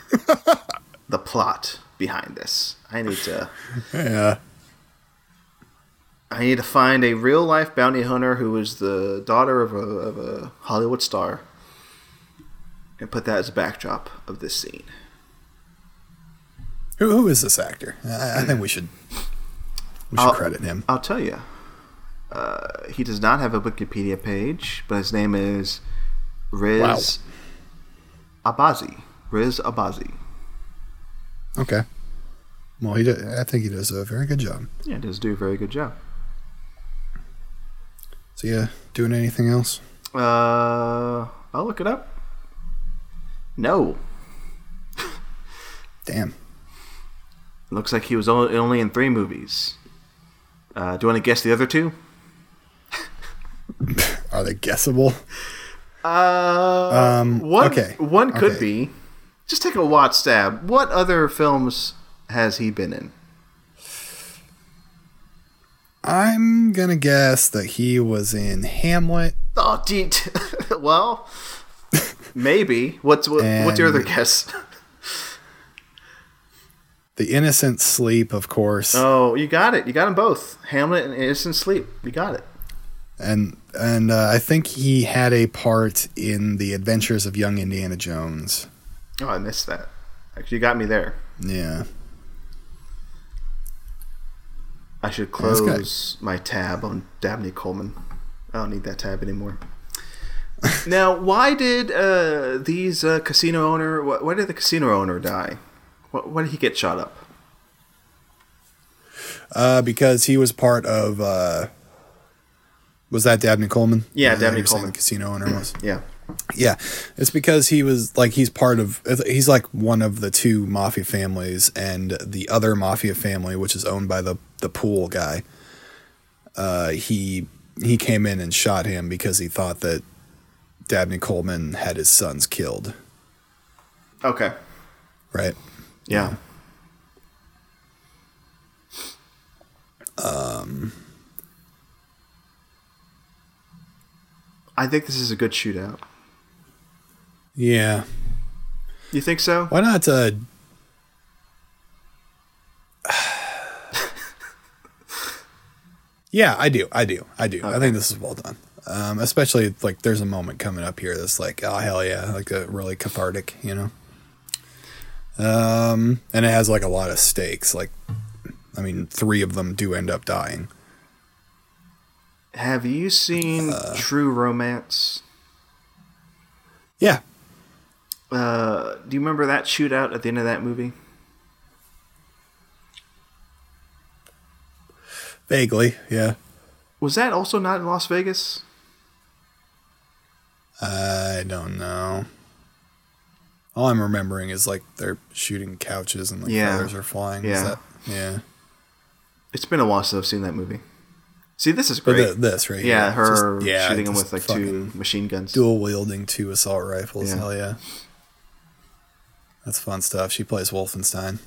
the plot behind this. I need to. Yeah, I need to find a real life bounty hunter who is the daughter of a, of a Hollywood star and put that as a backdrop of this scene. who who is this actor? I, I think we should we should I'll- credit him. I'll tell you. Uh, he does not have a Wikipedia page, but his name is Riz Abbasi. Riz Abbasi. Okay. Well, he did, I think he does a very good job. Yeah, he does do a very good job. So yeah, doing anything else? Uh, I'll look it up. No. Damn. Looks like he was only in three movies. Uh, do you want to guess the other two? Are they guessable? Uh, Um, one, okay, One could okay. be. Just take a watch stab. What other films has he been in? I'm gonna guess that he was in Hamlet. Oh, gee. well, maybe. What's what, what's your other guess? The Innocent Sleep, of course, Oh, you got it. You got them both. Hamlet and Innocent Sleep. You got it. and and uh, I think he had a part in the Adventures of Young Indiana Jones. Oh, I missed that. Actually, you got me there. Yeah, I should close my tab on Dabney Coleman. I don't need that tab anymore. now, why did uh, these uh, casino owner? Why, why did the casino owner die? Why, why did he get shot up? uh, because he was part of. Uh, was that Dabney Coleman? Yeah, Dabney Coleman. The casino owner was. Yeah. Yeah, it's because he was like he's part of he's like one of the two mafia families, and the other mafia family, which is owned by the the pool guy. Uh, he he came in and shot him because he thought that Dabney Coleman had his sons killed. Okay. right? Yeah. Um. I think this is a good shootout. Yeah. You think so? Why not? Uh, yeah, I do. I do. I do. I think this is well done. Um, especially like there's a moment coming up here that's like, oh hell yeah, like a really cathartic, you know. Um, and it has like a lot of stakes. Like, I mean, three of them do end up dying. Have you seen True Romance? Yeah, Uh, do you remember that shootout at the end of that movie? vaguely. Yeah. Was that also not in Las Vegas? I don't know. All I'm remembering is like they're shooting couches and like Yeah. feathers are flying. Yeah. that, yeah. It's been a while since I've seen that movie. See, this is great. th- this right yeah, here, her just- yeah, shooting him with like two machine guns. dual wielding two assault rifles. Yeah. Hell yeah, that's fun stuff. She plays Wolfenstein.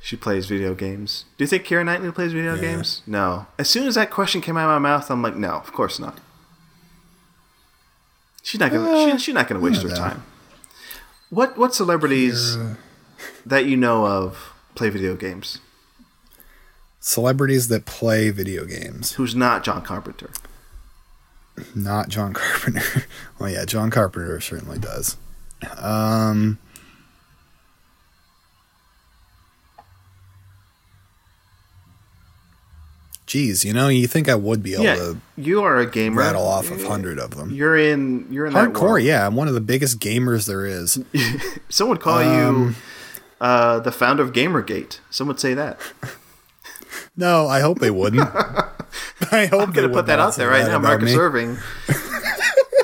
She plays video games. Do you think Keira Knightley plays video Yeah. games? No. As soon as that question came out of my mouth, I'm like, no, of course not. She's not gonna. Uh, she, she's not gonna waste her know. time. What what celebrities Kira- that you know of play video games? Celebrities that play video games, Who's not John Carpenter? not John Carpenter. well, yeah, John Carpenter certainly does. Um, geez, you know, you think I would be able yeah, to you are a gamer. rattle off a hundred of them. You're in. You're in Hardcore, yeah. I'm one of the biggest gamers there is. Some would call you Um, uh, the founder of GamerGate. Some would say that. No, I hope they wouldn't. I hope I'm gonna put that out there right now. Marcus Irving,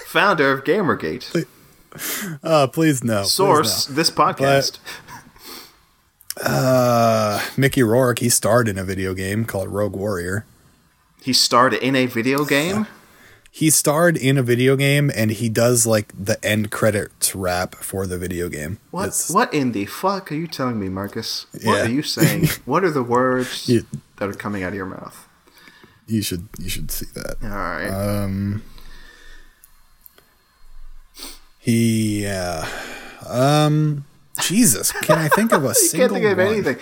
founder of GamerGate. Uh, please no. please Source: no. this podcast. Uh, Mickey Rourke. He starred in a video game called Rogue Warrior. he starred in a video game. He starred in a video game, and he does like the end credits rap for the video game. What? It's- What in the fuck are you telling me, Marcus? What Yeah. are you saying? what are the words You- that are coming out of your mouth? You should you should see that. All right. Um, yeah. Um, Jesus, can I think of a single can't think of one? anything.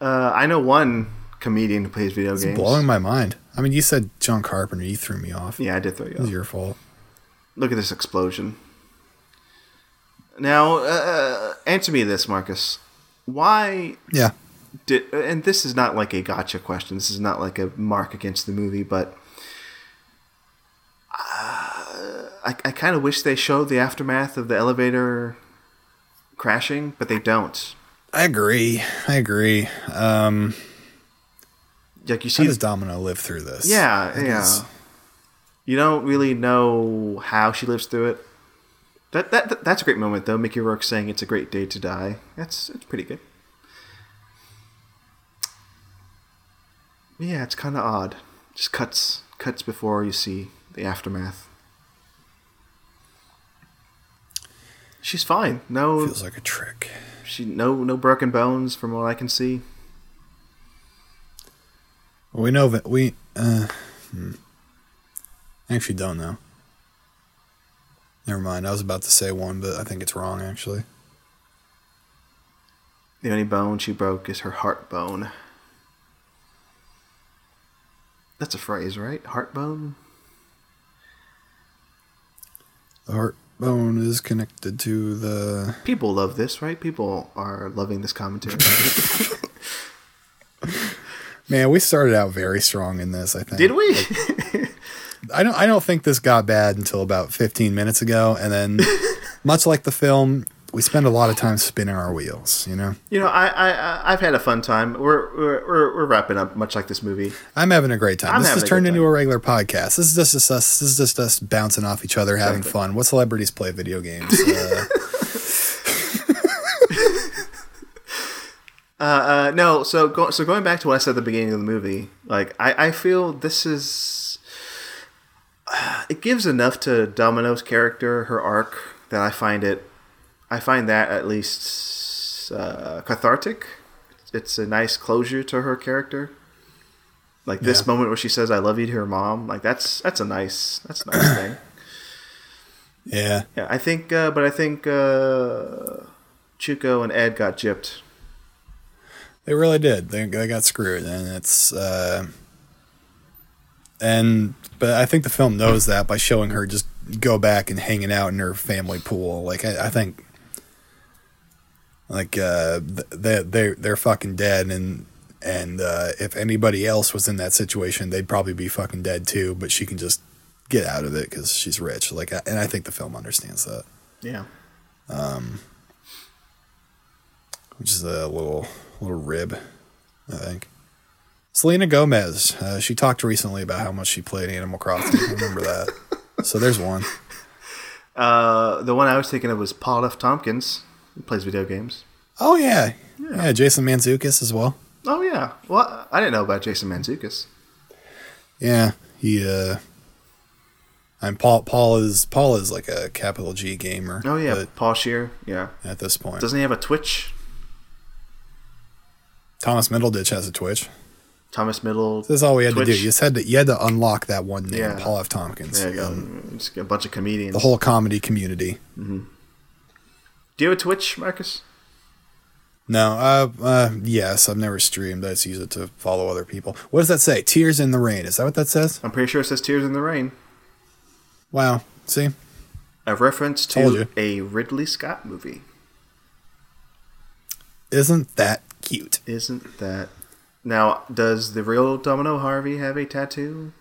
Uh, I know one comedian who plays video It's games. blowing my mind. I mean, you said John Carpenter. You threw me off. yeah, I did throw you It was off. your fault. Look at this explosion. Now, uh, answer me this, Marcus. Why Yeah. did? And this is not like a gotcha question. This is not like a mark against the movie, but uh, I, I kind of wish they showed the aftermath of the elevator crashing, but they don't. I agree. I agree. Um, Like you see, how does Domino live through this? yeah, That yeah. is- You don't really know how she lives through it. That, that that- that's a great moment though. Mickey Rourke saying it's a great day to die. That's it's pretty good. Yeah, it's kind of odd. Just cuts cuts before you see the aftermath. She's fine. No, feels like a trick. she no no broken bones from what I can see. We know that we. Uh, hmm. I actually don't know. Never mind. I was about to say one, but I think it's wrong. Actually, The only bone she broke is her heart bone. That's a phrase, right? Heart bone. the heart bone is connected to the. People love this, right? People are loving this commentary. Man, we started out very strong in this. I think. Did we? I don't. I don't think this got bad until about 15 minutes ago, and then, much like the film, we spend a lot of time spinning our wheels. You know, you know, I, I, I've had a fun time. We're, we're, we're, wrapping up, much like this movie. I'm having a great time. I'm this having has turned into a regular podcast. This is just us. This is just us bouncing off each other, having Exactly. fun. What celebrities play video games? Uh, Uh, uh, no, so go, so going back to what I said at the beginning of the movie, like I, I feel this is it gives enough to Domino's character, her arc, that I find it, I find that at least uh, cathartic. It's a nice closure to her character. Like this Yeah. moment where she says "I love you" to her mom, like that's that's a nice that's a nice thing. Yeah. Yeah, I think, uh, but I think uh, Choco and Ed got gypped. They really did. They, they got screwed, and it's uh, and but I think the film knows that by showing her just go back and hanging out in her family pool. Like I, I think, like uh, they they they're fucking dead, and and uh, if anybody else was in that situation, they'd probably be fucking dead too. But she can just get out of it because she's rich. Like, and I think the film understands that. Yeah, Um, which is a little little rib, I think. Selena Gomez, uh, she talked recently about how much she played Animal Crossing. I remember that. So there's one. uh, the one I was thinking of was Paul F. Tompkins, who plays video games. Oh yeah, yeah. Jason Mantzoukas as well. Oh yeah, well I didn't know about Jason Mantzoukas. Yeah, he. uh And Paul Paul is Paul is like a capital G gamer. Oh yeah, Paul Scheer. Yeah, at this point, doesn't he have a Twitch? Thomas Middleditch has a Twitch. Thomas Middle. This is all we had to do. You just had to you had to unlock that one name, Yeah. Paul F. Tompkins. There you go. a bunch of comedians. The whole comedy community. Do you have a Twitch, Marcus? No, uh, uh, yes, I've never streamed. I just use it to follow other people. What does that say? Tears in the rain. Is that what that says? I'm pretty sure it says "Tears in the Rain," Wow. See, a reference to a Ridley Scott movie. isn't that cute? Isn't that? Now, does the real Domino Harvey have a tattoo?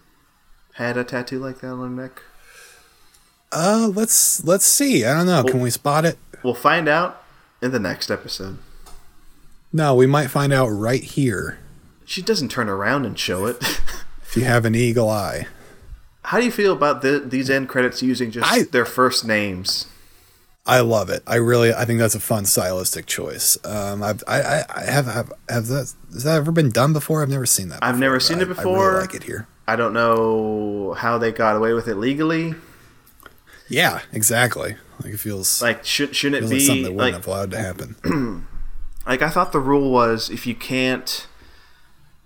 Had a tattoo like that on her neck? Uh, let's let's see. I don't know. Can we spot it? We'll find out in the next episode. No, we might find out right here She doesn't turn around and show it. if you have an eagle eye. How do you feel about the, these end credits using just I- their first names? I love it. I really, I think that's a fun stylistic choice. Um, I've, I, I, I have, have, have that. Has that ever been done before? I've never seen that. I've before, never seen I- it I before. really like it here. I don't know how they got away with it legally. Yeah, exactly. Like it feels Like, should, shouldn't it feels like something that like wouldn't have allowed to happen. like I thought the rule was if you can't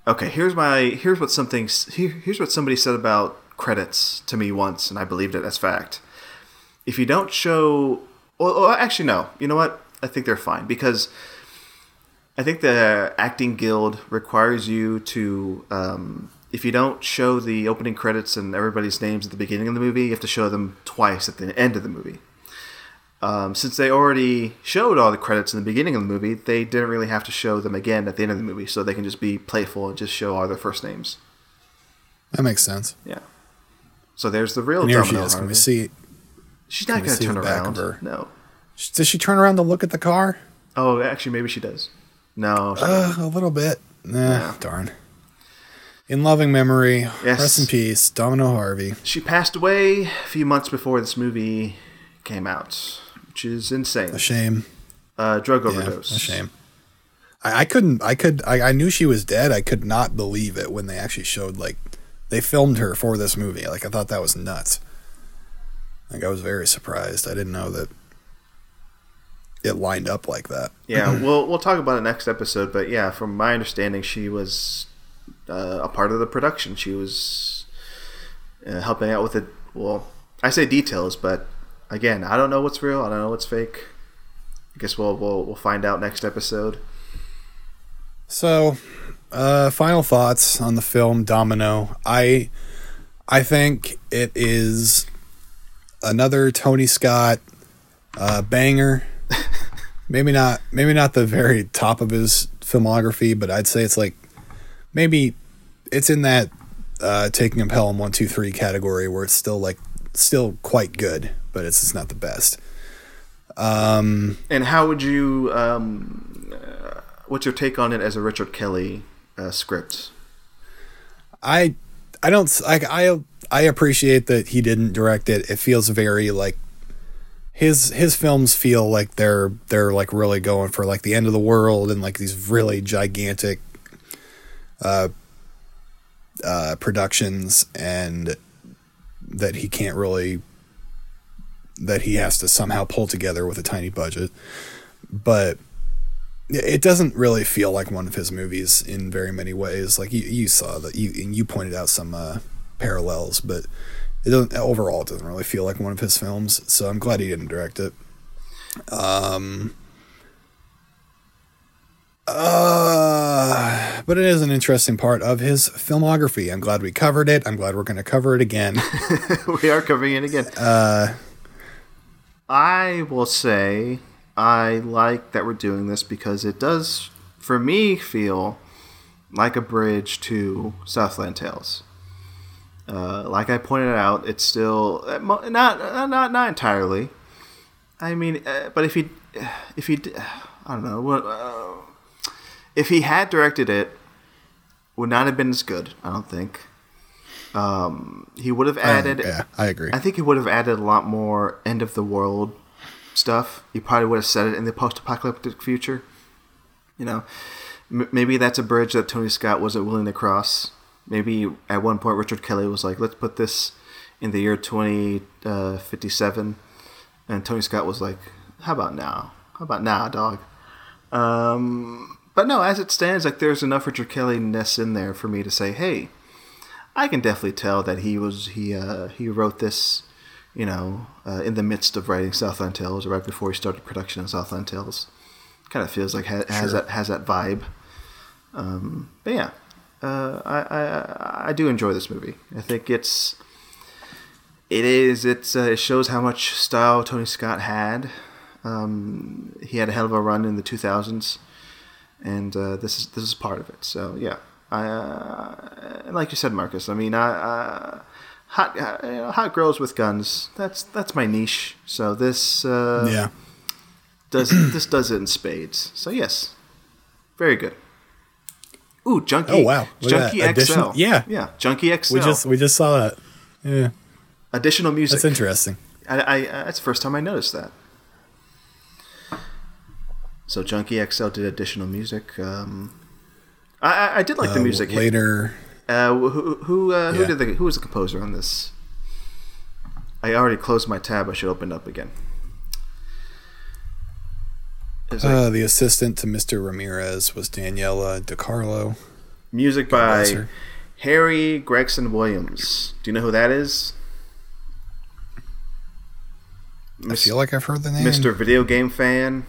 Okay, here's my here's what something here, here's what somebody said about credits to me once and I believed it as fact. If you don't show well, well actually no. You know what? I think they're fine because I think the acting guild requires you to um, if you don't show the opening credits and everybody's names at the beginning of the movie, you have to show them twice at the end of the movie um, since they already showed all the credits in the beginning of the movie, they didn't really have to show them again at the end of the movie, so they can just be playful and just show all their first names. That makes sense. Yeah. So there's the real And here she is. Can we see? She's not going to turn around. No. Does she turn around to look at the car? Oh, actually, maybe she does. No. Uh, a little bit. Nah, Yeah. darn. In loving memory, Yes. rest in peace, Domino Harvey. she passed away a few months before this movie came out, which is insane. A shame. Uh, drug Yeah, overdose. a shame. I, I couldn't. I could. I, I knew she was dead. I could not believe it when they actually showed like they filmed her for this movie. Like I thought that was nuts. Like I was very surprised. I didn't know that it lined up like that. Yeah, we'll we'll talk about it next episode. But yeah, from my understanding, she was uh, a part of the production. She was uh, helping out with it. Well, I say details, but again, I don't know what's real. I don't know what's fake. I guess we'll we'll we'll find out next episode. So, uh, final thoughts on the film Domino. I I think it is another Tony Scott uh, banger. maybe not maybe not the very top of his filmography, but I'd say it's like maybe it's in that uh, taking a Pelham one two three category where it's still like still quite good, but it's just not the best. Um, And how would you? Um, uh, what's your take on it as a Richard Kelly uh, script? I I don't like I I appreciate that he didn't direct it. It feels very like his his films feel like they're they're like really going for like the end of the world and like these really gigantic uh uh productions and that he can't really that he has to somehow pull together with a tiny budget. But it doesn't really feel like one of his movies in very many ways. Like you, you saw that you you pointed out some uh, parallels, but it doesn't overall it doesn't really feel like one of his films. So I'm glad he didn't direct it. Um. Uh, but it is an interesting part of his filmography. I'm glad we covered it. I'm glad we're going to cover it again. we are covering it again. Uh, I will say I like that we're doing this because it does, for me, feel like a bridge to Southland Tales. Uh, like I pointed out, it's still uh, not uh, not not entirely. I mean, uh, but if he if he I don't know what uh, if he had directed it, would not have been as good. I don't think. Um, he would have added. yeah, I agree. I think he would have added a lot more end of the world stuff. He probably would have said it in the post-apocalyptic future. You know, M- maybe that's a bridge that Tony Scott wasn't willing to cross. Maybe at one point Richard Kelly was like, "Let's put this in the year 2057," uh, and Tony Scott was like, "How about now? How about now, dog?" Um, but no, as it stands, like there's enough Richard Kelly ness in there for me to say, "Hey, I can definitely tell that he was he uh, he wrote this." you know, uh, in the midst of writing Southland Tales or right before he started production on Southland Tales. Kind of feels like ha- has that has that vibe. Um, but yeah, uh, I, I I do enjoy this movie. I think it's it is it's uh, it shows how much style Tony Scott had. Um, he had a hell of a run in the 2000s, and uh, this is this is part of it. So yeah, I uh, like you said, Marcus. I mean, I, I hot uh, you know, hot girls with guns. That's that's my niche. So this uh, yeah does this does it in spades. So yes, very good. Ooh, Junkie. Oh wow, Look Junkie XL. Addition- yeah, yeah, Junkie XL. We just we just saw that. Yeah, additional music. That's interesting. I, I uh, that's the first time I noticed that. So Junkie XL did additional music. Um, I, I did like the uh, music later. Uh, who who uh, who yeah. did the who was the composer on this? I already closed my tab. I should open it up again. Like, uh, the assistant to Mr. Ramirez was Daniela DeCarlo. Music by Harry Gregson Williams. Do you know who that is? I feel like I've heard the name. Mr. Video Game Fan.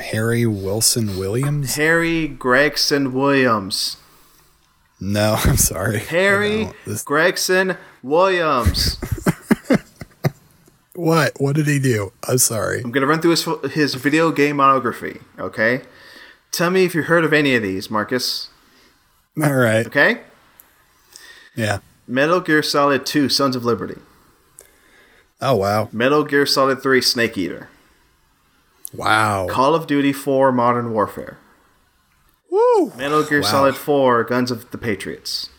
Harry Wilson Williams? Harry Gregson Williams. No, I'm sorry. Harry this... Gregson Williams. what? What did he do? I'm sorry. I'm gonna run through his his video game monography. Okay. Tell me if you heard of any of these, Marcus. All right. Okay. Yeah. Metal Gear Solid 2: Sons of Liberty. Oh wow. Metal Gear Solid 3: Snake Eater. Wow. Call of Duty 4: Modern Warfare. Woo! Metal Gear wow. Solid 4 Guns of the Patriots.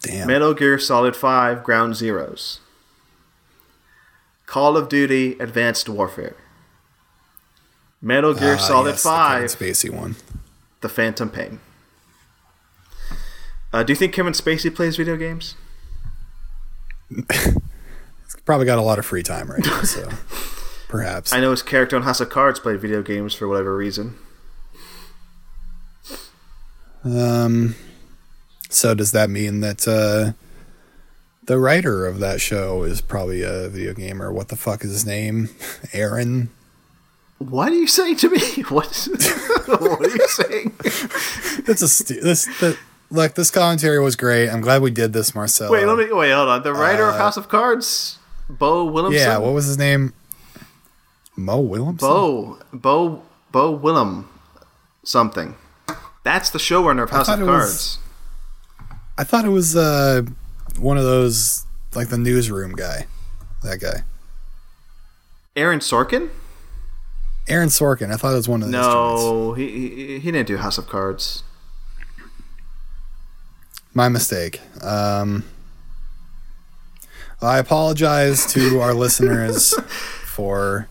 Damn. Metal Gear Solid 5 Ground Zeroes. Call of Duty Advanced Warfare. Metal Gear uh, Solid yes, 5 the Spacey one. The Phantom Pain. Uh, do you think Kevin Spacey plays video games? He's probably got a lot of free time right now, so perhaps. I know his character on House of Cards played video games for whatever reason. Um, so does that mean that uh, the writer of that show is probably a video gamer? What the fuck is his name? Aaron. What are you saying to me? What? what are you saying? That's a st- this the, look. This commentary was great. I'm glad we did this, Marcel. Wait, let me wait. Hold on. The writer uh, of House of Cards, Bo Williamson. Yeah, what was his name? Mo Williamson. Bo Bo Bo Willem something. That's the showrunner of House of Cards. Was, I thought it was uh, one of those like the newsroom guy. That guy. Aaron Sorkin. Aaron Sorkin. I thought it was one of those. No, he, he he didn't do House of Cards. My mistake. Um, I apologize to our listeners for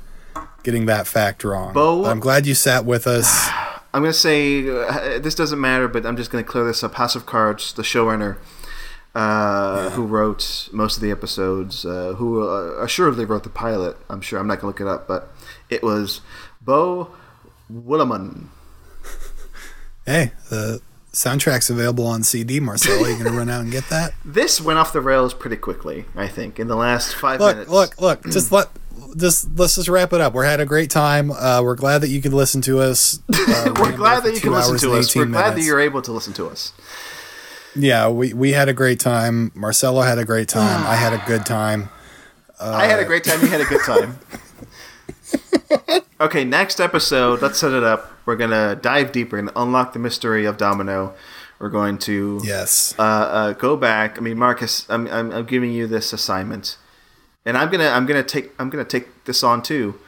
getting that fact wrong. Bo, I'm glad you sat with us. I'm going to say uh, this doesn't matter, but I'm just going to clear this up. House of Cards, the showrunner, uh, who wrote most of the episodes, uh, who uh, assuredly wrote the pilot. I'm sure. I'm not going to look it up, but it was Bo Willimon. Hey, the soundtrack's available on CD, Marcelo. You gonna run out and get that? This went off the rails pretty quickly, I think, in the last five Look, minutes. look, look. Just let. Just let's just wrap it up. We're had a great time. Uh, we're glad that you could listen to us. Uh, We're glad that you can listen to us. We're 18 glad that you're able to listen to us. Yeah, we we had a great time. Marcelo had a great time. I had a good time. I had a great time. You had a good time. okay, next episode, let's set it up. We're going to dive deeper and unlock the mystery of Domino. We're going to Yes. uh, uh, go back. I mean, Marcus, I'm, I'm, I'm giving you this assignment, and I'm gonna I'm gonna take I'm gonna take this on too.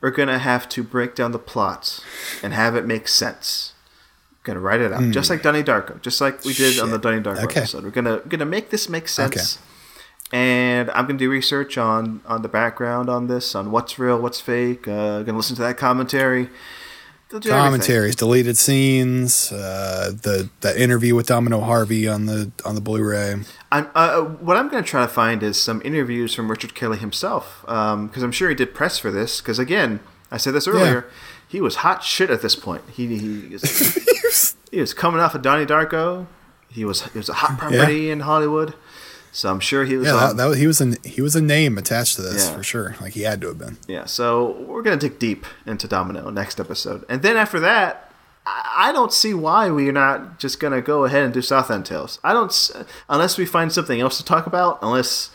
We're gonna have to break down the plot and have it make sense. gonna write it out, just like Donnie Darko, just like we did on the Shit. Donnie Darko Okay. episode. We're gonna gonna make this make sense. And I'm gonna do research on on the background on this, on what's real, what's fake. Uh, gonna listen to that commentary. Gonna everything. Commentaries, deleted scenes, uh, the the interview with Domino Harvey on the on the Blu-ray. I'm, uh, what I'm going to try to find is some interviews from Richard Kelly himself, because I'm sure he did press for this. Because again, I said this earlier, he was hot shit at this point. He he, was, he was coming off of Donnie Darko. He was he was a hot property in Hollywood, so I'm sure he was. Yeah, on, that, that was, he was a he was a name attached to this Yeah. for sure. Like he had to have been. Yeah, so we're gonna dig deep into Domino next episode, and then after that, I I don't see why we're not just gonna go ahead and do Southland Tales. I don't, unless we find something else to talk about. Unless,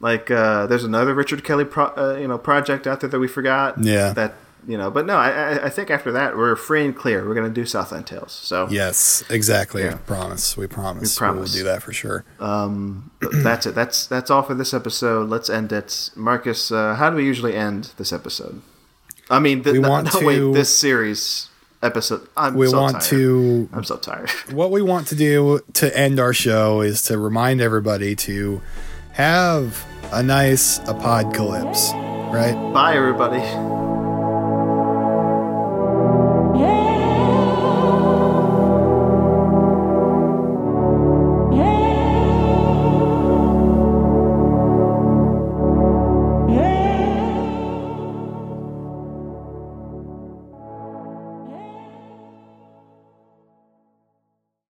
like, uh, there's another Richard Kelly, pro, uh, you know, project out there that we forgot. Yeah. That you know, but no, I, I- think after that we're free and clear. We're gonna do Southland Tales. So Yes, exactly. Yeah. Promise. We promise. We promise. will do that for sure. Um, that's it. That's that's all for this episode. Let's end it. Marcus, uh, how do we usually end this episode? I mean, th- We want no, to- wait, this series episode. I'm We so want tired. to I'm so tired. what we want to do to end our show is to remind everybody to have a nice apocalypse, right? Bye, everybody.